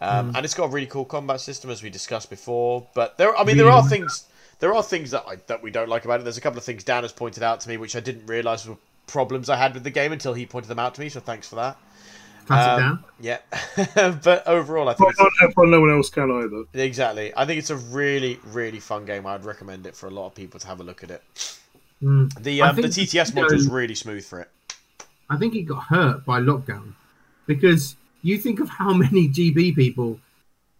Um, And it's got a really cool combat system, as we discussed before. But there, I mean, there are things. There are things that I, that we don't like about it. There's a couple of things Dan has pointed out to me, which I didn't realise were problems I had with the game until he pointed them out to me. So thanks for that. Classic Um, down. Yeah, but overall, I I think it's, can't have no one else can either. exactly. I think it's a really, really fun game. I'd recommend it for a lot of people to have a look at it. Mm. The um, the TTS you know, module's really smooth for it. I think it got hurt by lockdown because you think of how many GB people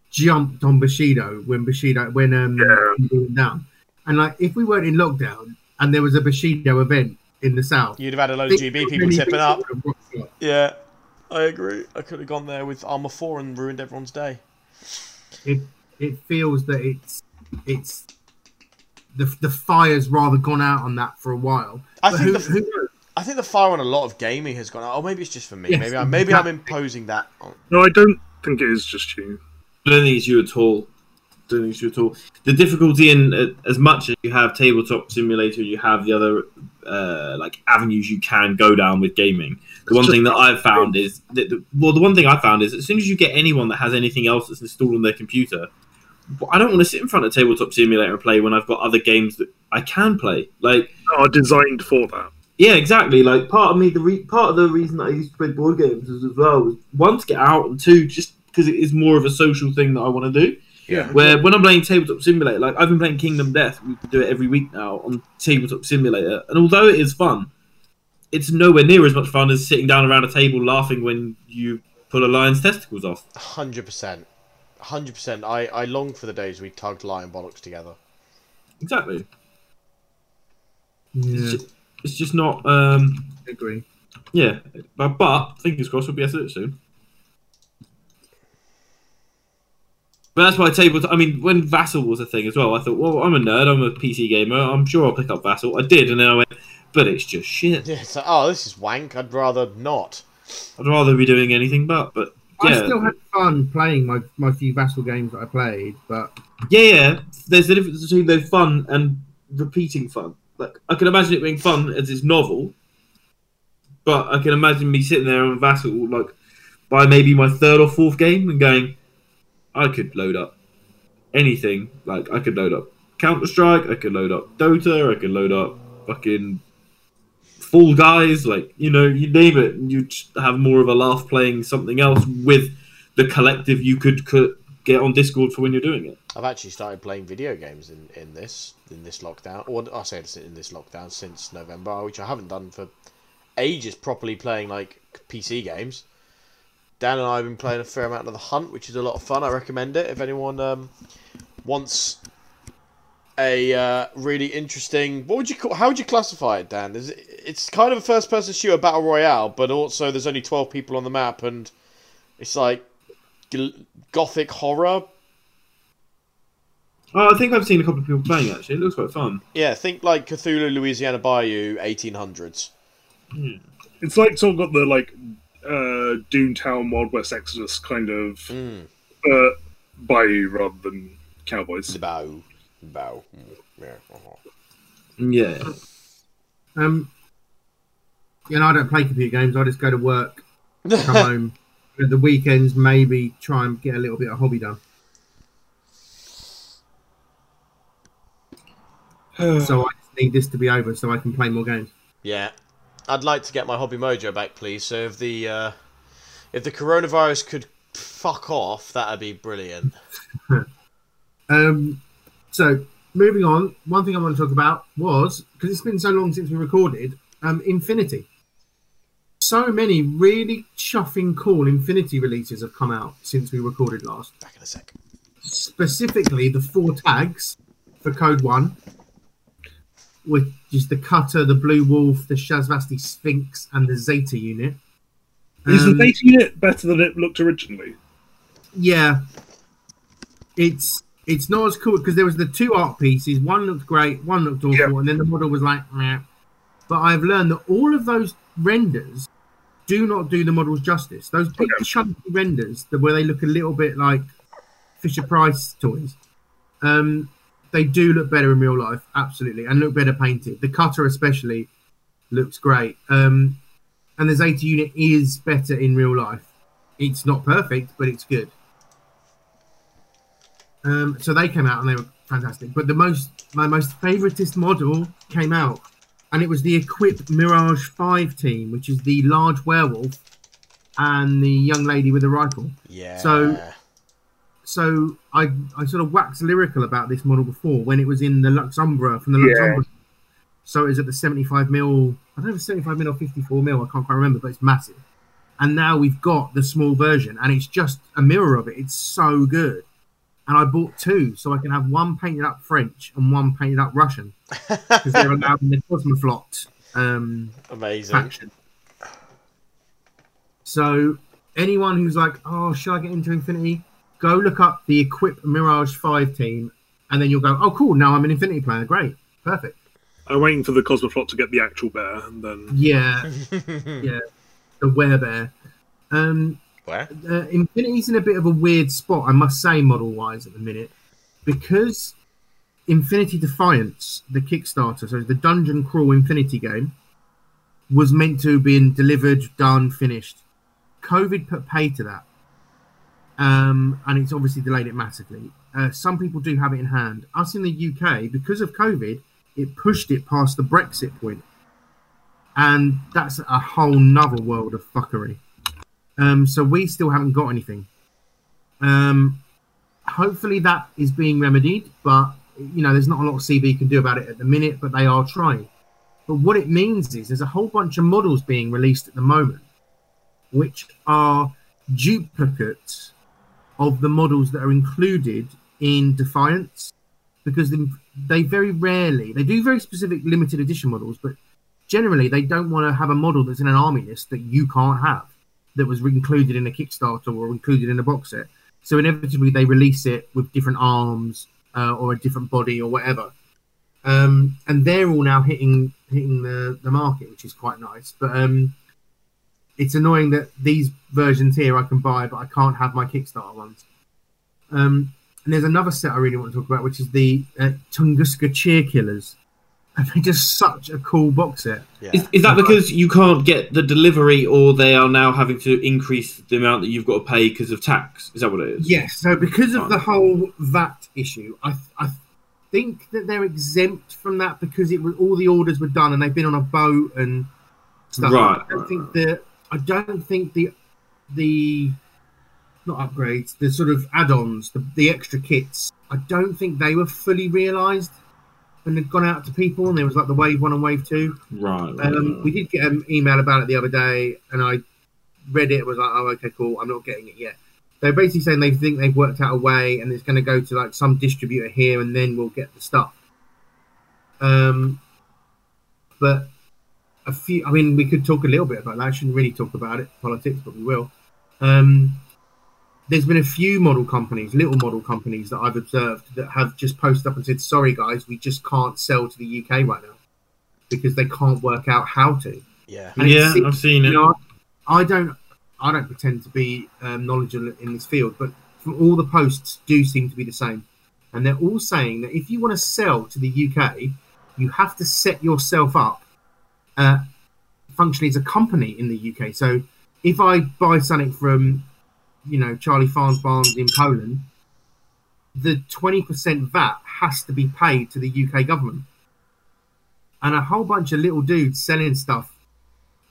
jumped on Bushido when Bushido when um Yeah. went down, and like if we weren't in lockdown and there was a Bushido event in the south, You'd have had a load of GB people tipping up. would have rocked up. Yeah, I agree. I could have gone there with Armor Four and ruined everyone's day. It it feels that it's it's the the fire's rather gone out on that for a while. I But think who, the- who? I think the fire on a lot of gaming has gone out. Oh, maybe it's just for me. Yes, maybe I maybe I'm imposing that. On... No, I don't think it is just you. I don't think it's you at all. I don't think it's you at all. The difficulty in uh, as much as you have tabletop simulator, you have the other uh, like avenues you can go down with gaming. The one thing that I've found is that the, well, the one thing I found is as soon as you get anyone that has anything else that's installed on their computer, I don't want to sit in front of tabletop simulator and play when I've got other games that I can play. Like Are designed for that. yeah, exactly. Like part of me, the re- part of the reason that I used to play board games as, as well was one to get out, and two just because it is more of a social thing that I want to do. Yeah. Where when I'm playing tabletop simulator, like I've been playing Kingdom Death, we do it every week now on tabletop simulator, and although it is fun, it's nowhere near as much fun as sitting down around a table laughing when you pull a lion's testicles off. Hundred percent, hundred percent. I I long for the days we tugged lion bollocks together. Exactly. Yeah, It's, just, it's just not. um I agree. Yeah, but, but fingers crossed we'll be able to do it soon. But that's why tabletop. I mean, when Vassal was a thing as well, I thought, well, I'm a nerd. I'm a PC gamer. I'm sure I'll pick up Vassal. I did, and then I went, but it's just shit. Yeah. So, oh, this is wank. I'd rather not. I'd rather be doing anything but. But I still had fun playing my my few Vassal games that I played, but yeah, yeah. There's a difference between the fun and repeating fun. Like I can imagine it being fun as it's novel, but I can imagine me sitting there on Vassal like by maybe my third or fourth game and going, I could load up anything. Like I could load up Counter Strike, I could load up Dota, I could load up fucking Fall Guys, like you know, you name it, and you'd have more of a laugh playing something else with the collective you could, could get on Discord for when you're doing it. I've actually started playing video games in, in this in this lockdown, or I say it's in this lockdown since November, which I haven't done for ages. Properly playing like PC games. Dan and I have been playing a fair amount of the Hunt, which is a lot of fun. I recommend it if anyone um, wants a uh, really interesting. What would you call? How would you classify it, Dan? Is it, it's kind of a first-person shooter battle royale, but also there's only twelve people on the map, and it's like gothic horror. Oh, I think I've seen a couple of people playing actually. It looks quite fun. Yeah, think like Cthulhu, Louisiana Bayou, eighteen hundreds. It's like sort of got the like uh Doomtown Wild West Exodus kind of Mm. uh bayou rather than cowboys. The bow, bow. Yeah. uh-huh. Yeah. Um, you know, I don't play computer games. I just go to work, come home. At the weekends, maybe try and get a little bit of hobby done. So I just need this to be over so I can play more games. Yeah, I'd like to get my hobby mojo back, please. So if the uh, if the coronavirus could fuck off, that'd be brilliant. Um, so moving on, one thing I want to talk about was because it's been so long since we recorded, um, Infinity. So many really chuffing cool Infinity releases have come out since we recorded last. Back in a sec. Specifically, the four tags for Code One, which is the Cutter, the Blue Wolf, the Shasvastii Sphinx, and the Zeta unit. Is Um, the Zeta unit better than it looked originally? Yeah, it's it's not as cool because there was the two art pieces. One looked great, one looked awful, Yeah. and then the model was like, Meh. but I've learned that all of those renders do not do the models justice. Those big Okay. chunky renders, where they look a little bit like Fisher Price toys, um, they do look better in real life, absolutely, and look better painted. The cutter especially looks great, um, and the Zeta unit is better in real life. It's not perfect, but it's good. Um, so they came out and they were fantastic. But the most, my most favoritist model came out, and it was the Équipe Mirage Five team, which is the large werewolf and the young lady with the rifle. Yeah. So- So I, I sort of waxed lyrical about this model before when it was in the Luxumbra from the Yeah. Luxumbra. So it was at the 75 mil. I don't know if it's 75 mil or 54 mil. I can't quite remember, but it's massive. And now we've got the small version, and it's just a mirror of it. It's so good. And I bought two, so I can have one painted up French and one painted up Russian because they're allowed in the Cosmoflot um, Amazing. faction. So anyone who's like, "Oh, should I get into Infinity?" Go look up the Équipe Mirage Five team, and then you'll go, "Oh, cool! Now I'm an Infinity player. Great, perfect." I'm waiting for the Cosmoflot to get the actual bear, and then Yeah, yeah, the werebear. Um, Where? uh, Infinity's in a bit of a weird spot, I must say, model wise at the minute, because Infinity Defiance, the Kickstarter, so the Dungeon Crawl Infinity game, was meant to have been delivered, done, finished. COVID put pay to that, um, and it's obviously delayed it massively. Uh, some people do have it in hand. Us in the UK, because of COVID, it pushed it past the Brexit point. and that's a whole nother world of fuckery. Um, so we still haven't got anything. Um, hopefully that is being remedied, but you know, there's not a lot CB can do about it at the minute, but they are trying. But what it means is there's a whole bunch of models being released at the moment, which are duplicates of the models that are included in Defiance, because they- they very rarely they do very specific limited edition models, but generally they don't want to have a model that's in an army list that you can't have that was included in a Kickstarter or included in a box set. So inevitably they release it with different arms uh, or a different body or whatever. Um, and they're all now hitting hitting the, the market, which is quite nice. But um, it's annoying that these versions here I can buy, but I can't have my Kickstarter ones. Um, and there's another set I really want to talk about, which is the uh, Tunguska Cheer Killers. And they're just such a cool box set. Yeah. Is, is that because you can't get the delivery, or they are now having to increase the amount that you've got to pay because of tax? Is that what it is? Yes. So because of the whole VAT issue, I, I think that they're exempt from that because it was all the orders were done and they've been on a boat and stuff. Right, I don't right, think that I don't think the the not upgrades, the sort of add-ons, the, the extra kits. I don't think they were fully realised when they'd gone out to people and there was like the wave one and wave two. Right. right, Um, right. we did get an email about it the other day, and I read it. Was like, oh, okay, cool. I'm not getting it yet. They're basically saying they think they've worked out a way, and it's going to go to like some distributor here, and then we'll get the stuff. Um, but a few. I mean, we could talk a little bit about that. I shouldn't really talk about it, politics, but we will. Um, there's been a few model companies, little model companies that I've observed that have just posted up and said, "Sorry, guys, we just can't sell to the UK right now because they can't work out how to." Yeah. And yeah, seems- I've seen you it. know, I don't, I don't pretend to be um, knowledgeable in this field, but from all the posts do seem to be the same, and they're all saying that if you want to sell to the UK, you have to set yourself up, uh, functionally as a company in the UK. So if I buy something from, you know, Charlie Farnes Barnes in Poland, the twenty percent VAT has to be paid to the UK government, and a whole bunch of little dudes selling stuff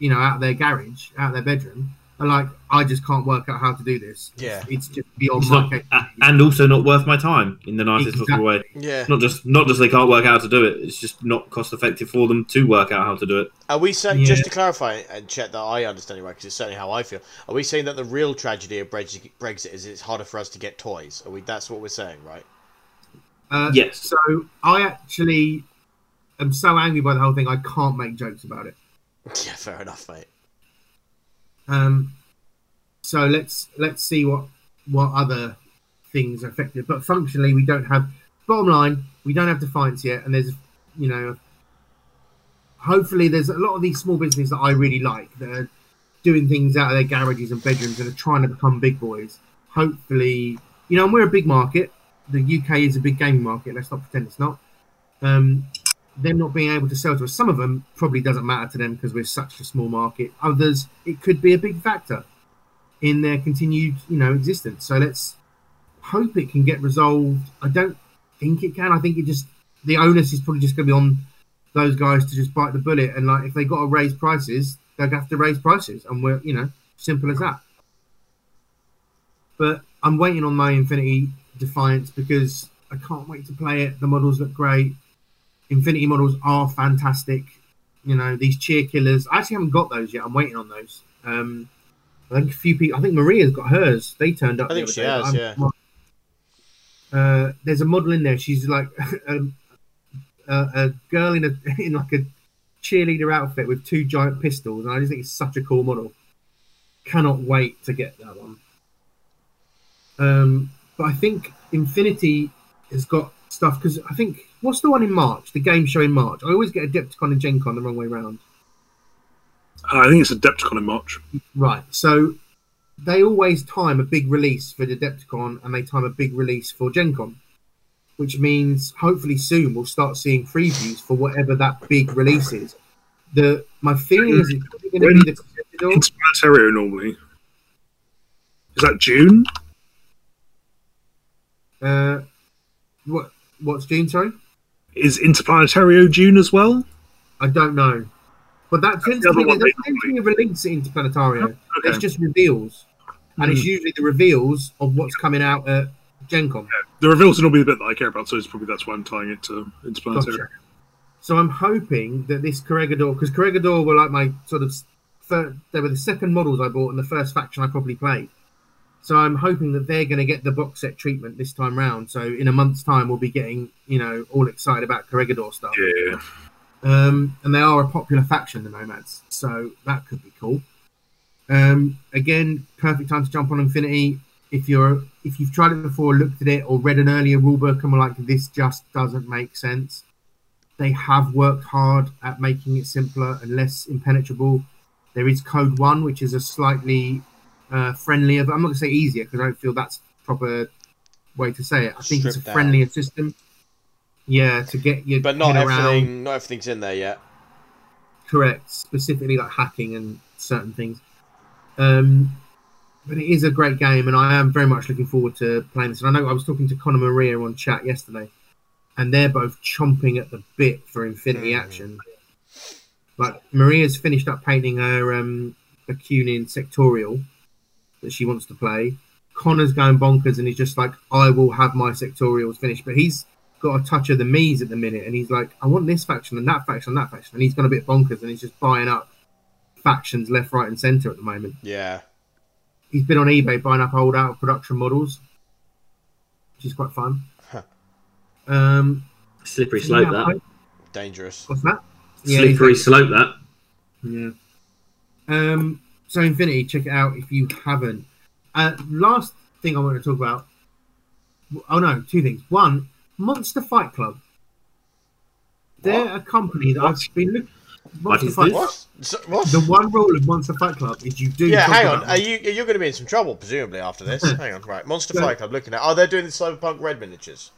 you know, out of their garage, out of their bedroom, are like, I just can't work out how to do this. Yeah. it's, just beyond It's my not, capabilities. and also not worth my time in the nicest possible way. Yeah. Not just not just they can't work out how to do it. It's just not cost effective for them to work out how to do it. Are we saying, Yeah. just to clarify and check that I understand it right, because it's certainly how I feel, are we saying that the real tragedy of Brexit, Brexit is it's harder for us to get toys? Are we? That's what we're saying, right? Uh, Yes. So I actually am so angry by the whole thing, I can't make jokes about it. Yeah, fair enough, mate. Um, so let's let's see what what other things are affected. But functionally, we don't have. Bottom line, we don't have defiance yet, and there's you know, hopefully there's a lot of these small businesses that I really like that are doing things out of their garages and bedrooms and are trying to become big boys. Hopefully, you know, and we're a big market. The UK is a big gaming market. Let's not pretend it's not. Um, them not being able to sell to us, some of them probably doesn't matter to them because we're such a small market. Others, it could be a big factor in their continued, you know, existence. So let's hope it can get resolved. I don't think it can. I think it just the onus is probably just going to be on those guys to just bite the bullet and like if they got to raise prices, they'll have to raise prices, and we're you know simple as that. But I'm waiting on my Infinity Defiance because I can't wait to play it. The models look great. Infinity models are fantastic. You know these cheer killers. I actually haven't got those yet. I'm waiting on those. Um, I think a few people. I think Maria's got hers. They turned up. I think she day, has, I'm- Uh, there's a model in there. She's like a, a, a girl in a in like a cheerleader outfit with two giant pistols, and I just think it's such a cool model. Cannot wait to get that one. Um, but I think Infinity has got stuff because I think what's the one in March? The game show in March. I always get Adepticon and Gen Con the wrong way round. Uh, I think it's Adepticon in March. Right. So they always time a big release for the Adepticon and they time a big release for Gen Con, which means hopefully soon we'll start seeing previews for whatever that big release is. The my feeling is it's going to be the Planetario normally. Is that June? Uh, what what's June? Sorry, Is Interplanetario June as well? I don't know. But that tends to be that tends to be a release at Interplanetario. Okay. It's just reveals, and it's hmm. usually the reveals of what's coming out at Gen Con. The reveals are normally the bit that I care about, so it's probably that's why I'm tying it to Interplanetario. Gotcha. So I'm hoping that this Corregidor, because Corregidor were like my sort of, fir- they were the second models I bought and the first faction I probably played. So I'm hoping that they're going to get the box set treatment this time round. So in a month's time, we'll be getting, you know, all excited about Corregidor stuff. Yeah. Um, and they are a popular faction, the Nomads. So that could be cool. Um, again, perfect time to jump on Infinity. If you're if you've tried it before, looked at it, or read an earlier rulebook and were like, this just doesn't make sense. They have worked hard at making it simpler and less impenetrable. There is Code One, which is a slightly uh, friendlier, but I'm not going to say easier because I don't feel that's proper way to say it. I think it's a down. friendlier system. Yeah, to get your But not head around. everything. Not everything's in there yet. correct specifically like hacking and certain things um but it is a great game and i am very much looking forward to playing this and i know i was talking to connor maria on chat yesterday and they're both chomping at the bit for Infinity Mm. action. Like Maria's finished up painting her um, Bakunin sectorial that she wants to play. Connor's going bonkers, and he's just like, "I will have my sectorials finished," but he's got a touch of the Mies at the minute, and he's like, "I want this faction and that faction and that faction," and he's gone a bit bonkers, and he's just buying up factions left, right, and centre at the moment. Yeah. He's been on eBay buying up old out of production models, which is quite fun. Huh. Um, Slippery slope yeah, that. I- Dangerous. what's that? Yeah, Slippery exactly. slope that. Yeah. Um. So Infinity, check it out if you haven't. Uh, last thing I want to talk about. Oh no, two things. One, Monster Fight Club. They're a company that I've been looking. Monster is Fight. So. The one rule of Monster Fight Club is you do. Yeah, hang on. Are you you're going to be in some trouble presumably after this? hang on. Right. Monster Yeah. Fight Club. Looking at. Oh, they're doing the Cyberpunk Red miniatures.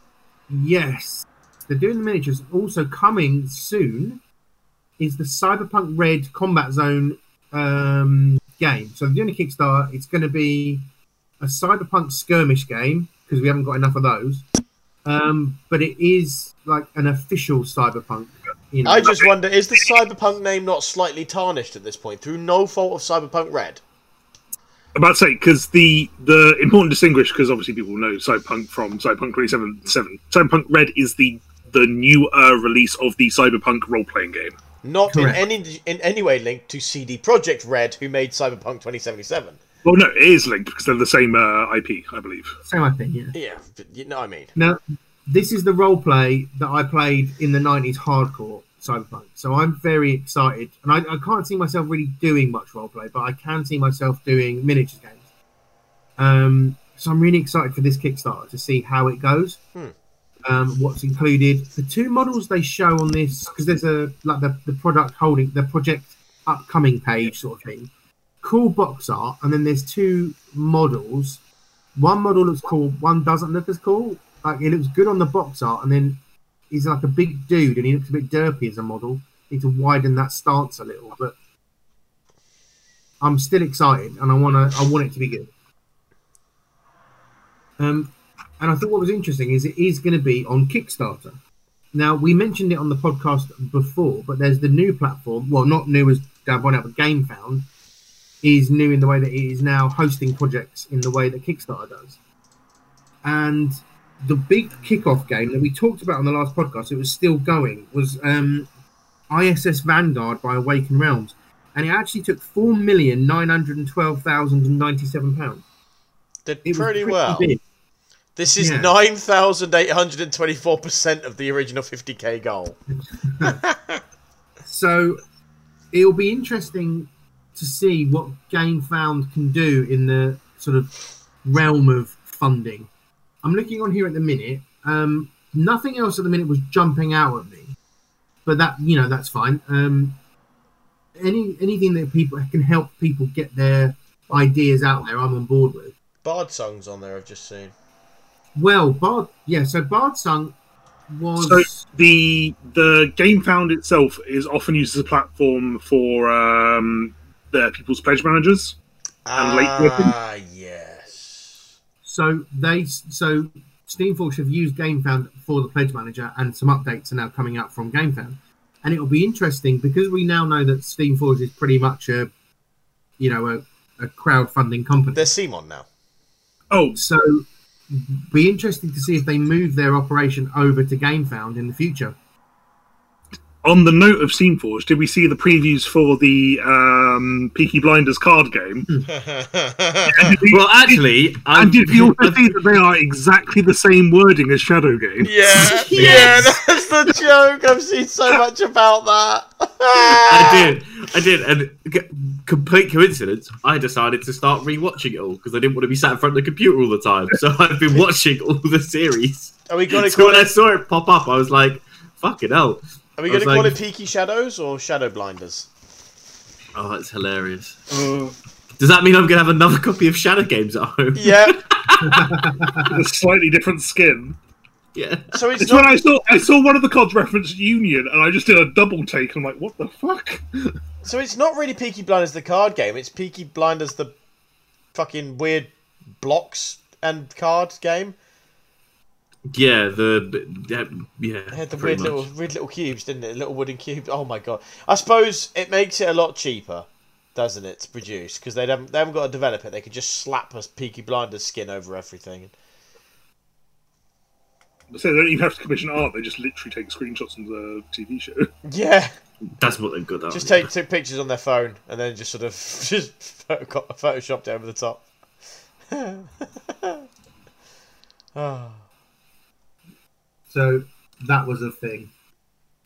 Yes, they're doing the miniatures. Also coming soon is the Cyberpunk Red Combat Zone um, game. So they're doing a Kickstarter. It's going to be a Cyberpunk skirmish game because we haven't got enough of those. Um, but it is like an official Cyberpunk. You know, I just wonder, is the Cyberpunk name not slightly tarnished at this point through no fault of Cyberpunk Red? I'm about to say because the the important distinguish because obviously people know Cyberpunk from Cyberpunk 2077. Cyberpunk Red is the the new uh, release of the Cyberpunk role playing game. Not Correct. in any in any way linked to CD Projekt Red, who made Cyberpunk 2077. Well, no, it is linked because they're the same uh, IP, I believe. same I think. Yeah. Yeah, but you know what I mean. Now, this is the role play that I played in the 90s hardcore cyberpunk. So I'm very excited. And I, I can't see myself really doing much role play, but I can see myself doing miniatures games. Um, so I'm really excited for this Kickstarter to see how it goes. Hmm. Um, what's included. The two models they show on this, because there's a like the, the product holding the project upcoming page sort of thing. Cool box art, and then there's two models. One model looks cool, one doesn't look as cool. Like it looks good on the box art, and then he's like a big dude, and he looks a bit derpy as a model. Need to widen that stance a little, but I'm still excited, and I want to. I want it to be good. Um, and I thought what was interesting is it is going to be on Kickstarter. Now we mentioned it on the podcast before, but there's the new platform. Well, not new as Dan out, but GameFound is new in the way that it is now hosting projects in the way that Kickstarter does. And the big kickoff game that we talked about on the last podcast, it was still going, was um, ISS Vanguard by Awaken Realms, and it actually took four million nine hundred and twelve thousand and ninety-seven pounds. Did It was pretty well. big. This is Yeah. 9,824% of the original 50k goal. So it'll be interesting to see what GameFound can do in the sort of realm of funding. I'm looking on here at the minute. Um, nothing else at the minute was jumping out at me, but that you know that's fine. Um, any anything that people can help people get their ideas out there, I'm on board with. Bardsung on there, I've just seen. Well, Bard, yeah. So Bardsung was So the the game found itself is often used as a platform for um, the people's pledge managers. And late Ah, yes. So they so Steamforge have used GameFound for the Pledge Manager, and some updates are now coming out from GameFound. And it will be interesting because we now know that Steamforge is pretty much a, you know, a, a crowdfunding company. They're Simon now. Oh, So, be interesting to see if they move their operation over to GameFound in the future. on the note of Steamforge, did we see the previews for the um, Peaky Blinders card game? We, Well, actually, I'm, and did we also see that they are exactly the same wording as Shadow Game? yeah, yeah, Yes. That's the joke. I've seen so much about that. I did, I did, and c- complete coincidence. I decided to start rewatching it all because I didn't want to be sat in front of the computer all the time. So I've been watching all the series. Are we going to So call when I saw it pop up, I was like, "Fucking hell!" Are we going to call like- it Peaky Shadows or Shadow Blinders? Oh, that's hilarious. Uh, Does that mean I'm gonna have another copy of Shadow Games at home? Yeah. with a slightly different skin. Yeah. So it's It's when. I saw I saw one of the cards reference Union, and I just did a double take. I'm like, what the fuck? So it's not really Peaky Blinders the card game. It's Peaky Blinders the fucking weird blocks and card game. Yeah, the yeah, yeah It had the pretty weird little weird little cubes, didn't it? Little wooden cubes. Oh my god! I suppose it makes it a lot cheaper, doesn't it, to produce? Because they haven't they haven't got to develop it. They could just slap a Peaky Blinders skin over everything. So they don't even have to commission art; they just literally take screenshots from the TV show. Yeah, That's what they've got. That just take took pictures on their phone and then just sort of just photo- photoshopped it over the top. oh. So that was a thing.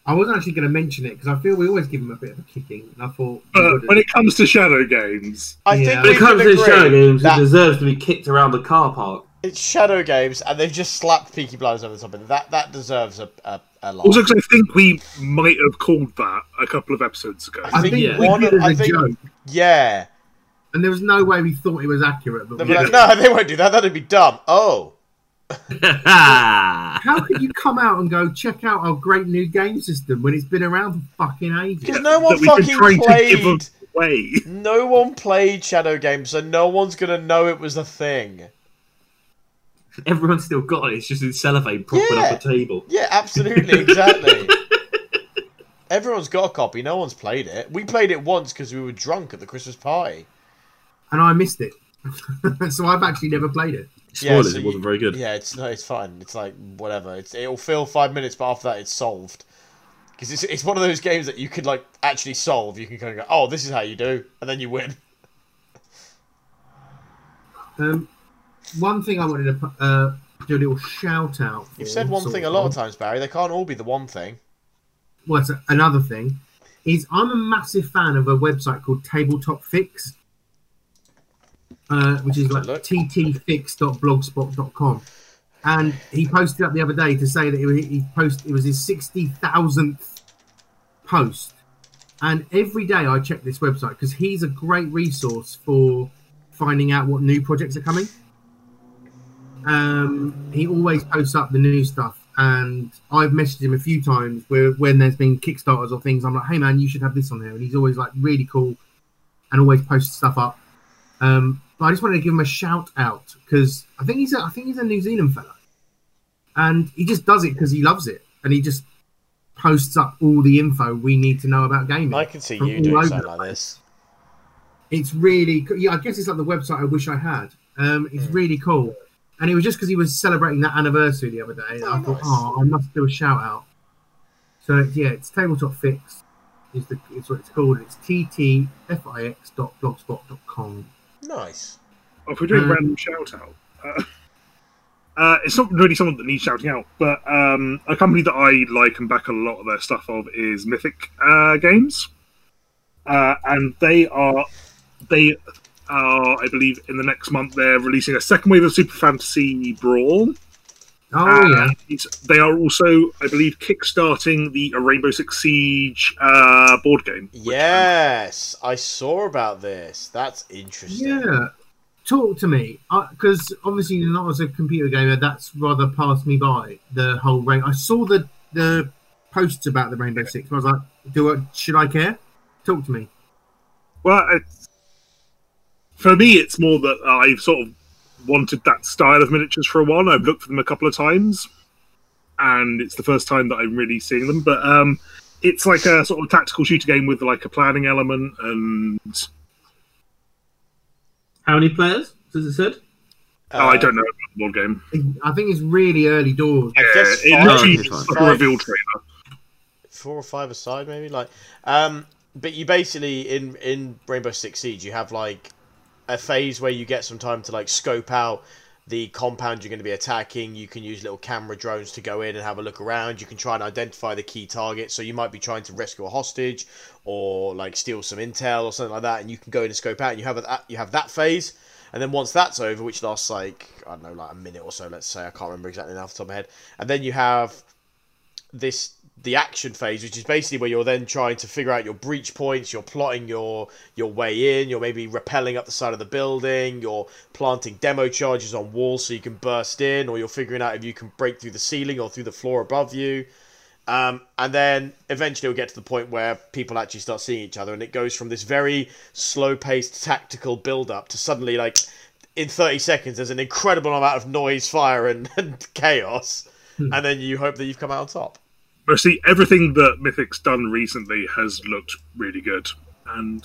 I wasn't actually going to mention it because I feel we always give him a bit of a kicking, and I thought. we uh, when it comes to shadow games, I Yeah. think When it comes to shadow agree games, it that deserves to be kicked around the car park. It's Shadow Games, and they've just slapped Peaky Blinders over the top of it. That that deserves a a, a lot. also because I think we might have called that a couple of episodes ago. I think think yeah. we one did of- it as I a think- joke, yeah. and there was no way we thought it was accurate. But They'll be like, no, they won't do that. That'd be dumb. Oh, how could you come out and go check out our great new game system when it's been around for fucking ages? because no one that we've been fucking trying to give played. No one played Shadow Games, so no one's gonna know it was a thing. Everyone's still got it. It's just in cellophane propping Yeah. up a table. Yeah, absolutely, exactly. Everyone's got a copy. No one's played it. We played it once because we were drunk at the Christmas party. and I missed it, so I've actually never played it. Spoilers, so it wasn't very good. Yeah, it's no, it's fine. It's like whatever. It's it'll fill five minutes, but after that, it's solved. Because it's it's one of those games that you could like actually solve. You can kind of go, oh, this is how you do, and then you win. Um, one thing I wanted to uh, do a little shout out. For, You've said one thing a lot of times, Barry. They can't all be the one thing. Well, it's another thing is I'm a massive fan of a website called Tabletop Fix, uh, which is like ttfix.blogspot.com. And he posted up the other day to say that it was, he post it was his sixty thousandth post. And every day I check this website because he's a great resource for finding out what new projects are coming. Um, he always posts up the new stuff, and I've messaged him a few times where when there's been Kickstarters or things, I'm like, "Hey man, you should have this on there," and he's always like really cool, and always posts stuff up. Um, but I just wanted to give him a shout out because I think he's a, I think he's a New Zealand fella, and he just does it because he loves it, and he just posts up all the info we need to know about gaming. I can see you all doing something like this. It's really co- yeah. I guess it's like the website I wish I had. Um, it's really cool, and it was just because he was celebrating that anniversary the other day. that I thought, nice. oh, I must do a shout out. So yeah, it's tabletop fix. Is the it's what it's called. It's ttfix.blogspot.com. Nice. Oh, if we're doing Mm. random shout out, uh, uh, it's not really someone that needs shouting out, but um, a company that I like and back a lot of their stuff of is Mythic uh, Games, uh, and they are they are, I believe, in the next month they're releasing a second wave of Super Fantasy Brawl. Oh Uh, yeah, they are also, I believe, kickstarting the Rainbow Six Siege uh, board game. Yes, I saw about this. That's interesting. yeah. Talk to me, because obviously not as a computer gamer, that's rather passed me by. The whole rain. I saw the the posts about the Rainbow Six. I was like, do I, should I care? Talk to me. Well, it's, for me, it's more that I've sort of wanted that style of miniatures for a while. I've looked for them a couple of times, and it's the first time that I'm really seeing them. But um, it's like a sort of tactical shooter game with like a planning element, and How many players? Does it said? oh, I Uh, don't know about the board game. I think it's really early doors. Yeah, it literally it's looks five- like a reveal trailer. four or five aside maybe like um but you basically in in rainbow six siege you have like a phase where you get some time to like scope out the compound you're going to be attacking. You can use little camera drones to go in and have a look around. You can try and identify the key targets so you might be trying to rescue a hostage or like steal some intel or something like that and you can go in and scope out and you have a, you have that phase. And then once that's over which lasts like i don't know like a minute or so let's say. I can't remember exactly now off the top of my head. And then you have this the action phase, which is basically where you're then trying to figure out your breach points, you're plotting your your way in, you're maybe rappelling up the side of the building, you're planting demo charges on walls so you can burst in, or you're figuring out if you can break through the ceiling or through the floor above you. Um, and then eventually we'll get to the point where people actually start seeing each other, and it goes from this very slow paced tactical build up to suddenly like in 30 seconds there's an incredible amount of noise, fire, and, and chaos, Hmm. and then you hope that you've come out on top. Mostly everything that Mythic's done recently has looked really good. And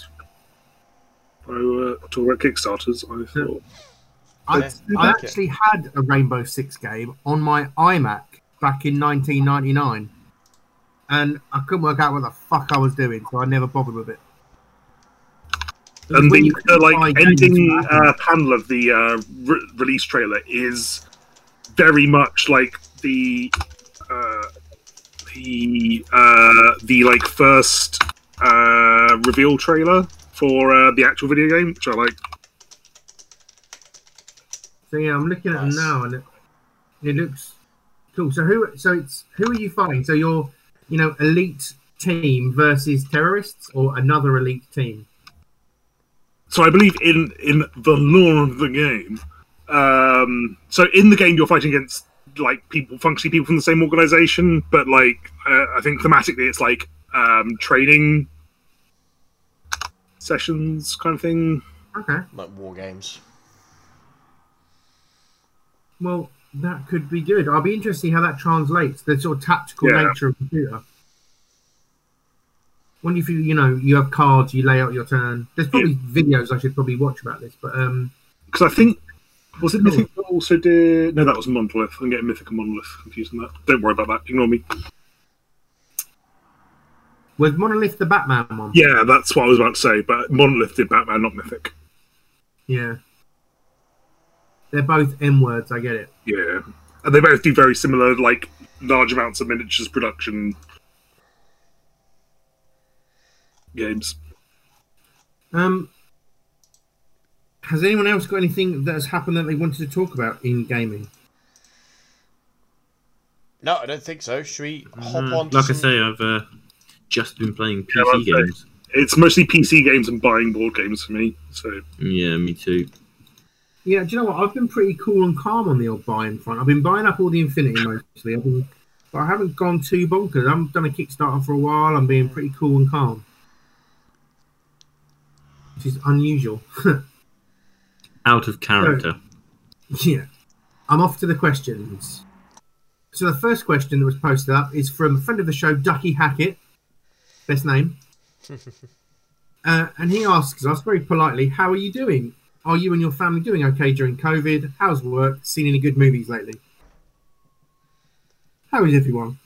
I uh, talk about Kickstarters. I thought I, Yeah, I like it. actually had a Rainbow Six game on my iMac back in 1999, and I couldn't work out what the fuck I was doing, so I never bothered with it. It and the, you the couldn't buy like ending uh, panel of the uh, re- release trailer is very much like the uh, the uh, the like first uh, reveal trailer for uh, the actual video game, which I like. So yeah, I'm looking at Nice. them now, and it, it looks cool. So who? So it's who are you fighting? So you're, you know, elite team versus terrorists, or another elite team? So I believe in in the lore of the game. Um, so in the game, you're fighting against like people, functionally people from the same organization, but like uh, I think thematically, it's like um, training sessions kind of thing. Okay. Like war games. Well, that could be good. I'll be interested to see how that translates the sort of tactical Yeah. nature of computer. When you you know, you have cards, you lay out your turn. There's probably videos I should probably watch about this, but um, Because I think was it Mythic that also did? No, that was Monolith. I'm getting Mythic and Monolith confused on that. Don't worry about that. Ignore me. was Monolith the Batman one? Yeah, that's what I was about to say. But Monolith did Batman, not Mythic. Yeah. They're both M words. I get it. Yeah, and they both do very similar, like large amounts of miniatures production games. Um, has anyone else got anything that has happened that they wanted to talk about in gaming? No, I don't think so. Should we hop Uh, on? To like I say, I've uh, just been playing PC I'd say. games. It's mostly PC games and buying board games for me. So Yeah, me too. Yeah, do you know what? I've been pretty cool and calm on the old buying front. I've been buying up all the Infinity mostly. I've been, but I haven't gone too bonkers. I haven't done a Kickstarter for a while. I'm being pretty cool and calm, which is unusual. Out of character. yeah, I'm off to the questions. So the first question that was posted up is from a friend of the show, Ducky Hackett. Best name. uh, and he asks us very politely, "How are you doing? Are you and your family doing okay during COVID? How's work? Seen any good movies lately? How is everyone?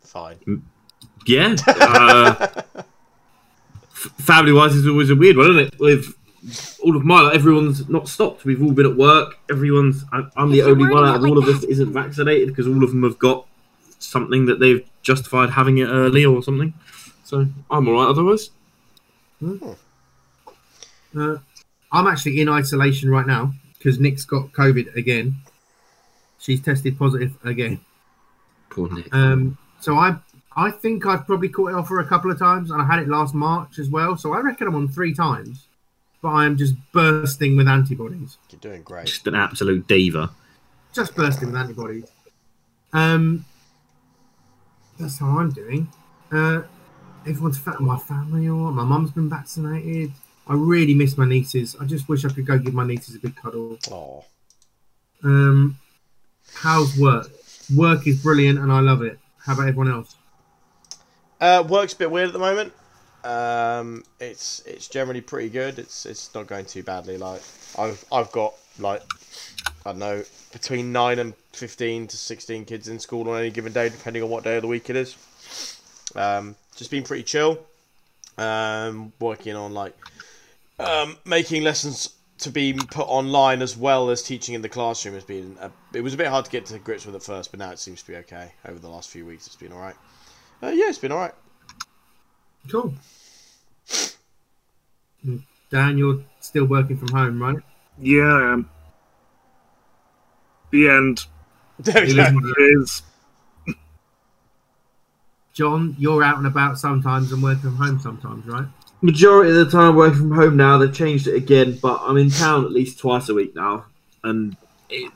Fine. Yeah. Uh, family wise is always a weird one, isn't it? With all of my life, everyone's not stopped. We've all been at work. Everyone's. I, I'm the only one out of it all like of us that. that isn't vaccinated because all of them have got something that they've justified having it early or something. So I'm all right otherwise. Uh, I'm actually in isolation right now because Nick's got COVID again. She's tested positive again. Poor Nick. Um, so I I think I've probably caught it off her a couple of times, and I had it last March as well. So I reckon I'm on three times, but I am just bursting with antibodies. You're doing great. Just an absolute diva. Just bursting with antibodies. Um, that's how I'm doing. Uh, everyone's fat. My family, or my mum's been vaccinated. I really miss my nieces. I just wish I could go give my nieces a big cuddle. Oh, Um, how's work? Work is brilliant, and I love it. How about everyone else? Uh, work's a bit weird at the moment. Um, it's it's generally pretty good. It's it's not going too badly. Like I've I've got like I don't know between nine and fifteen to sixteen kids in school on any given day, depending on what day of the week it is. Um, just been pretty chill. Um, working on like um, making lessons to be put online as well as teaching in the classroom has been. A, it was a bit hard to get to grips with at first, but now it seems to be okay. Over the last few weeks, it's been all right. Uh, yeah, it's been all right. Cool. Dan, you're still working from home, right? yeah, I am. The end. There we It go. It is. John, you're out and about sometimes and working from home sometimes, right? Majority of the time working from home now. They've changed it again, but I'm in town at least twice a week now, and it,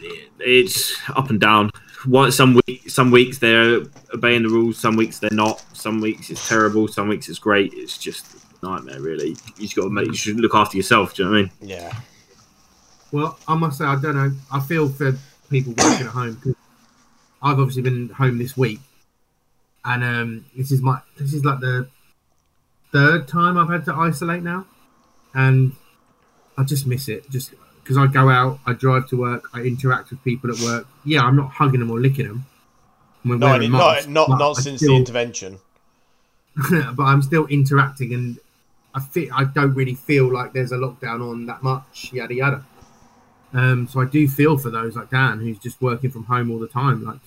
it, it's up and down. One, some week, some weeks they're obeying the rules, some weeks they're not. Some weeks it's terrible, some weeks it's great. It's just nightmare. Really, you just got to make. You should look after yourself. Do you know what I mean? Yeah. Well, I must say, I don't know. I feel for people working at home because I've obviously been home this week, and um, this is my this is like the third time I've had to isolate now, and I just miss it. Just because I go out, I drive to work, I interact with people at work. Yeah, I'm not hugging them or licking them. No, I mean, not masks, not but not since still- the intervention. but I'm still interacting, and I feel I don't really feel like there's a lockdown on that much. Yada yada. Um, so I do feel for those like Dan, who's just working from home all the time, like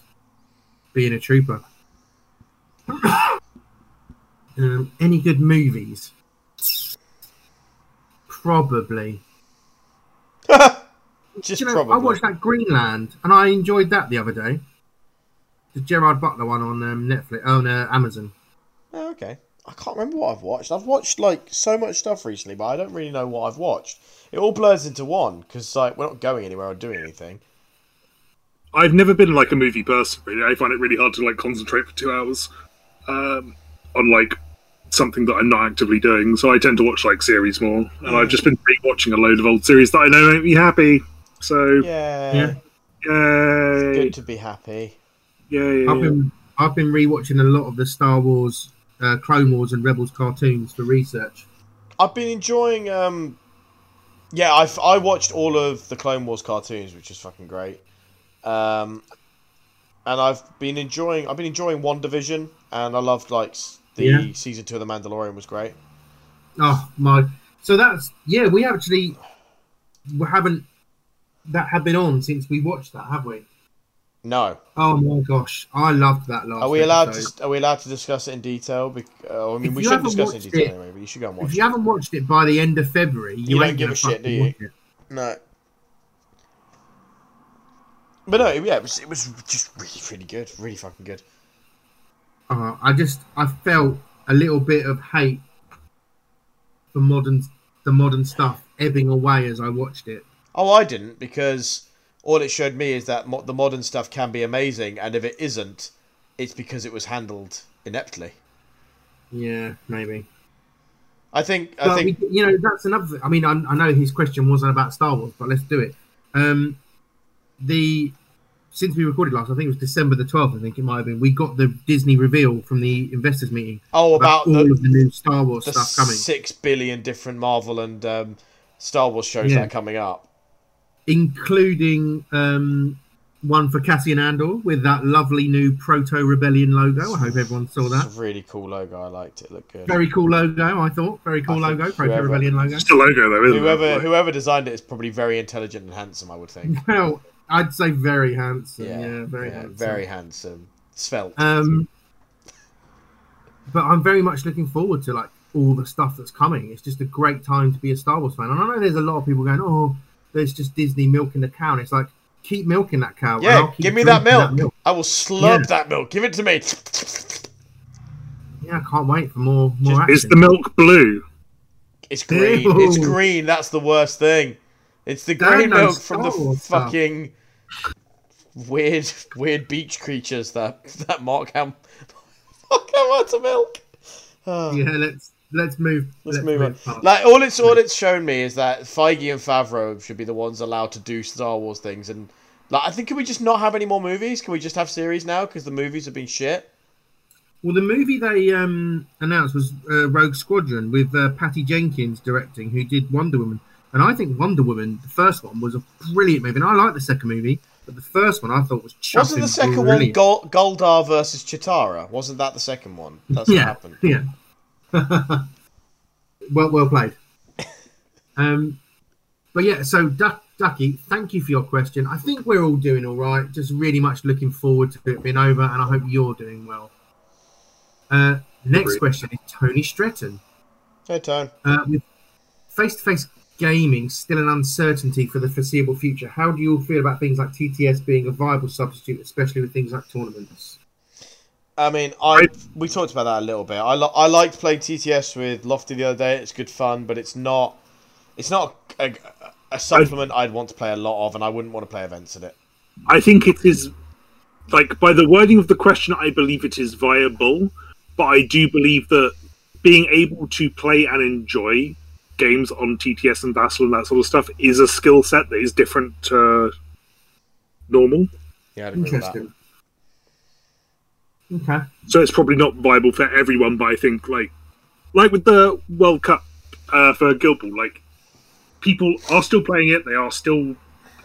being a trooper. um, any good movies? Probably. Just you know, probably. I watched that Greenland, and I enjoyed that the other day. The Gerard Butler one on um, Netflix, on uh, Amazon. Oh, okay. I can't remember what I've watched. I've watched like so much stuff recently, but I don't really know what I've watched. It all blurs into one because like we're not going anywhere or doing anything. I've never been like a movie person. Really, I find it really hard to like concentrate for two hours um, on like something that I'm not actively doing. So I tend to watch like series more, and I've just been rewatching a load of old series that I know make me happy. So Yeah, Yeah. yay, good to be happy. Yeah, I've been I've been rewatching a lot of the Star Wars, uh, Clone Wars, and Rebels cartoons for research. I've been enjoying. um Yeah, I I watched all of the Clone Wars cartoons, which is fucking great. Um, and I've been enjoying. I've been enjoying WandaVision, and I loved like s- the Yeah. season two of The Mandalorian was great. Oh my! So that's yeah. We actually we haven't that have been on since we watched that, have we? No, Oh my gosh, I loved that last. are we allowed episode. to? Are we allowed to discuss it in detail? Bec- uh, I mean, If we shouldn't haven't discuss it in watched detail it- anyway. But you should go and watch If it. you haven't watched it by the end of February, you, You ain't don't give gonna a shit, do you? No. But no, yeah, it was, it was just really, really good, really fucking good. Uh, I just I felt a little bit of hate for modern the modern stuff ebbing away as I watched it. Oh, I didn't because all it showed me is that mo- the modern stuff can be amazing, and if it isn't, it's because it was handled ineptly. Yeah, maybe. I think. I think. we, you know that's another. Thing. I mean, I, I know his question wasn't about Star Wars, but let's do it. Um, the since we recorded last, I think it was December the twelfth. I think it might have been. We got the Disney reveal from the investors meeting Oh, about all the, of the new Star Wars the stuff coming, six billion different Marvel and um, Star Wars shows Yeah. that are coming up. including um, one for Cassian Andor with that lovely new Proto Rebellion logo. I hope everyone saw that. It's a really cool logo. I liked it. Looked good. Very cool logo, I thought. Very cool I think logo, Proto Rebellion logo. Just a logo though, isn't Whoever it? Whoever designed it is probably very intelligent and handsome. I would think. Well, I'd say very handsome. Yeah, Yeah, very yeah, handsome. very handsome, svelte. Um, but I'm very much looking forward to like all the stuff that's coming. It's just a great time to be a Star Wars fan, and I know there's a lot of people going, "Oh, there's just Disney milking the cow." And it's like, keep milking that cow. yeah, give me that drinking milk. I will slurp Yeah. that milk. Give it to me. Yeah, I can't wait for more more action. is the milk blue? It's green. Ew. It's green. That's the worst thing. It's the green milk from the fucking weird, weird beach creatures that that Mark Ham. Mark Ham milk. Oh, yeah, let's let's move. Let's move on. past. Like all it's all it's shown me is that Feige and Favreau should be the ones allowed to do Star Wars things, and like I think can we just not have any more movies? Can we just have series now? Because the movies have been shit. Well, the movie they um, announced was uh, Rogue Squadron with uh, Patty Jenkins directing, who did Wonder Woman. And I think Wonder Woman, the first one, was a brilliant movie. And I like the second movie, but the first one I thought was Wasn't the second brilliant. one Gol- Goldar versus Chitara? Wasn't that the second one? That's what yeah, happened. yeah. well, well played. um, but yeah, so Duck, Ducky, thank you for your question. I think we're all doing all right. Just really much looking forward to it being over, and I hope you're doing well. Uh, next Agreed. question is Tony Stretton. Hey, Tony. Uh, face-to-face gaming still an uncertainty for the foreseeable future, how do you all feel about things like TTS being a viable substitute, especially with things like tournaments? I mean, I we talked about that a little bit. I lo- I liked playing TTS with Lofty the other day. It's good fun, but it's not it's not a, a supplement I'd want to play a lot of, and I wouldn't want to play events in it. I think it is like by the wording of the question, I believe it is viable, but I do believe that being able to play and enjoy games on TTS and Vassal and that sort of stuff is a skill set that is different to normal. Yeah, I'd agree with that. Interesting. Okay. So it's probably not viable for everyone, but I think like like with the World Cup uh, for Guild Ball, like people are still playing it, they are still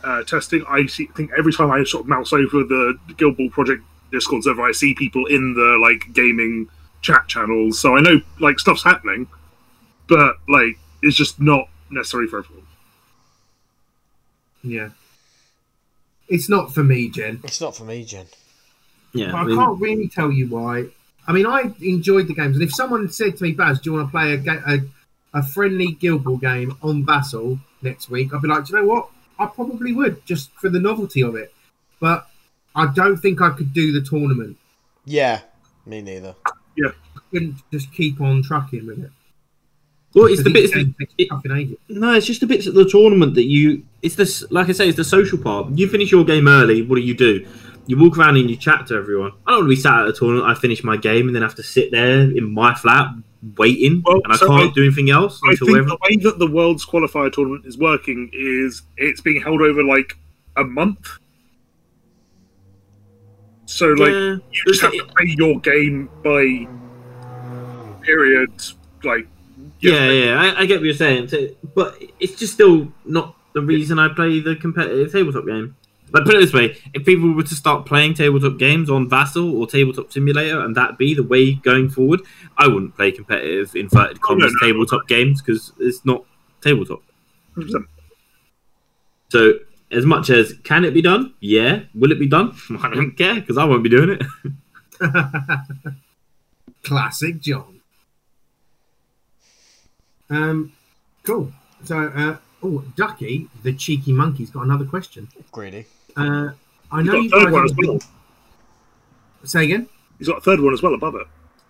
uh, testing. I see, think every time I sort of mouse over the Guild Ball project Discord server, I see people in the like gaming chat channels. So I know like stuff's happening, but like it's just not necessary for everyone. Yeah. It's not for me, Jen. It's not for me, Jen. Yeah, I I mean, can't really tell you why. I mean, I enjoyed the games, and if someone said to me, "Baz, do you want to play a ga- a, a friendly Guild Ball game on Vassal next week?" I'd be like, "Do you know what? I probably would just for the novelty of it." But I don't think I could do the tournament. Yeah, me neither. Yeah, I couldn't just keep on trucking with it. Well, it's the bits. it- No, it's just the bits at the tournament that you. It's this, like I say, it's the social part. You finish your game early. What do you do? You walk around and you chat to everyone. I don't want to be sat at a tournament. I finish my game and then have to sit there in my flat waiting, Well, and I so can't I- do anything else I until think everyone. the way that the world's qualifier tournament is working is it's being held over like a month. So like Yeah. you just have to play your game by period. Like Yeah, yeah, I, I get what you're saying, so- but it's just still not the reason I play the competitive tabletop game. Like, put it this way: if people were to start playing tabletop games on Vassal or Tabletop Simulator, and that be the way going forward, I wouldn't play competitive inverted Oh, no, no. tabletop games because it's not tabletop. 100%. So, as much as can it be done? Yeah. Will it be done? I don't care because I won't be doing it. Classic John. Um, cool. So, uh, oh, Ducky, the cheeky monkey's got another question. Greedy. Uh, I He's know got you a third guys. one as well. big- Say again. He's got a third one as well above it.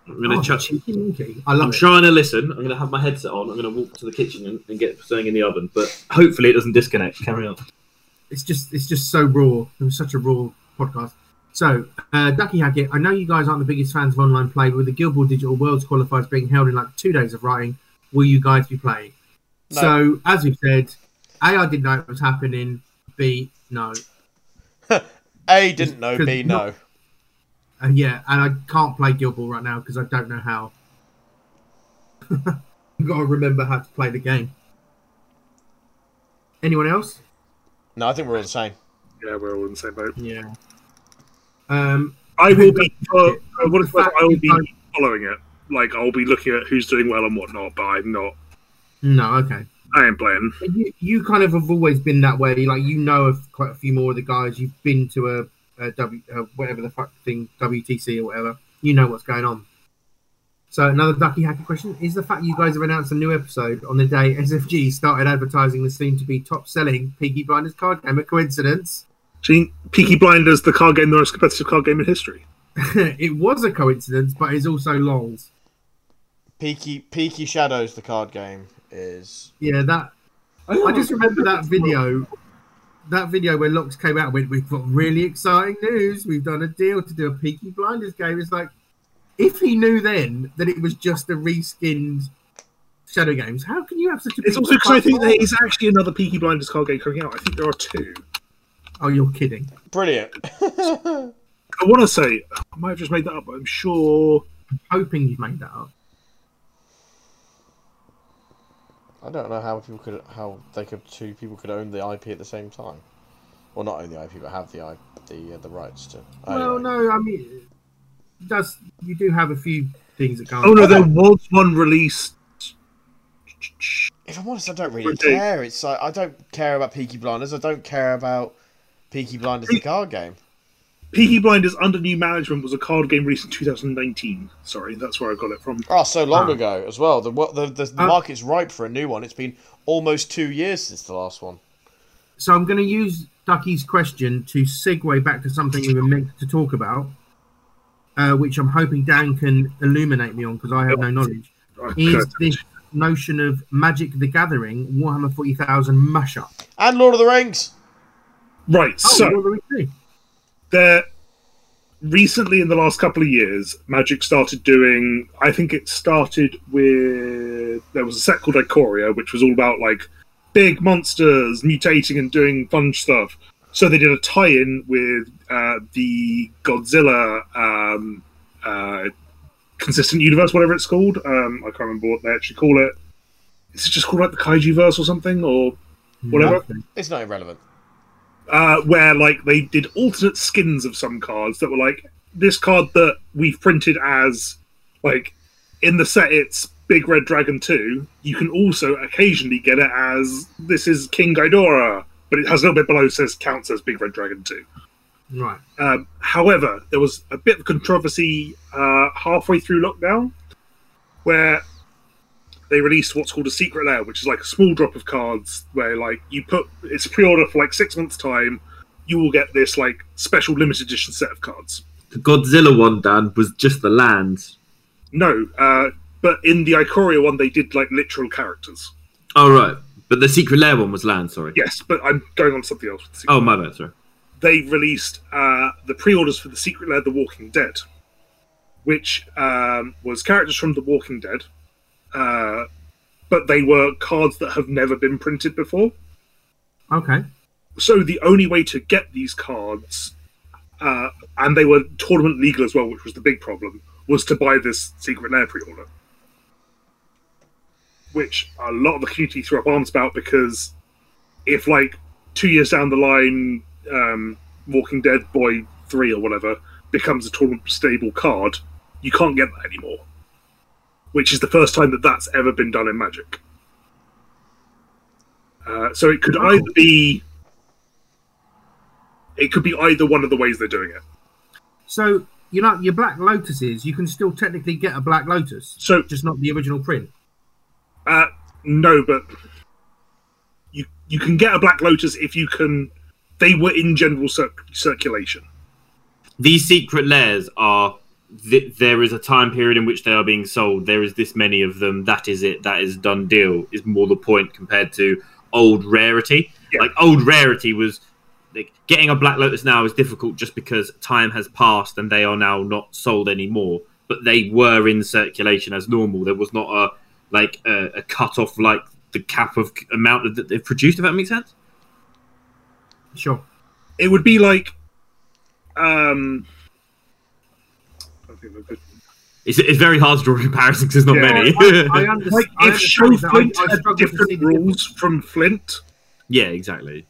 I'm gonna Oh, chuck. cheeky monkey. I love I'm it. trying to listen. I'm going to have my headset on. I'm going to walk to the kitchen and, and get something in the oven. But hopefully it doesn't disconnect. Carry on. It's just, it's just so raw. It was such a raw podcast. So, uh, Ducky Hackett, I know you guys aren't the biggest fans of online play, but with the Guild Ball Digital Worlds qualifiers being held in like two days of writing, will you guys be playing? No. So, as we said, A, I didn't know it was happening. B, no. A didn't know. Because B not- no. And yeah, and I can't play Guild Ball right now because I don't know how. I've got to remember how to play the game. Anyone else? No, I think we're all the same. Yeah, we're all in the same boat. Yeah. Um, I will be. Uh, The what is I will be following it. Like I'll be looking at who's doing well and whatnot, but I'm not. no, okay. I ain't playing. You, you kind of have always been that way. Like you know of quite a few more of the guys. You've been to a, a W, uh, whatever the fuck thing, WTC or whatever. You know what's going on. So another Ducky Hackett question is the fact you guys have announced a new episode on the day SFG started advertising the soon to be top selling Peaky Blinders card game a coincidence? Seen Peaky Blinders, the card game, the most competitive card game in history. it was a coincidence, but it's also lols. Peaky Peaky Shadows, the card game, is Yeah, that I oh. just remember that video. That video where Locks came out with we've got really exciting news. We've done a deal to do a Peaky Blinders game. It's like if he knew then that it was just a reskinned Shadow Games, how can you have such a It's also because I think fuck there actually another Peaky Blinders card game coming out. I think there are two. Oh, you're kidding. brilliant. I want to say I might have just made that up, but I'm sure. I'm Hoping you've made that up. I don't know how people could how they could two people could own the IP at the same time, or not own the IP but have the I, the uh, the rights to. Well, Anyway. no, I mean, does you do have a few things that go. Oh no, there was one released. If I'm honest, I don't really Okay. care. It's like I don't care about Peaky Blinders. I don't care about Peaky Blinders, the card game. Peaky Blinders under new management was a card game released in 2019. Sorry, that's where I got it from. Oh, so long Ah. ago as well. The what the, the, the Uh, market's ripe for a new one. It's been almost two years since the last one. So I'm going to use Ducky's question to segue back to something we were meant to talk about, uh, which I'm hoping Dan can illuminate me on because I have no knowledge. Is this notion of Magic the Gathering Warhammer 40,000 mashup? And Lord of the Rings. Right, Oh, so what do we see? There recently in the last couple of years, Magic started doing. I think it started with there was a set called Ikoria, which was all about like big monsters mutating and doing fun stuff. So they did a tie-in with uh, the Godzilla um, uh, consistent universe, whatever it's called. Um, I can't remember what they actually call it. Is it just called like the Kaiju verse or something or whatever? It's not irrelevant. Uh, where like they did alternate skins of some cards that were like this card that we've printed as like in the set it's Big Red Dragon 2. You can also occasionally get it as this is King Ghidorah, but it has a little bit below says counts as Big Red Dragon 2. Right. Um, however, there was a bit of controversy uh, halfway through lockdown where they released what's called a secret lair, which is like a small drop of cards where like you put it's pre-order for like six months time. You will get this like special limited edition set of cards. The Godzilla one, Dan, was just the lands. No, uh, but in the Ikoria one, they did like literal characters. Oh right, but the Secret Lair one was land. Sorry. Yes, but I'm going on something else. With the secret Oh my bad. Sorry. they released uh, the pre-orders for the Secret Lair: The Walking Dead, which um, was characters from The Walking Dead, uh, but they were cards that have never been printed before. Okay. So the only way to get these cards, uh, and they were tournament legal as well, which was the big problem, was to buy this Secret Lair pre-order, which a lot of the community threw up arms about because if like two years down the line, um, Walking Dead Boy Three or whatever becomes a tournament stable card, you can't get that anymore. Which is the first time that that's ever been done in Magic. Uh, so it could Oh. either be, it could be either one of the ways they're doing it. So you know your Black Lotuses, you can still technically get a Black Lotus, So just not the original print. Uh, no, but you you can get a Black Lotus if you can. They were in general cir- circulation. These secret lairs are. Th- there is a time period in which they are being sold. There is this many of them. That is it. That is done deal. Is more the point compared to old rarity. Yeah. Like old rarity was. Like, getting a Black Lotus now is difficult just because time has passed and they are now not sold anymore. But they were in circulation as normal. There was not a like a, a cut off like the cap of amount that they've produced. If that makes sense. Sure. It would be like, um, think that's good. It's, it's very hard to draw comparisons. There's not Yeah, many. I, I understand. like if Show understand that. Flint I, I had struggle to see different rules from Flint. yeah, exactly.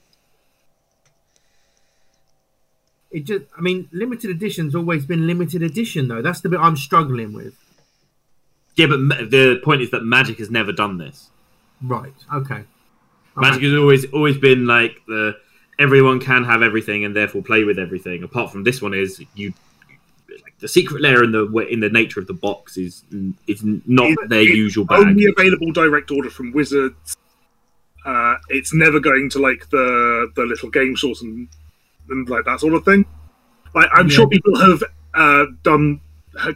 It just, I mean, limited edition's always been limited edition, though. That's the bit I'm struggling with. Yeah, but ma- the point is that Magic has never done this. Right. Okay. Magic Okay. has always always been like the everyone can have everything and therefore play with everything. Apart from this one is you like the secret lair in the wa- in the nature of the box is is not It- their it usual bag. Only available direct order from Wizards. Uh, it's never going to like the the little game stores and, and like that sort of thing. Like I'm Yeah. sure people have uh, done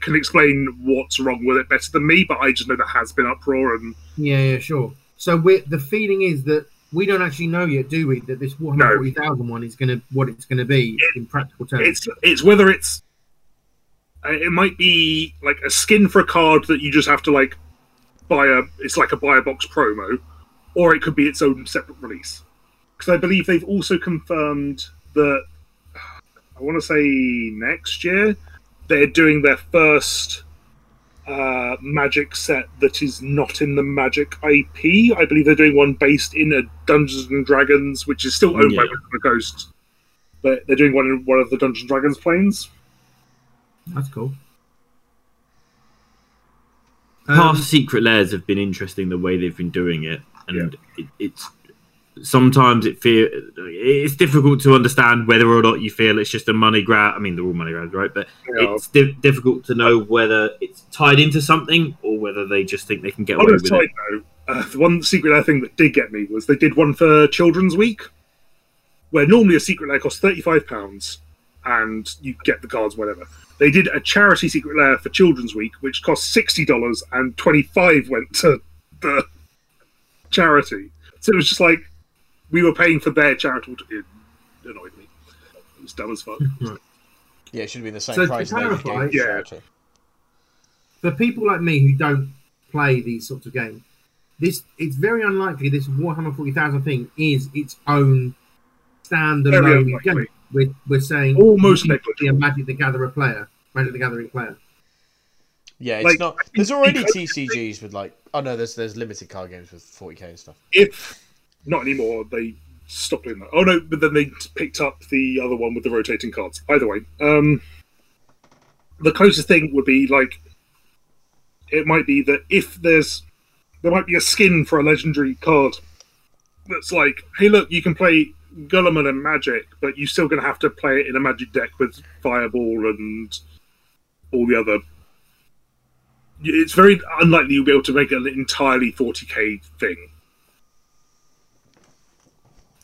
can explain what's wrong with it better than me, but I just know there has been uproar and Yeah, yeah, sure. So we're, the feeling is that we don't actually know yet, do we, that this 140,000 one is going to what it's going to be in practical terms. it's it's whether it's it might be like a skin for a card that you just have to like buy a it's like a buy a box promo or it could be its own separate release because i believe they've also confirmed that i want to say next year they're doing their first uh, magic set that is not in the magic ip i believe they're doing one based in a dungeons and dragons which is still owned by Yeah. Wizards of the coast but they're doing one in one of the Dungeons and Dragons planes. That's cool. Past Um, secret lairs have been interesting the way they've been doing it, and it, it's sometimes it feel it's difficult to understand whether or not you feel it's just a money grab. I mean, they're all money grabs, right? But Yeah. it's di- difficult to know whether it's tied into something or whether they just think they can get On away with side it. note, uh, the one secret lair thing that did get me was they did one for Children's Week, where normally a secret lair costs thirty five pounds, and you get the cards whatever. They did a charity secret lair for Children's Week, which cost sixty dollars, and twenty five went to the charity. So it was just like we were paying for their charitable. It annoyed me. It was dumb as fuck. Yeah, it should be the same So to price. as Naked clarify- Yeah. charity. For people like me who don't play these sorts of games, this it's very unlikely this Warhammer 40,000 thing is its own standalone game. We're, we're saying Almost you can be a. Magic the Gatherer player, Magic the Gathering player. Yeah, it's Like, not. There's already TCGs with like. Oh no, there's there's limited card games with 40k and stuff. If not anymore, they stopped doing that. Oh no, but then they picked up the other one with the rotating cards. Either way, um, the closest thing would be like it might be that if there's there might be a skin for a legendary card that's like, hey, look, you can play Guilliman and Magic, but you're still going to have to play it in a Magic deck with Fireball and all the other. It's very unlikely you'll be able to make an entirely 40k thing.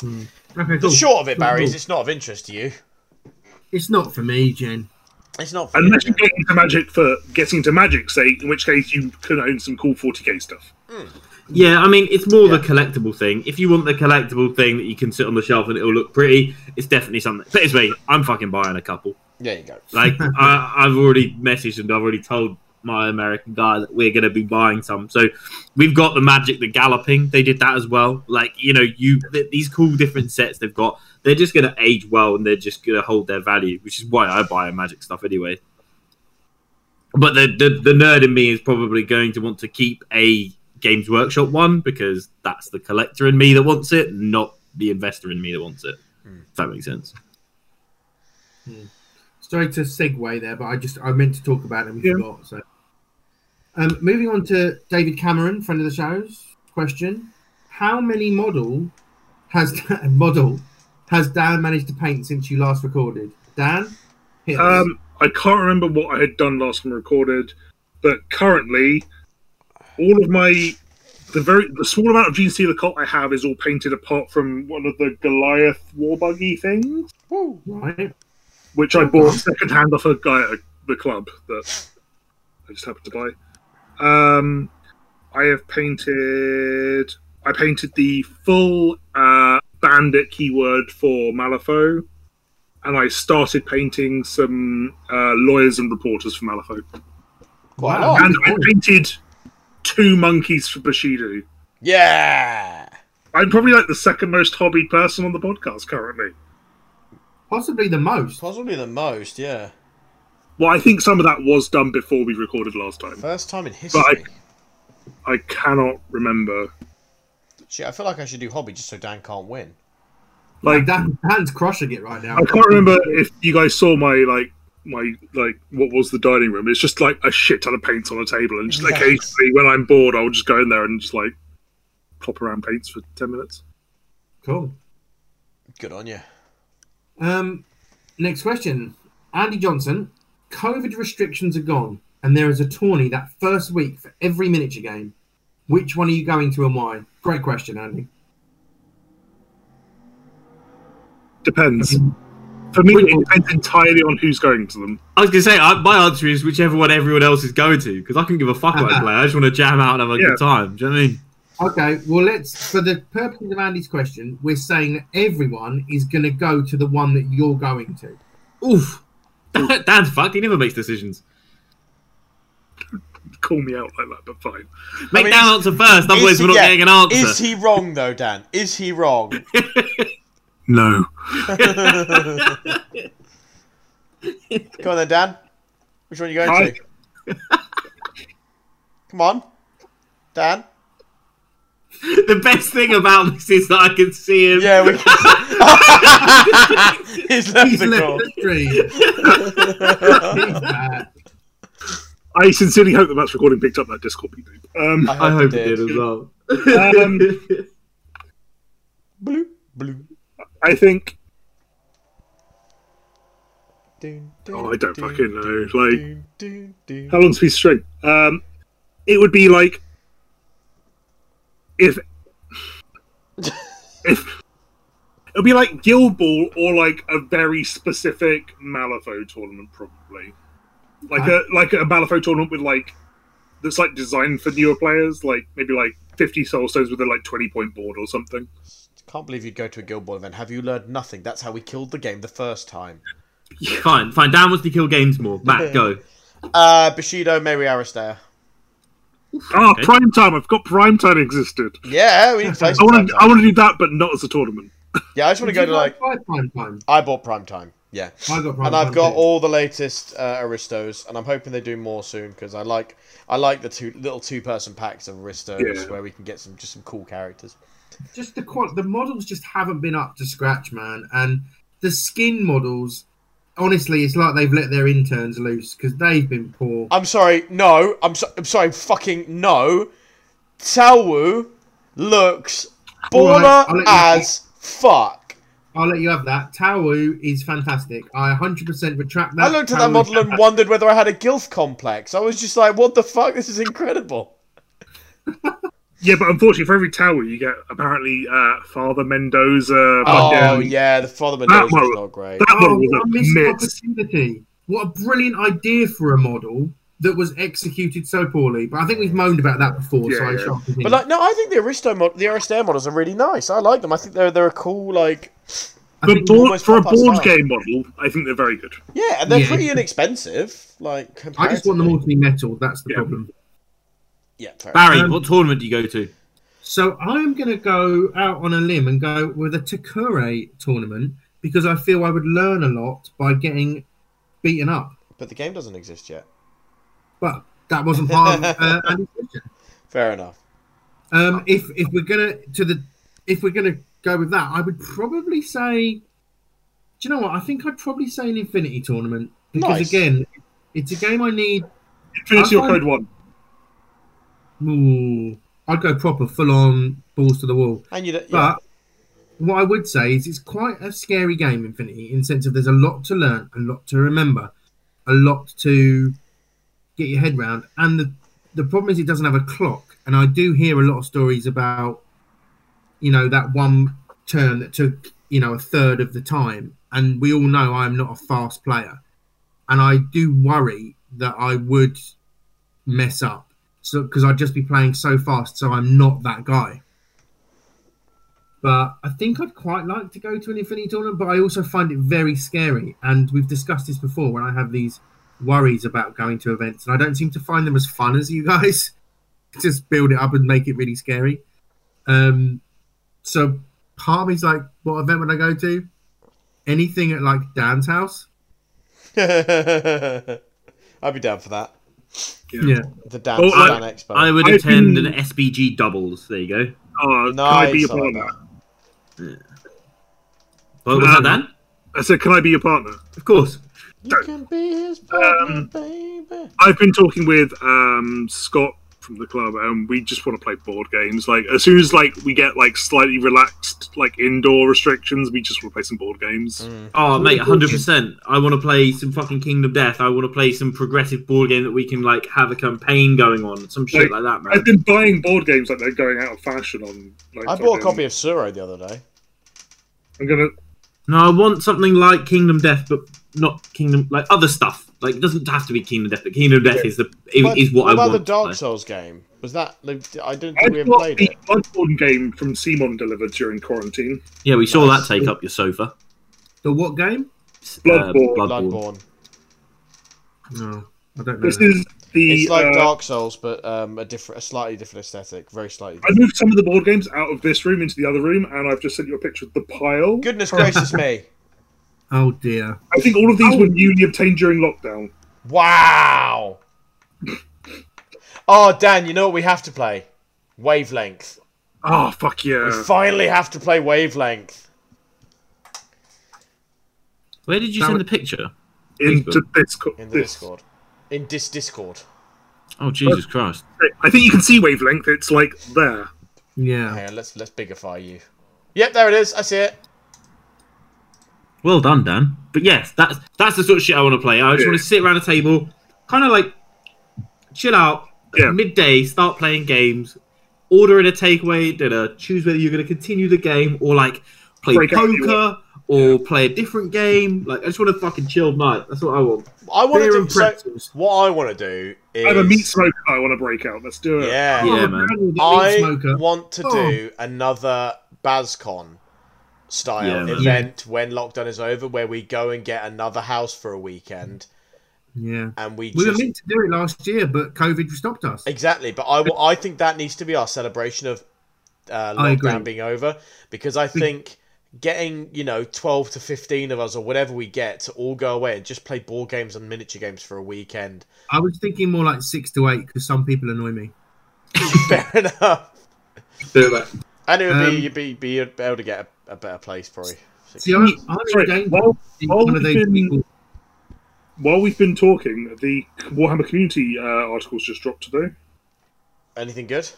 Hmm. Okay, The cool. short of it, Cool, Barry, is it's not of interest to you. It's not for me, Jen. It's not. For Unless you. you get into Magic for getting into Magic's sake, in which case you can own some cool 40k stuff. Hmm. Yeah, I mean, it's more Yeah. the collectible thing. If you want the collectible thing that you can sit on the shelf and it'll look pretty, it's definitely something. But it's me, I'm fucking buying a couple. There you go. Like, I, I've already messaged and I've already told my American guy that we're going to be buying some. So we've got the Magic, the Galloping. They did that as well. Like, you know, you th- these cool different sets they've got. They're just going to age well and they're just going to hold their value, which is why I buy Magic stuff anyway. But the, the the nerd in me is probably going to want to keep a Games Workshop one because that's the collector in me that wants it, not the investor in me that wants it. Hmm. If that makes sense. Hmm. Sorry to segue there, but I just I meant to talk about we Yeah. forgot. So, um, moving on to David Cameron, friend of the show's question: How many model has model has Dan managed to paint since you last recorded? Dan. Um, I can't remember what I had done last time recorded, but currently, all of my the very the small amount of Genestealer cult I have is all painted apart from one of the Goliath war buggy things, Woo. right. Which I bought second hand off a guy at the club that I just happened to buy. Um, I have painted. I painted the full uh, bandit keyword for Malifaux, and I started painting some uh, lawyers and reporters for Malifaux. Quite a Wow. lot. And I painted two monkeys for Bushido. Yeah. I'm probably like the second most hobbied person on the podcast currently. Possibly the most. Possibly the most. Yeah. Well, I think some of that was done before we recorded last time. First time in history. But I cannot remember. Shit, I feel like I should do hobby just so Dan can't win. Like Like, Dan, Dan's crushing it right now. I can't remember if you guys saw my like my like what was the dining room. It's just like a shit ton of paints on a table, and just Yes. occasionally when I'm bored, I'll just go in there and just like plop around paints for ten minutes. Cool. Good on you. Um, next question. Andy Johnson. COVID restrictions are gone, and there is a tourney that first week for every miniature game. Which one are you going to and why? Great question, Andy. Depends. For me, it depends entirely on who's going to them. I was gonna say I, my answer is whichever one everyone else is going to because I can give a fuck what I play. I just want to jam out and have a Yeah. good time. Do you know what I mean? Okay, well, let's, for the purposes of Andy's question, we're saying that everyone is going to go to the one that you're going to. Oof. Dan's fucked. He never makes decisions. Call me out like that, but fine. Make mean, Dan answer first, otherwise Is we're not yeah, getting an answer. Is he wrong though, Dan? Is he wrong? No. Come on then, Dan. Which one are you going Hi. to? Come on, Dan. the best thing about this is that I can see him. Yeah, we can. He's left He's the left call. the stream. I sincerely hope that that's recording picked up that Discord beep. Um, I hope it did as well. Um, Blue, blue. I think. Dun, Oh, I don't dun, fucking know. dun, Like, dun, dun, dun. how long's a piece of string? Um, it would be like if if it'll be like Guild Ball or like a very specific Malifaux tournament, probably like a like a Malifaux tournament with like that's like designed for newer players, like maybe like fifty soul stones with a like twenty point board or something. Can't believe you'd go to a Guild Ball event. Have you learned nothing? That's how we killed the game the first time. Fine, fine. Dan wants to kill games more. Matt, go. Uh, Bushido, Mary Aristair. Ah, Okay. prime time. I've got prime time existed. Yeah, we need to play I want to. I want to do that, but not as a tournament. Yeah, I just want to go to like. prime time. I bought Prime Time. Yeah. I got prime and I've got too. all the latest uh, Aristos, and I'm hoping they do more soon because I like I like the two little two person packs of Aristos Yeah. where we can get some just some cool characters. just the qual- the models just haven't been up to scratch, man. And the skin models, honestly, it's like they've let their interns loose because they've been poor. I'm sorry, no, I'm so, I'm sorry, fucking no. Taowu looks baller let as fuck. I'll let you have that. Taowu is fantastic. I 100% retract that. I looked at that model and wondered whether I had a gilf complex. I was just like, what the fuck? This is incredible. Yeah, but unfortunately, for every tower, you get apparently uh, Father Mendoza. Oh fucking- yeah, the Father That Mendoza is not great. that Oh, model was what a a missed miss. opportunity. What a brilliant idea for a model that was executed so poorly. But I think we've moaned about that before, so Yeah, I yeah. shan't. But like, no, I think the Aristo mod- the Aristeia models are really nice. I like them. I think they're they're a cool like I For, board, for a board style. game model, I think they're very good. yeah, and they're Yeah. pretty inexpensive. Like I just want them all to be metal. That's the Yeah. problem. Yeah, Barry, Um, what tournament do you go to? So I'm going to go out on a limb and go with a Takure tournament because I feel I would learn a lot by getting beaten up. But the game doesn't exist yet. But that wasn't part of uh, Andy's. Fair enough. Um, if if we're gonna to the if we're gonna go with that, I would probably say. Do you know what? I think I'd probably say an Infinity tournament because Nice. again, it's a game I need. Infinity or Code One. Ooh, I'd go proper, full on, balls to the wall. And you, yeah, But what I would say is it's quite a scary game, Infinity, in the sense of there's a lot to learn, a lot to remember, a lot to get your head round. And the, the problem is it doesn't have a clock. And I do hear a lot of stories about, you know, that one turn that took, you know, a third of the time. And we all know I'm not a fast player. And I do worry that I would mess up. So, because I'd just be playing so fast, so I'm not that guy but I think I'd quite like to go to an Infinity tournament, but I also find it very scary. And we've discussed this before when I have these worries about going to events, and I don't seem to find them as fun as you guys. Just build it up and make it really scary. Um, so part of me's like, what event would I go to? Anything at like Dan's house? I'd be down for that. Yeah. The Dan, Oh, I- Expo. I would I've attend been- an SBG doubles. There you go. Oh, can I be your partner? that. What was Um, that, Dan? I said, can I be your partner? Of course. You can be his partner, Um, baby. I've been talking with um, Scott from the club, and we just want to play board games. Like as soon as like we get like slightly relaxed like indoor restrictions, we just want to play some board games. Mm. Oh, mate, hundred percent. I want to play some fucking Kingdom Death. I want to play some progressive board game that we can like have a campaign going on, some shit like, that, man. I've been buying board games like they're going out of fashion on. Like, I bought a copy of Tsuro the other day. I'm gonna. No, I want something like Kingdom Death, but not Kingdom like other stuff. Like it doesn't have to be Kingdom Death, but Kingdom Death Yeah. is the is But what, I about want. the Dark. Souls game? Was that? I don't I think we had got played the it. Bloodborne game from Simon delivered during quarantine. Yeah, we saw that take up your sofa. The what game? Bloodborne. Bloodborne. No, I don't know. This that. is the. It's like uh, Dark Souls, but um, a different, a slightly different aesthetic. Very slightly. I moved some of the board games out of this room into the other room, and I've just sent you a picture of the pile. Goodness gracious me! Oh dear. I think all of these oh. were newly obtained during lockdown. Wow. Oh, Dan, you know what we have to play? Wavelength. Oh fuck yeah. We finally have to play Wavelength. Where did you That send the picture? Into Discord. in the Discord. In this Discord. Oh Jesus Christ! I think you can see wavelength. It's like there. Yeah. Hang let's let's bigify you. Yep, there it is. I see it. Well done, Dan. But yes, that's that's the sort of shit I want to play. I just Yeah. want to sit around a table, kind of like chill out, Yeah. midday, start playing games, order in a takeaway dinner, choose whether you're going to continue the game or like play Break poker or play a different game. Like I just want a fucking chilled night. That's what I want. I want Beer to and do. So, what I want to do is. I have a meat smoker I want to break out. Let's do it. Yeah. Yeah, Oh, man. Daniel, I want to Oh. do another BazCon style Yeah, event when lockdown is over, where we go and get another house for a weekend, Yeah. and we We were meant to do it last year, but COVID stopped us. exactly. But I, I think that needs to be our celebration of uh, lockdown being over because I think getting you know twelve to fifteen of us or whatever we get to all go away and just play board games and miniature games for a weekend. I was thinking more like six to eight because some people annoy me. Fair enough. Do that. And it would Um, be you'd be, be able to get a, a better place probably. See, I'm, I'm Sorry, against while- while one of we've those been- people. While we've been talking, the Warhammer community uh, articles just dropped today. Anything good?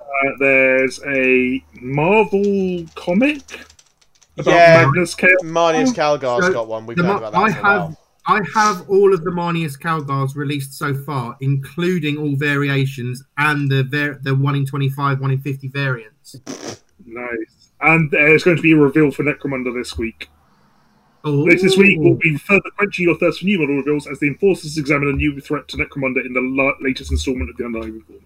Uh, there's a Marvel comic about Yeah. Magnus Chaos. Marneus Calgar's So, got one. We've heard about that I have. I have all of the Marneus Calgars released so far, including all variations and the var- the one in twenty five, one in fifty variants. Nice. And there's going to be a reveal for Necromunda this week. Oh, Later this week will be further quenching your thirst for new model reveals as the Enforcers examine a new threat to Necromunda in the la- latest installment of the Undying Reform.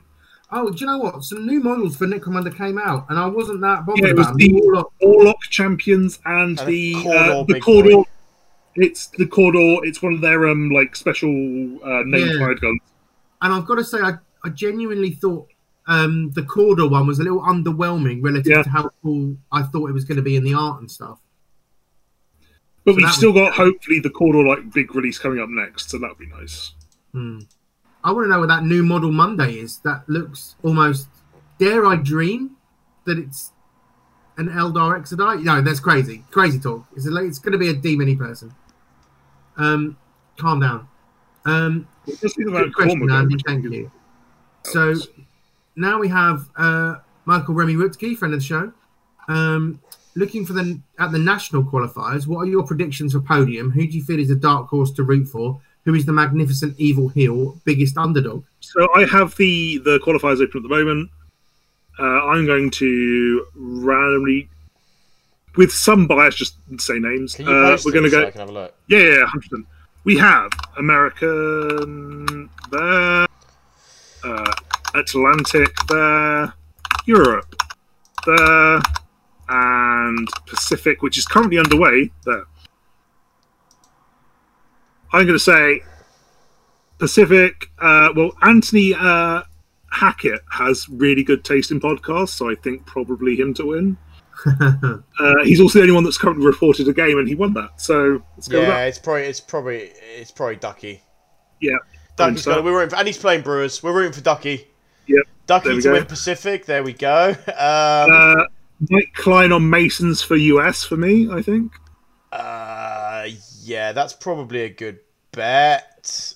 Oh, do you know what? Some new models for Necromunda came out, and I wasn't that bothered Yeah, it was about the- them. Warlock- Warlock champions and, And the Cawdor uh, the big Cawdor. boy. It's the Cawdor. It's one of their um like special uh, name Yeah. fired guns. and I've got to say, I, I genuinely thought um, the Cawdor one was a little underwhelming relative Yeah. to how cool I thought it was going to be in the art and stuff. But So we've still got hopefully the Cawdor like big release coming up next, so that'll be nice. Hmm. I want to know what that new model Monday is. That looks almost. Dare I dream that it's an Eldar Exodite? No, that's crazy. Crazy talk. It's, a, it's going to be a demony person. Um, calm down. Um, Just think about question, Andy. Thank you. So now we have uh, Michael Remy Wutzke, friend of the show. Um, looking for the at the national qualifiers, what are your predictions for podium? Who do you feel is a dark horse to root for? Who is the magnificent evil heel, biggest underdog? So I have the the qualifiers open at the moment. Uh, I'm going to randomly, with some bias, just say names. Can you Uh, we're going to them so go. I can have a look? Yeah, yeah, hundred percent. We have American there, uh, Atlantic there, Europe there, and Pacific, which is currently underway there. I'm going to say Pacific. Uh, well, Anthony uh, Hackett has really good taste in podcasts, so I think probably him to win. Uh, he's also the only one that's currently reported a game, and he won that. So let's go with Yeah, that. it's probably it's probably it's probably Ducky. Yeah. Ducky's so. got. We're rooting for, and he's playing Brewers. We're rooting for Ducky. Yep. Ducky There to go. win Pacific. There we go. Um, Uh, Mike Klein on Masons for US for me, I think. uh, yeah, that's probably a good bet.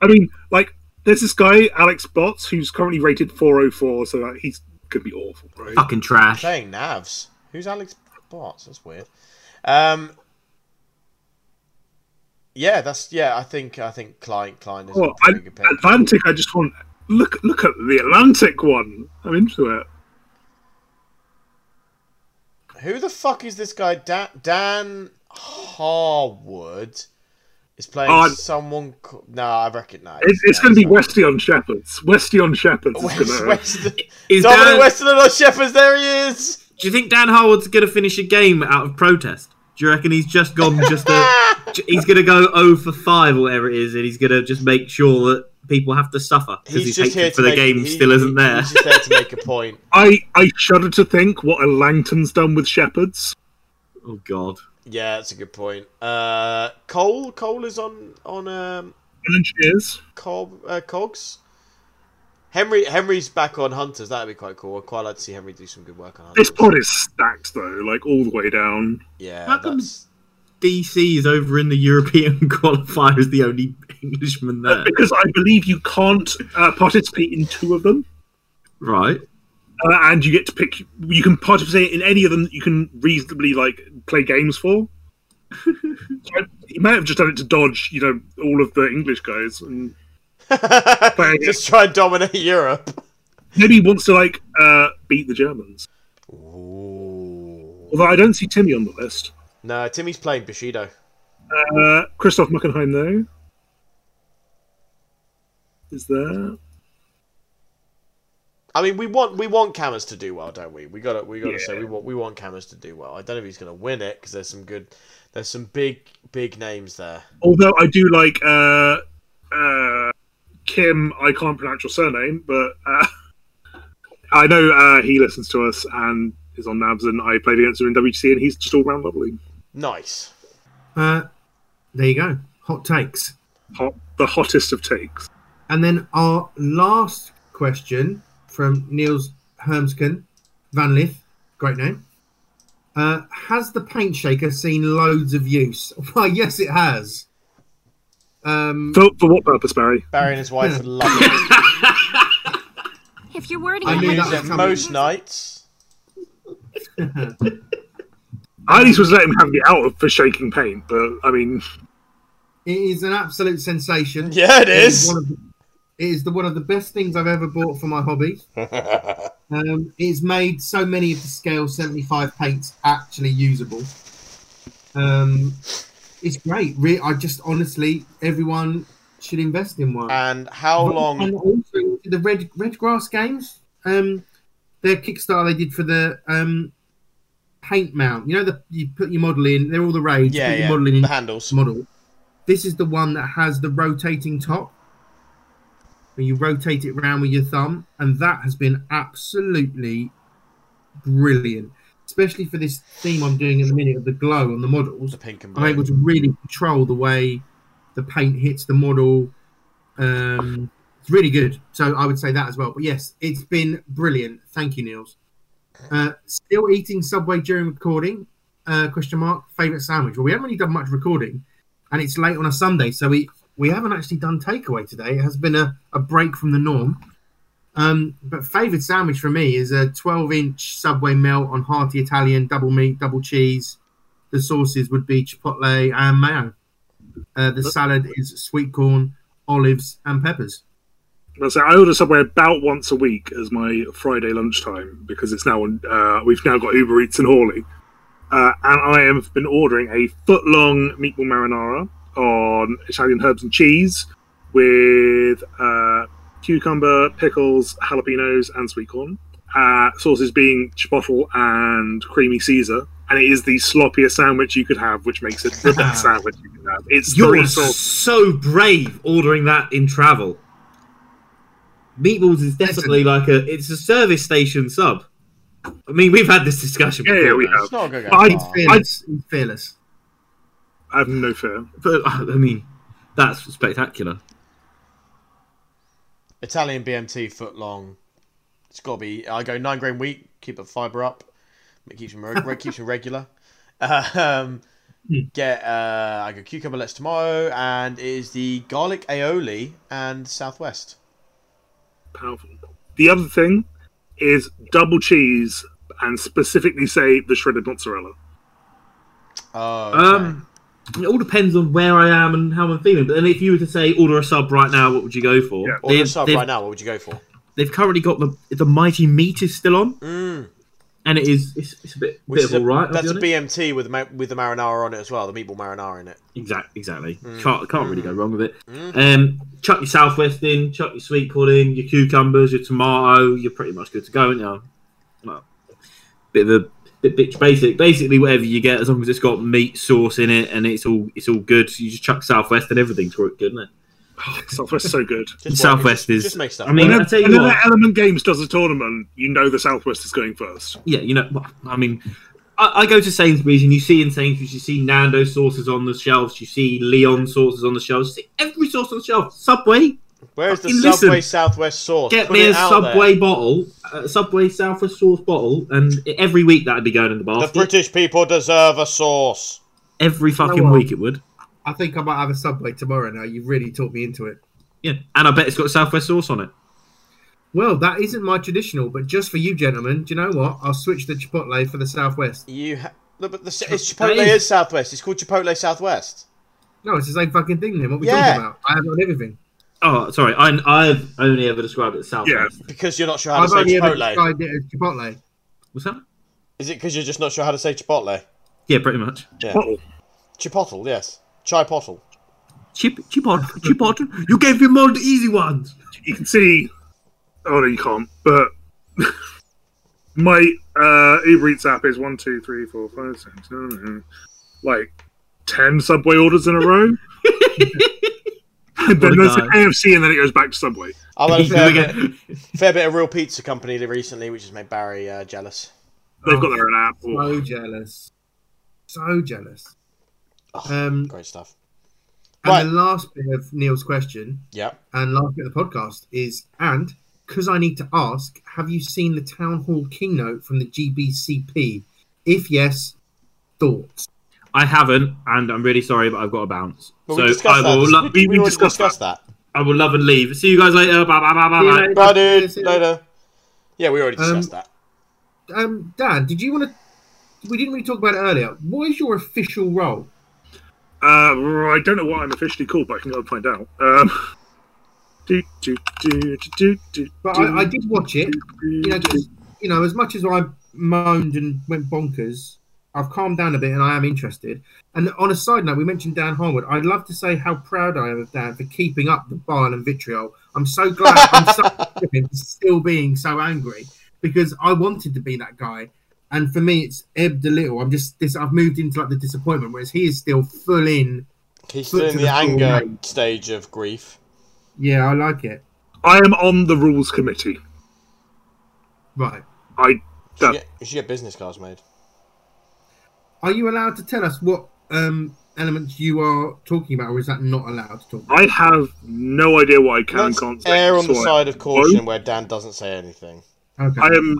I mean, like, there's this guy, Alex Botts, who's currently rated 404, so like, he's could be awful, right? Fucking trash. Playing Navs. Who's Alex Bots? That's weird. Um. Yeah, that's yeah. I think I think Klein Klein is a pretty I, good pick. Atlantic, I just want look look at the Atlantic one. I'm into it. Who the fuck is this guy? Dan, Dan Harwood is playing I- someone. Co- no, I recognise. It's, it's going to be Westy on Shepherds. Westy on Shepherds is going to. West, Is Dominic Dan, Weston and Lost Shepherds. There he is. do you think Dan Harwood's going to finish a game out of protest? Do you reckon he's just gone just a, he's going to go 0 for 5 or whatever it is and he's going to just make sure that people have to suffer because He's his just here hatred to for the make, game he- still isn't there. He's just there to make a point. I I shudder to think what a Langton's done with Shepherds. Oh god. Yeah, that's a good point. Uh, Cole, Cole is on on um, And then cheers. Cob, uh, Cogs. Henry, Henry's back on Hunters. That'd be quite cool. I'd quite like to see Henry do some good work on Hunters. This pod is stacked though, like all the way down. yeah, How come- that's DC is over in the European qualifier as the only Englishman there. Because I believe you can't uh, participate in two of them. Right. uh, and you get to pick. You can participate in any of them that you can reasonably like play games for. so he might have just done it to dodge, you know, all of the English guys, and just try and dominate Europe. maybe he wants to like uh, beat the Germans. Ooh. Although I don't see Timmy on the list. No, Timmy's playing Bushido. Uh, Christoph Muckenheim though is there. I mean, we want we want Cameras to do well, don't we? We got to we got to say we want we want Cameras to do well. I don't know if he's going to win it because there's some good, there's some big big names there. Although I do like uh, uh, Kim, I can't pronounce your surname, but uh, I know uh, he listens to us and is on Nabs, and I played against him in WGC, and he's just all round lovely. Nice. Uh, there you go. Hot takes. Hot, the hottest of takes. And then our last question from Niels Hermsken, Van Lith, great name. Uh, has the paint shaker seen loads of use? Well, yes, it has. Um, For, for what purpose, Barry? Barry and his wife would love it. If you're worried I about knew Use that it coming. most nights. I at least was letting him have it out for shaking paint, but I mean, it is an absolute sensation. Yeah, it It is is. one of the, it is the one of the best things I've ever bought for my hobby. Um, it's made so many of the scale 75 paints actually usable. Um, it's great. Re- I just honestly, everyone should invest in one. And how And long? also the red Redgrass Games. Um, their Kickstarter they did for the um paint mount. You know, the you put your model in. They're all the rage. Yeah, yeah. model in The handles. model. This is the one that has the rotating top. Where you rotate it around with your thumb, and that has been absolutely brilliant. Especially for this theme I'm doing at the minute of the glow on the models. The pink and blue. I'm able to really control the way the paint hits the model. Um, it's really good. So I would say that as well. But yes, it's been brilliant. Thank you, Niels. Uh, still eating Subway during recording? Uh, question mark. Favorite sandwich? Well, we haven't really done much recording, and it's late on a Sunday, so we we haven't actually done takeaway today. It has been a, a break from the norm. Um, but favorite sandwich for me is a 12 inch Subway melt on hearty Italian, double meat, double cheese. The sauces would be chipotle and mayo. Uh, the salad is sweet corn, olives, and peppers. I'll say I order Subway about once a week as my Friday lunchtime because it's now on. Uh, we've now got Uber Eats and Hawley, uh, and I have been ordering a foot long meatball marinara on Italian herbs and cheese with uh, cucumber, pickles, jalapenos, and sweet corn. Uh, sauces being chipotle and creamy Caesar, and it is the sloppiest sandwich you could have, which makes it the best sandwich you can have. It's You're so brave ordering that in travel. Meatballs is definitely like a it's a service station sub. I mean, we've had this discussion. Yeah, before, yeah, we have. It's not going to I- go He's far. fearless. Fearless. I have no fear. But I mean, that's spectacular. Italian BMT foot long. It's got to be. I go nine grain wheat. Keep the fiber up. It keeps them reg- keeps them regular. Um, get uh, I go cucumber lettuce tomato and it is the garlic aioli and southwest. Powerful. The other thing is double cheese and specifically say the shredded mozzarella. Oh, okay. Um, it all depends on where I am and how I'm feeling. But then, if you were to say order a sub right now, what would you go for? Yeah. Order a They've, sub right now. What would you go for? they've currently got the the mighty meat is still on, Mm. And it is it's, it's a bit bit of a, all right. That's a. BMT with the with the marinara on it as well. The meatball marinara in it. Exactly, exactly. Mm. Can't can't really go wrong with it. Mm. Um, chuck your southwest in, chuck your sweet corn in, your cucumbers, your tomato. You're pretty much good to go, aren't you? Well, bit of a bit, basic. Basically, whatever you get, as long as it's got meat sauce in it and it's all it's all good. You just chuck southwest and everything's good, isn't it? Southwest is so good. Just Southwest is- just make stuff. I mean, work. I tell you Whenever what. Element Games does a tournament, you know the Southwest is going first. Yeah, you know, well, I mean, I, I go to Sainsbury's and you see in Sainsbury's, you see Nando sauces on the shelves, you see Leon sauces on the shelves, you see every sauce on the shelf. Subway, Where's the fucking listen. Subway Southwest sauce? get Put me a Subway there. bottle, a Subway Southwest sauce bottle, and every week that'd be going in the The. British people deserve a sauce. every fucking what? week it would. I think I might have a Subway tomorrow now. You've really taught me into it. Yeah, and I bet it's got Southwest sauce on it. Well, that isn't my traditional, but just for you, gentlemen, do you know what? I'll switch the Chipotle for the Southwest. You ha- no, but the, it's Chipotle is- is Southwest. It's called Chipotle Southwest. No, it's the same fucking thing then. What are we Yeah. talking about? I have it on everything. Oh, sorry, I, I've only ever described it as Southwest. Because you're not sure how to I've say only ever Chipotle. it as Chipotle. What's that? Is it because you're just not sure how to say Chipotle? Yeah, pretty much. Yeah. Bottle. Chipotle, yes. Chai pottle. Chip, chipot, chipot. You gave him all the easy ones. You can see. Oh no, you can't. But My uh, Uber Eats app is one, two, three, four, five, six, seven, eight, like ten Subway orders in a row. and What then there's a guy. KFC, and then it goes back to Subway. I've had a fair bit, fair bit of real pizza company recently, which has made Barry uh, jealous. They've Oh, got their own app. So jealous. So jealous. Oh, Um, Great stuff. and Right. the last bit of Neil's question Yeah. and last bit of the podcast is, and because I need to ask, have you seen the town hall keynote from the GBCP? If yes, thoughts. I haven't, and I'm really sorry, but I've got to bounce. But so we I discussed that. will, we, lo- we, we already discussed discussed that. I will love and leave. See you guys later. Bye bye bye bye. Bye. later. Bye, dude. See you Later. Yeah, we already discussed Um, that. Um, Dan, did you want to? We didn't really talk about it earlier. What is your official role? Uh, I don't know what I'm officially called, but I can go and find out. Um, do, do, do, do, do, do, But I, I did watch it. You know, 'cause, you know, as much as I moaned and went bonkers, I've calmed down a bit and I am interested. And on a side note, we mentioned Dan Harwood. I'd love to say how proud I am of Dan for keeping up the bile and vitriol. I'm so glad I'm so proud of him for still being so angry because I wanted to be that guy. And for me, it's ebbed a little. I'm just this. I've moved into like the disappointment, whereas he is still full in. He's still in the the anger mate. stage of grief. Yeah, I like it. I am on the rules committee. Right. I You should, that get, you should get business cards made. Are you allowed to tell us what um, elements you are talking about, or is that not allowed to talk? About? I have no idea what I can and Let's can't say. err on the so I- side of caution where Dan doesn't say anything. Okay. I am.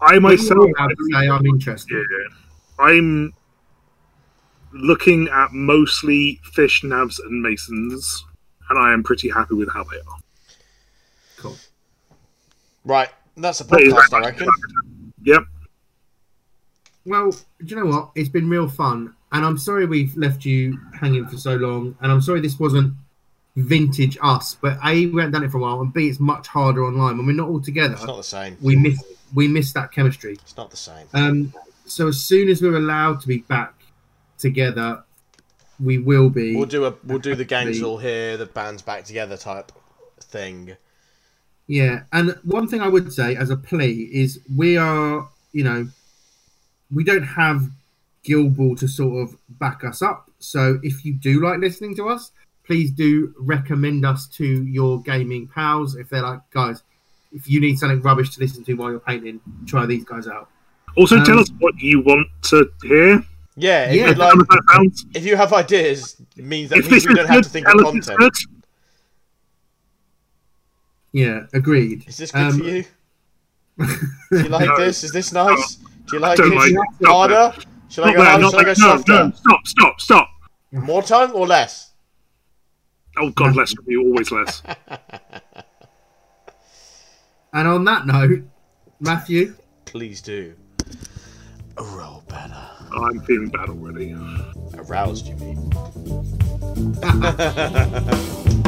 I myself. you to say I'm interested. Yeah. I'm looking at mostly fish, nabs, and masons, and I am pretty happy with how they are. Cool. Right, that's a That is podcast, I very reckon. Yep. Well, do you know what? It's been real fun, and I'm sorry we've left you hanging for so long, and I'm sorry this wasn't vintage us. But a, we haven't done it for a while, and b, it's much harder online when we're not all together. It's not the same. We miss we miss that chemistry. It's not the same. Um, so as soon as we're allowed to be back together, we will be. We'll do a we'll do the gangs all here, the bands back together type thing. Yeah, and one thing I would say as a plea is we are, you know, we don't have Guild Ball to sort of back us up. So if you do like listening to us, please do recommend us to your gaming pals. If they're like, guys, if you need something rubbish to listen to while you're painting, try these guys out. Also, Um, tell us what you want to hear. Yeah, if Yeah, you'd like How does that sound? if you have ideas, it means that If means we don't have to think of tell us it's content. Yeah, agreed. Is this good Um, for you? Do you like No. this? Is this nice? Do you like Don't it? like Should I it. go harder? Should I go harder? not Should I go there. No, softer? no, stop, stop, stop. More time or less? Oh, God, less from you, always less. And on that note, Matthew, Please do. A roll better. I'm feeling bad already. Aroused, you mean?